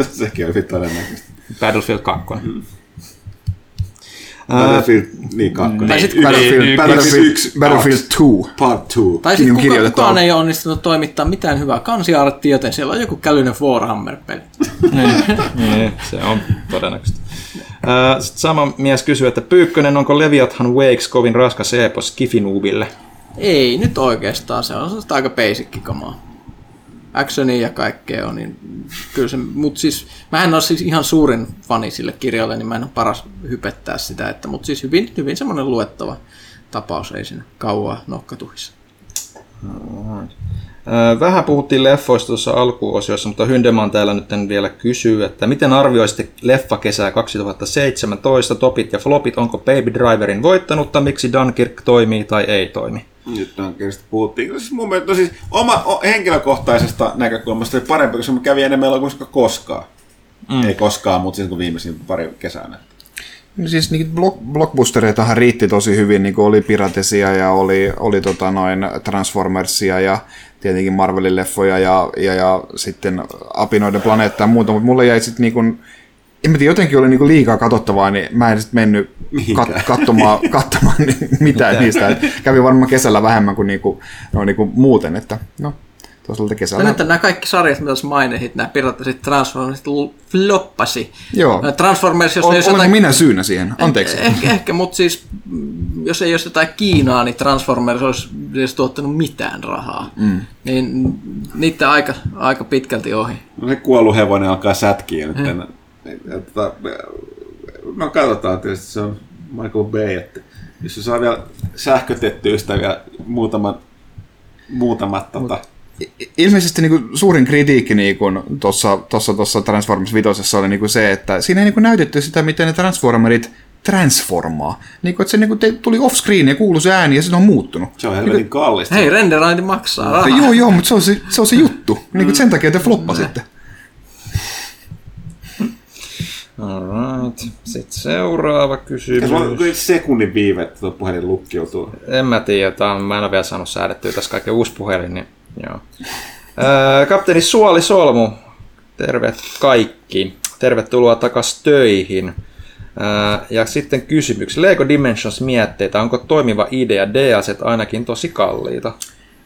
Sekin on hyvin todennäköistä. Battlefield 2. Battlefield, niin kakkonen. Tai sit- Yksi- Battlefield, yksi- Battlefield, yksi- Battlefield 2. Part 2. tai Niin sitten kuka, kukaan alle. ei ole onnistunut toimittaa mitään hyvää kansiarttia, joten siellä on joku kälyinen Warhammer-peli. niin, niin, se on todennäköistä. Sitten sama mies kysyy, että Pyykkönen, onko Leviathan Wakes kovin raskas epos Kifinuubille? Ei nyt oikeastaan, se on sellaista aika basic kamaa. Actionia ja kaikkea on, niin kyllä se, mutta siis, mä en ole siis ihan suurin fani sille kirjalle, niin mä en ole paras hypettää sitä, että, mutta siis hyvin, hyvin semmoinen luettava tapaus, ei siinä kauaa nokkatuhissa. Vähän puhuttiin leffoista tuossa alkuosiossa, mutta Hyndeman täällä nyt vielä kysyy, että miten arvioisitte leffakesää 2017, topit ja flopit, onko Baby Driverin voittanutta, miksi Dunkirk toimii tai ei toimi? Nyt on kirjasta puhuttiin. Siis mun mielestä, no siis oma o, henkilökohtaisesta näkökulmasta oli parempi, koska mä kävin enemmän elokuvissa kuin koskaan. Mm. Ei koskaan, mutta siis kuin viimeisin pari kesänä. No Siis niitä block, blockbustereitahan riitti tosi hyvin, niin kuin oli Piratesia ja oli, oli tota noin Transformersia ja tietenkin Marvelin leffoja ja, ja, ja sitten Apinoiden planeetta ja muuta, mutta mulle jäi sitten niin kuin, en mä tiedä, jotenkin oli niinku liikaa katsottavaa, niin mä en sitten mennyt kat- katsomaan, katsomaan mitään niistä. Et kävi varmaan kesällä vähemmän kuin, niinku, no, niinku muuten, että no, toisaalta Ja kesällä. nyt nämä kaikki sarjat, mitä tuossa mainitsit, nämä pirattasit Transformersit floppasi. Joo. Transformers, jos Ol, ei olenko minä syynä siihen? Anteeksi. Ehkä, ehkä mutta siis mm, jos ei olisi jotain Kiinaa, niin Transformers olisi edes tuottanut mitään rahaa. Mm. Niin niitä aika, aika pitkälti ohi. No se kuollut hevonen alkaa sätkiä nyt. Mm. Että, no katsotaan tietysti, se on Michael Bay, että jos se saa vielä sähkötettyä sitä vielä muutaman, muutamat tota, ilmeisesti niin kuin, suurin kritiikki niin tuossa tossa, tossa Transformers 5 oli niin kuin se, että siinä ei niin kuin, näytetty sitä, miten ne Transformerit transformaa. Niin kuin, että se niin kuin, te, tuli off-screen ja kuului se ääni ja se on muuttunut. Se on helvetin niin kallista. Hei, renderointi maksaa rahaa. Joo, joo, mutta se on se, se, on se juttu. Niin kuin, sen takia te floppasitte. Alright. Sitten seuraava kysymys. Se on sekunnin viive, että tuo puhelin lukkiutuu. En mä tiedä, on, mä en ole vielä saanut säädettyä tässä kaiken uusi puhelin, niin joo. Öö, kapteeni Suoli Solmu, terve kaikki. Tervetuloa takaisin töihin. Ja sitten kysymyksi. Lego Dimensions mietteitä, onko toimiva idea DLC ainakin tosi kalliita?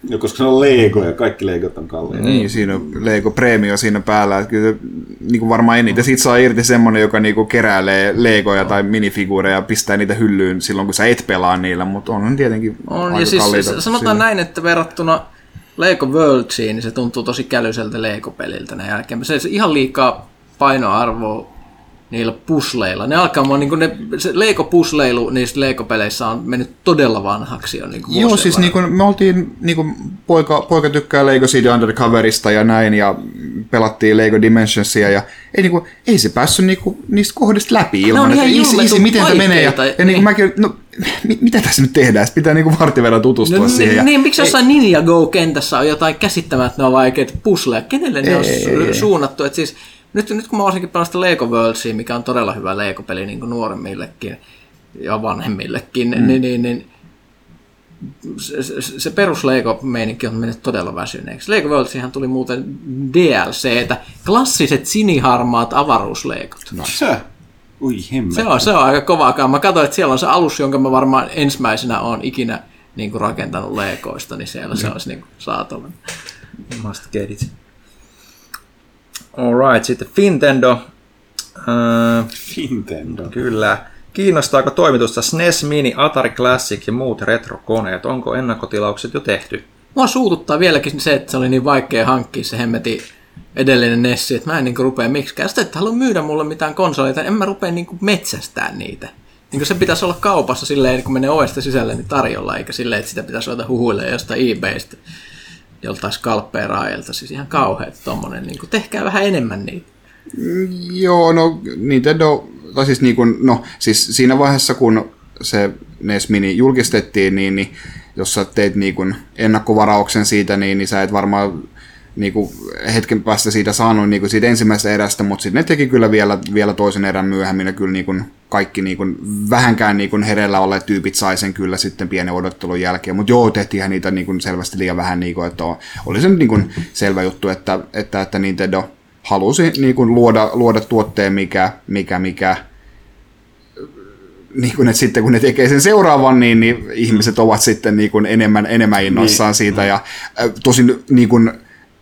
No, koska se on Lego ja kaikki Legot on kalliita. Niin, siinä on Lego Premio siinä päällä. Että kyllä niin kuin varmaan eniten siitä saa irti semmonen, joka niin kuin keräilee Legoja tai minifiguureja ja pistää niitä hyllyyn silloin, kun sä et pelaa niillä, mutta on tietenkin on, aika ja siis kalliita. Sanotaan siinä. näin, että verrattuna Lego Worldsiin, niin se tuntuu tosi kälyiseltä Lego-peliltä ne jälkeen. Se ihan liikaa painoarvoa niillä pusleilla. Ne alkaa mua, niin ne, se Lego-pusleilu niissä Lego-peleissä on mennyt todella vanhaksi jo. Niin Joo, siis niin kuin, me oltiin, niin kuin, poika, poika tykkää Lego City Undercoverista ja näin, ja pelattiin Lego Dimensionsia, ja ei, niin kuin, ei se päässyt niin kuin, niistä kohdista läpi ilman, että isi, isi, miten tämä menee. Ja, ja niin. niin mäkin, no, mit, mitä tässä nyt tehdään? Sitten pitää niin kuin vartin verran tutustua no, siihen. Niin, ja, niin, miksi jossain Ninja Go-kentässä on jotain käsittämättömän vaikeita pusleja? Kenelle ne ei, on suunnattu? Että siis, nyt, nyt kun mä varsinkin pelaan sitä Lego Worldsia, mikä on todella hyvä Lego-peli niin kuin nuoremmillekin ja vanhemmillekin, mm. niin, niin, niin se, se, se perus Lego-meininki on mennyt todella väsyneeksi. Lego Worldsihan tuli muuten DLCtä, klassiset siniharmaat avaruusleikot. No se, ui. Se on, se on aika kovaa. Mä katsoin, että siellä on se alus, jonka mä varmaan ensimmäisenä on ikinä niin kuin rakentanut Legoista, niin siellä mm. se olisi niin saatavana. Must get it. Alright, sitten Fintendo. Uh, Fintendo. Kyllä. Kiinnostaako toimitusta SNES Mini, Atari Classic ja muut retrokoneet? Onko ennakkotilaukset jo tehty? Mua suututtaa vieläkin se, että se oli niin vaikea hankkia se hemmeti edellinen Nessi, että mä en niin rupea miksikään. Sitten että halua myydä mulle mitään konsoleita, en mä rupea niin metsästään niitä. Niin se pitäisi olla kaupassa silleen, kun menee ovesta sisälle, niin tarjolla, eikä silleen, että sitä pitäisi ruveta huhuille jostain eBaystä joltain skalppeeraajilta. Siis ihan kauheat tommonen, niin kuin, tehkää vähän enemmän niitä. Mm, joo, no Nintendo, tai siis, niin kuin, no, siis siinä vaiheessa, kun se NES Mini julkistettiin, niin, niin jos sä teit niin kuin ennakkovarauksen siitä, niin, niin sä et varmaan niin kuin hetken päästä siitä saanut niin kuin siitä ensimmäisestä erästä, mutta sitten ne teki kyllä vielä, vielä toisen erän myöhemmin, ja kyllä niin kuin kaikki niin kuin, vähänkään niin kuin hereillä olleet tyypit sai sen kyllä sitten pienen odottelun jälkeen, mutta joo, tehtiinhän niitä niin kuin selvästi liian vähän, niin kuin, että oli se niin kuin selvä juttu, että, että, että Nintendo halusi niin kuin luoda, luoda tuotteen, mikä, mikä, mikä niin kuin, että sitten kun ne tekee sen seuraavan, niin, niin ihmiset ovat sitten niin kuin enemmän, enemmän innoissaan niin. siitä. Ja äh, tosin niin kuin,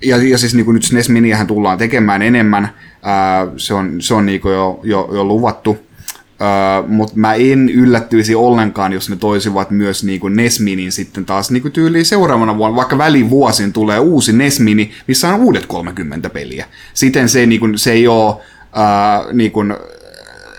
ja, ja siis niin kuin nyt SNES Miniähän tullaan tekemään enemmän, ää, se on, se on niin kuin jo, jo, jo luvattu, uh, mutta mä en yllättyisi ollenkaan, jos ne toisivat myös niin kuin NES Minin sitten taas niin kuin tyyliin seuraavana vuonna, vaikka välivuosin tulee uusi NES Mini, missä on uudet 30 peliä. Siten se, niin kuin, se ei ole uh, niin kuin,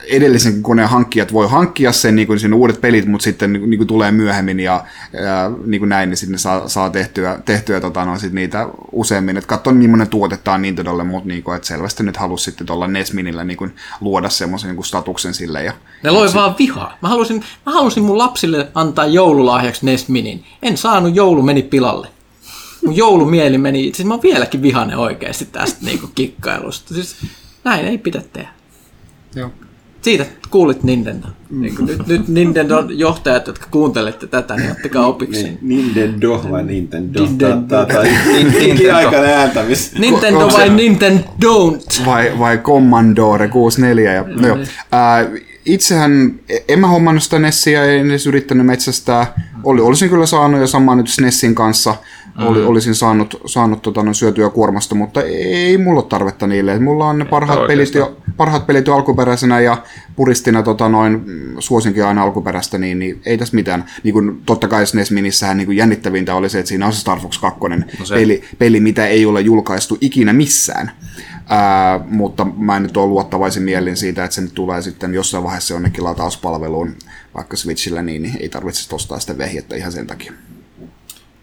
edellisen koneen hankkijat voi hankkia sen niin kuin sinne uudet pelit, mutta sitten niin kuin tulee myöhemmin ja, ja niin kuin näin, niin sitten saa, saa tehtyä, tehtyä tota, no, sit niitä useammin. Että katso, millainen tuote tämä on Nintendolle, mutta niin kuin, että selvästi nyt halusi sitten tuolla NES Minillä niin kuin, luoda semmoisen niin kuin statuksen sille. Ja, ne loi vaan vihaa. Mä halusin, mä halusin mun lapsille antaa joululahjaksi NES Minin. En saanut, joulu meni pilalle mun joulumieli meni, siis mä oon vieläkin vihainen oikeasti tästä niinku kikkailusta. Siis näin ei pidä tehdä. Joo. Siitä kuulit Nintendo. Niin nyt, nyt Nintendo johtajat, jotka kuuntelette tätä, niin ottakaa opiksi. Niin, Nintendo vai Nintendo? Nintendo. Nintendo. ääntämis. Nintendo vai Nintendo? Vai, vai Commodore 64. Ja, no, no, äh, itsehän, en mä hommannut sitä Nessiä, en edes yrittänyt metsästää. Oli, olisin kyllä saanut jo samaa nyt SNESin kanssa, oli, olisin saanut, saanut tota, noin syötyä kuormasta, mutta ei mulla ole tarvetta niille. Mulla on ne parhaat pelit, jo, parhaat pelit jo alkuperäisenä ja puristina tota, noin, mm, suosinkin aina alkuperäistä, niin, niin ei tässä mitään. Niin kun, totta kai SNES Minissähän niin jännittävintä oli se, että siinä on se Star Fox 2 no se. peli, peli, mitä ei ole julkaistu ikinä missään. Ää, mutta mä en nyt ole luottavaisin mielin siitä, että se nyt tulee sitten jossain vaiheessa jonnekin latauspalveluun, vaikka Switchillä, niin, niin ei tarvitse ostaa sitä vehjettä ihan sen takia.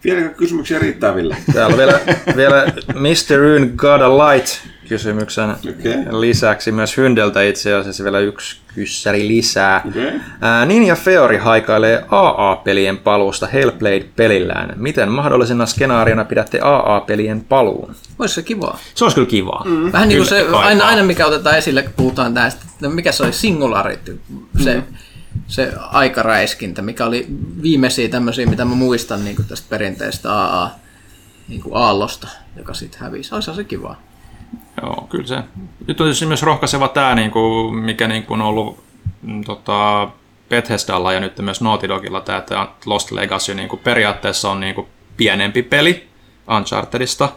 Vieläkö kysymyksiä riittää, Ville? Täällä on vielä, vielä Mr. Rune God of Light kysymyksen okay. lisäksi myös Hyndeltä itse asiassa vielä yksi kyssäri lisää. Okay. Ää, Ninja Feori haikailee AA-pelien paluusta Hellblade-pelillään. Miten mahdollisena skenaariona pidätte AA-pelien paluun? Olisi se kivaa. Se olisi kyllä kivaa. Mm. Vähän niin kuin se, aina, aina mikä otetaan esille, kun puhutaan tästä, mikä se oli Singularity, se mm se aikaräiskintä, mikä oli viimeisiä tämmöisiä, mitä mä muistan niin kuin tästä perinteistä AA, niin kuin aallosta, joka sitten hävisi. Olisi se kivaa. Joo, kyllä se. Nyt on tietysti myös rohkaiseva tämä, niin kuin, mikä niin kuin on ollut mm, tota, Bethesdalla ja nyt myös Naughty Dogilla tämä, että Lost Legacy niin kuin periaatteessa on niin kuin pienempi peli Unchartedista,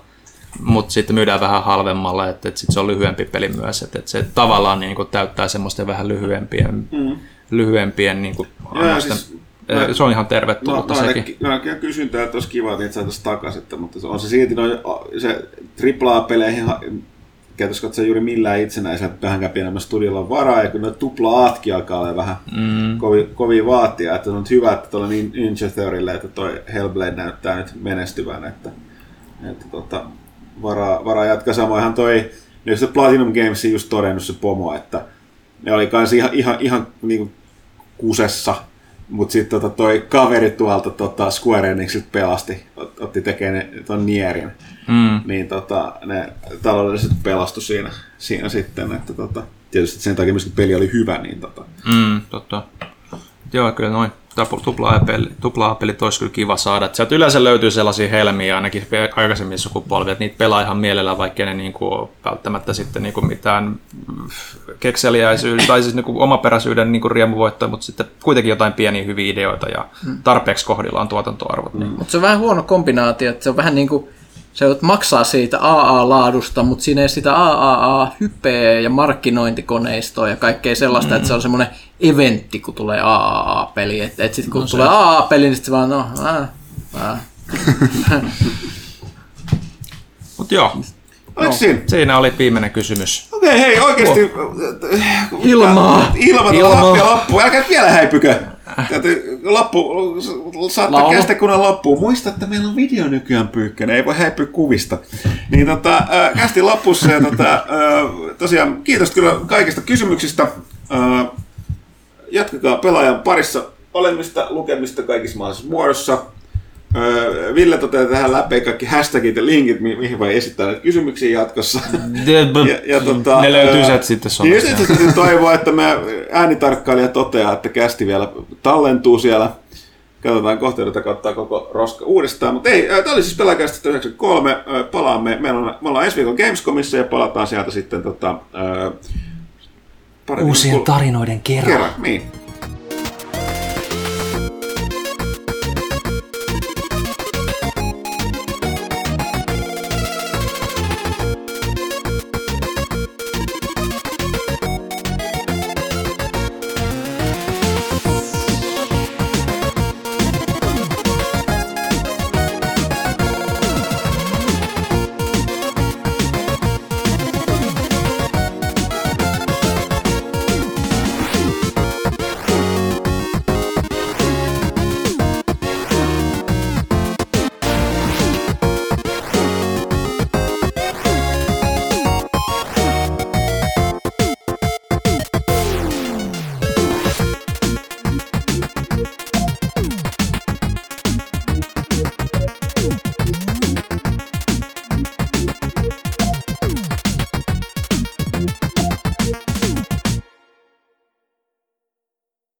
mutta sitten myydään vähän halvemmalla, että, että sit se on lyhyempi peli myös, että, että se tavallaan niin kuin täyttää semmoisten vähän lyhyempien mm lyhyempien niin kuin, Joo, siis, mä, se on ihan tervetullut no, sekin. No, no kysyntää, että olisi kiva, että saataisiin takaisin, mutta on se silti noin, se AAA-peleihin käytössä katsoa juuri millään itsenäisellä vähänkään pienemmällä studiolla on varaa, ja kun ne tupla aatkin alkaa olla vähän mm. kovin, kovin vaatia, että on hyvä, että tuolla niin Ninja Theorylle, että toi Hellblade näyttää nyt menestyvän, että, että tota, varaa, varaa jatkaa samoinhan toi, niin se Platinum Games just todennut se pomo, että ne oli kans ihan, ihan, ihan niin kusessa, mutta sitten tota, toi kaveri tuolta tota, Square Enixiltä pelasti, otti tekemään ton Nierin, mm. niin tota, ne taloudelliset pelastu siinä, siinä sitten, että tota, tietysti sen takia myöskin peli oli hyvä, niin tota. Mm, totta. Joo, kyllä noin tupla-pelit olisi kyllä kiva saada. Sieltä yleensä löytyy sellaisia helmiä ainakin aikaisemmin sukupolvia, että niitä pelaa ihan mielellä, vaikka ne niinku välttämättä sitten niinku mitään kekseliäisyyden tai siis niinku omaperäisyyden niinku riemu voittaa, mutta sitten kuitenkin jotain pieniä hyviä ideoita ja hmm. tarpeeksi kohdillaan tuotantoarvot. Niin. Mutta se on vähän huono kombinaatio, että se on vähän niin kuin se maksaa siitä AA-laadusta, mutta siinä ei sitä AAA-hypeä ja markkinointikoneistoa ja kaikkea sellaista, mm. että se on semmoinen eventti, kun tulee AAA-peli. Että et sitten kun no tulee AA-peli, niin sitten se vaan, no, ää, ää. Mut joo. No, siinä? siinä oli viimeinen kysymys. Okei, okay, hei, oikeasti. Oh. Ilmaa. Ilma, Ilma. lappu. Älkää vielä häipykö. Täytyy loppu, saattaa kästä kunnan loppuun. Muista, että meillä on video nykyään pyykkönen, ei voi häipyä kuvista. Niin tota, äh, kästi lopussa ja tota, äh, tosiaan kiitos kyllä kaikista kysymyksistä. Äh, jatkakaa pelaajan parissa olemista, lukemista kaikissa mahdollisissa muodossa. Ville toteaa tähän läpi kaikki hashtagit ja linkit, mihin voi esittää näitä kysymyksiä jatkossa. ja, ja tota, ne löytyy sieltä sitten somessa. Niin sitten toivoo, että me äänitarkkailija toteaa, että kästi vielä tallentuu siellä. Katsotaan kohta, että kattaa koko roska uudestaan. Mutta ei, tämä oli siis Pelakästä 93. Palaamme, meillä on, me ollaan ensi viikon Gamescomissa ja palataan sieltä sitten tota, Uusien tarinoiden kerran. kerran niin.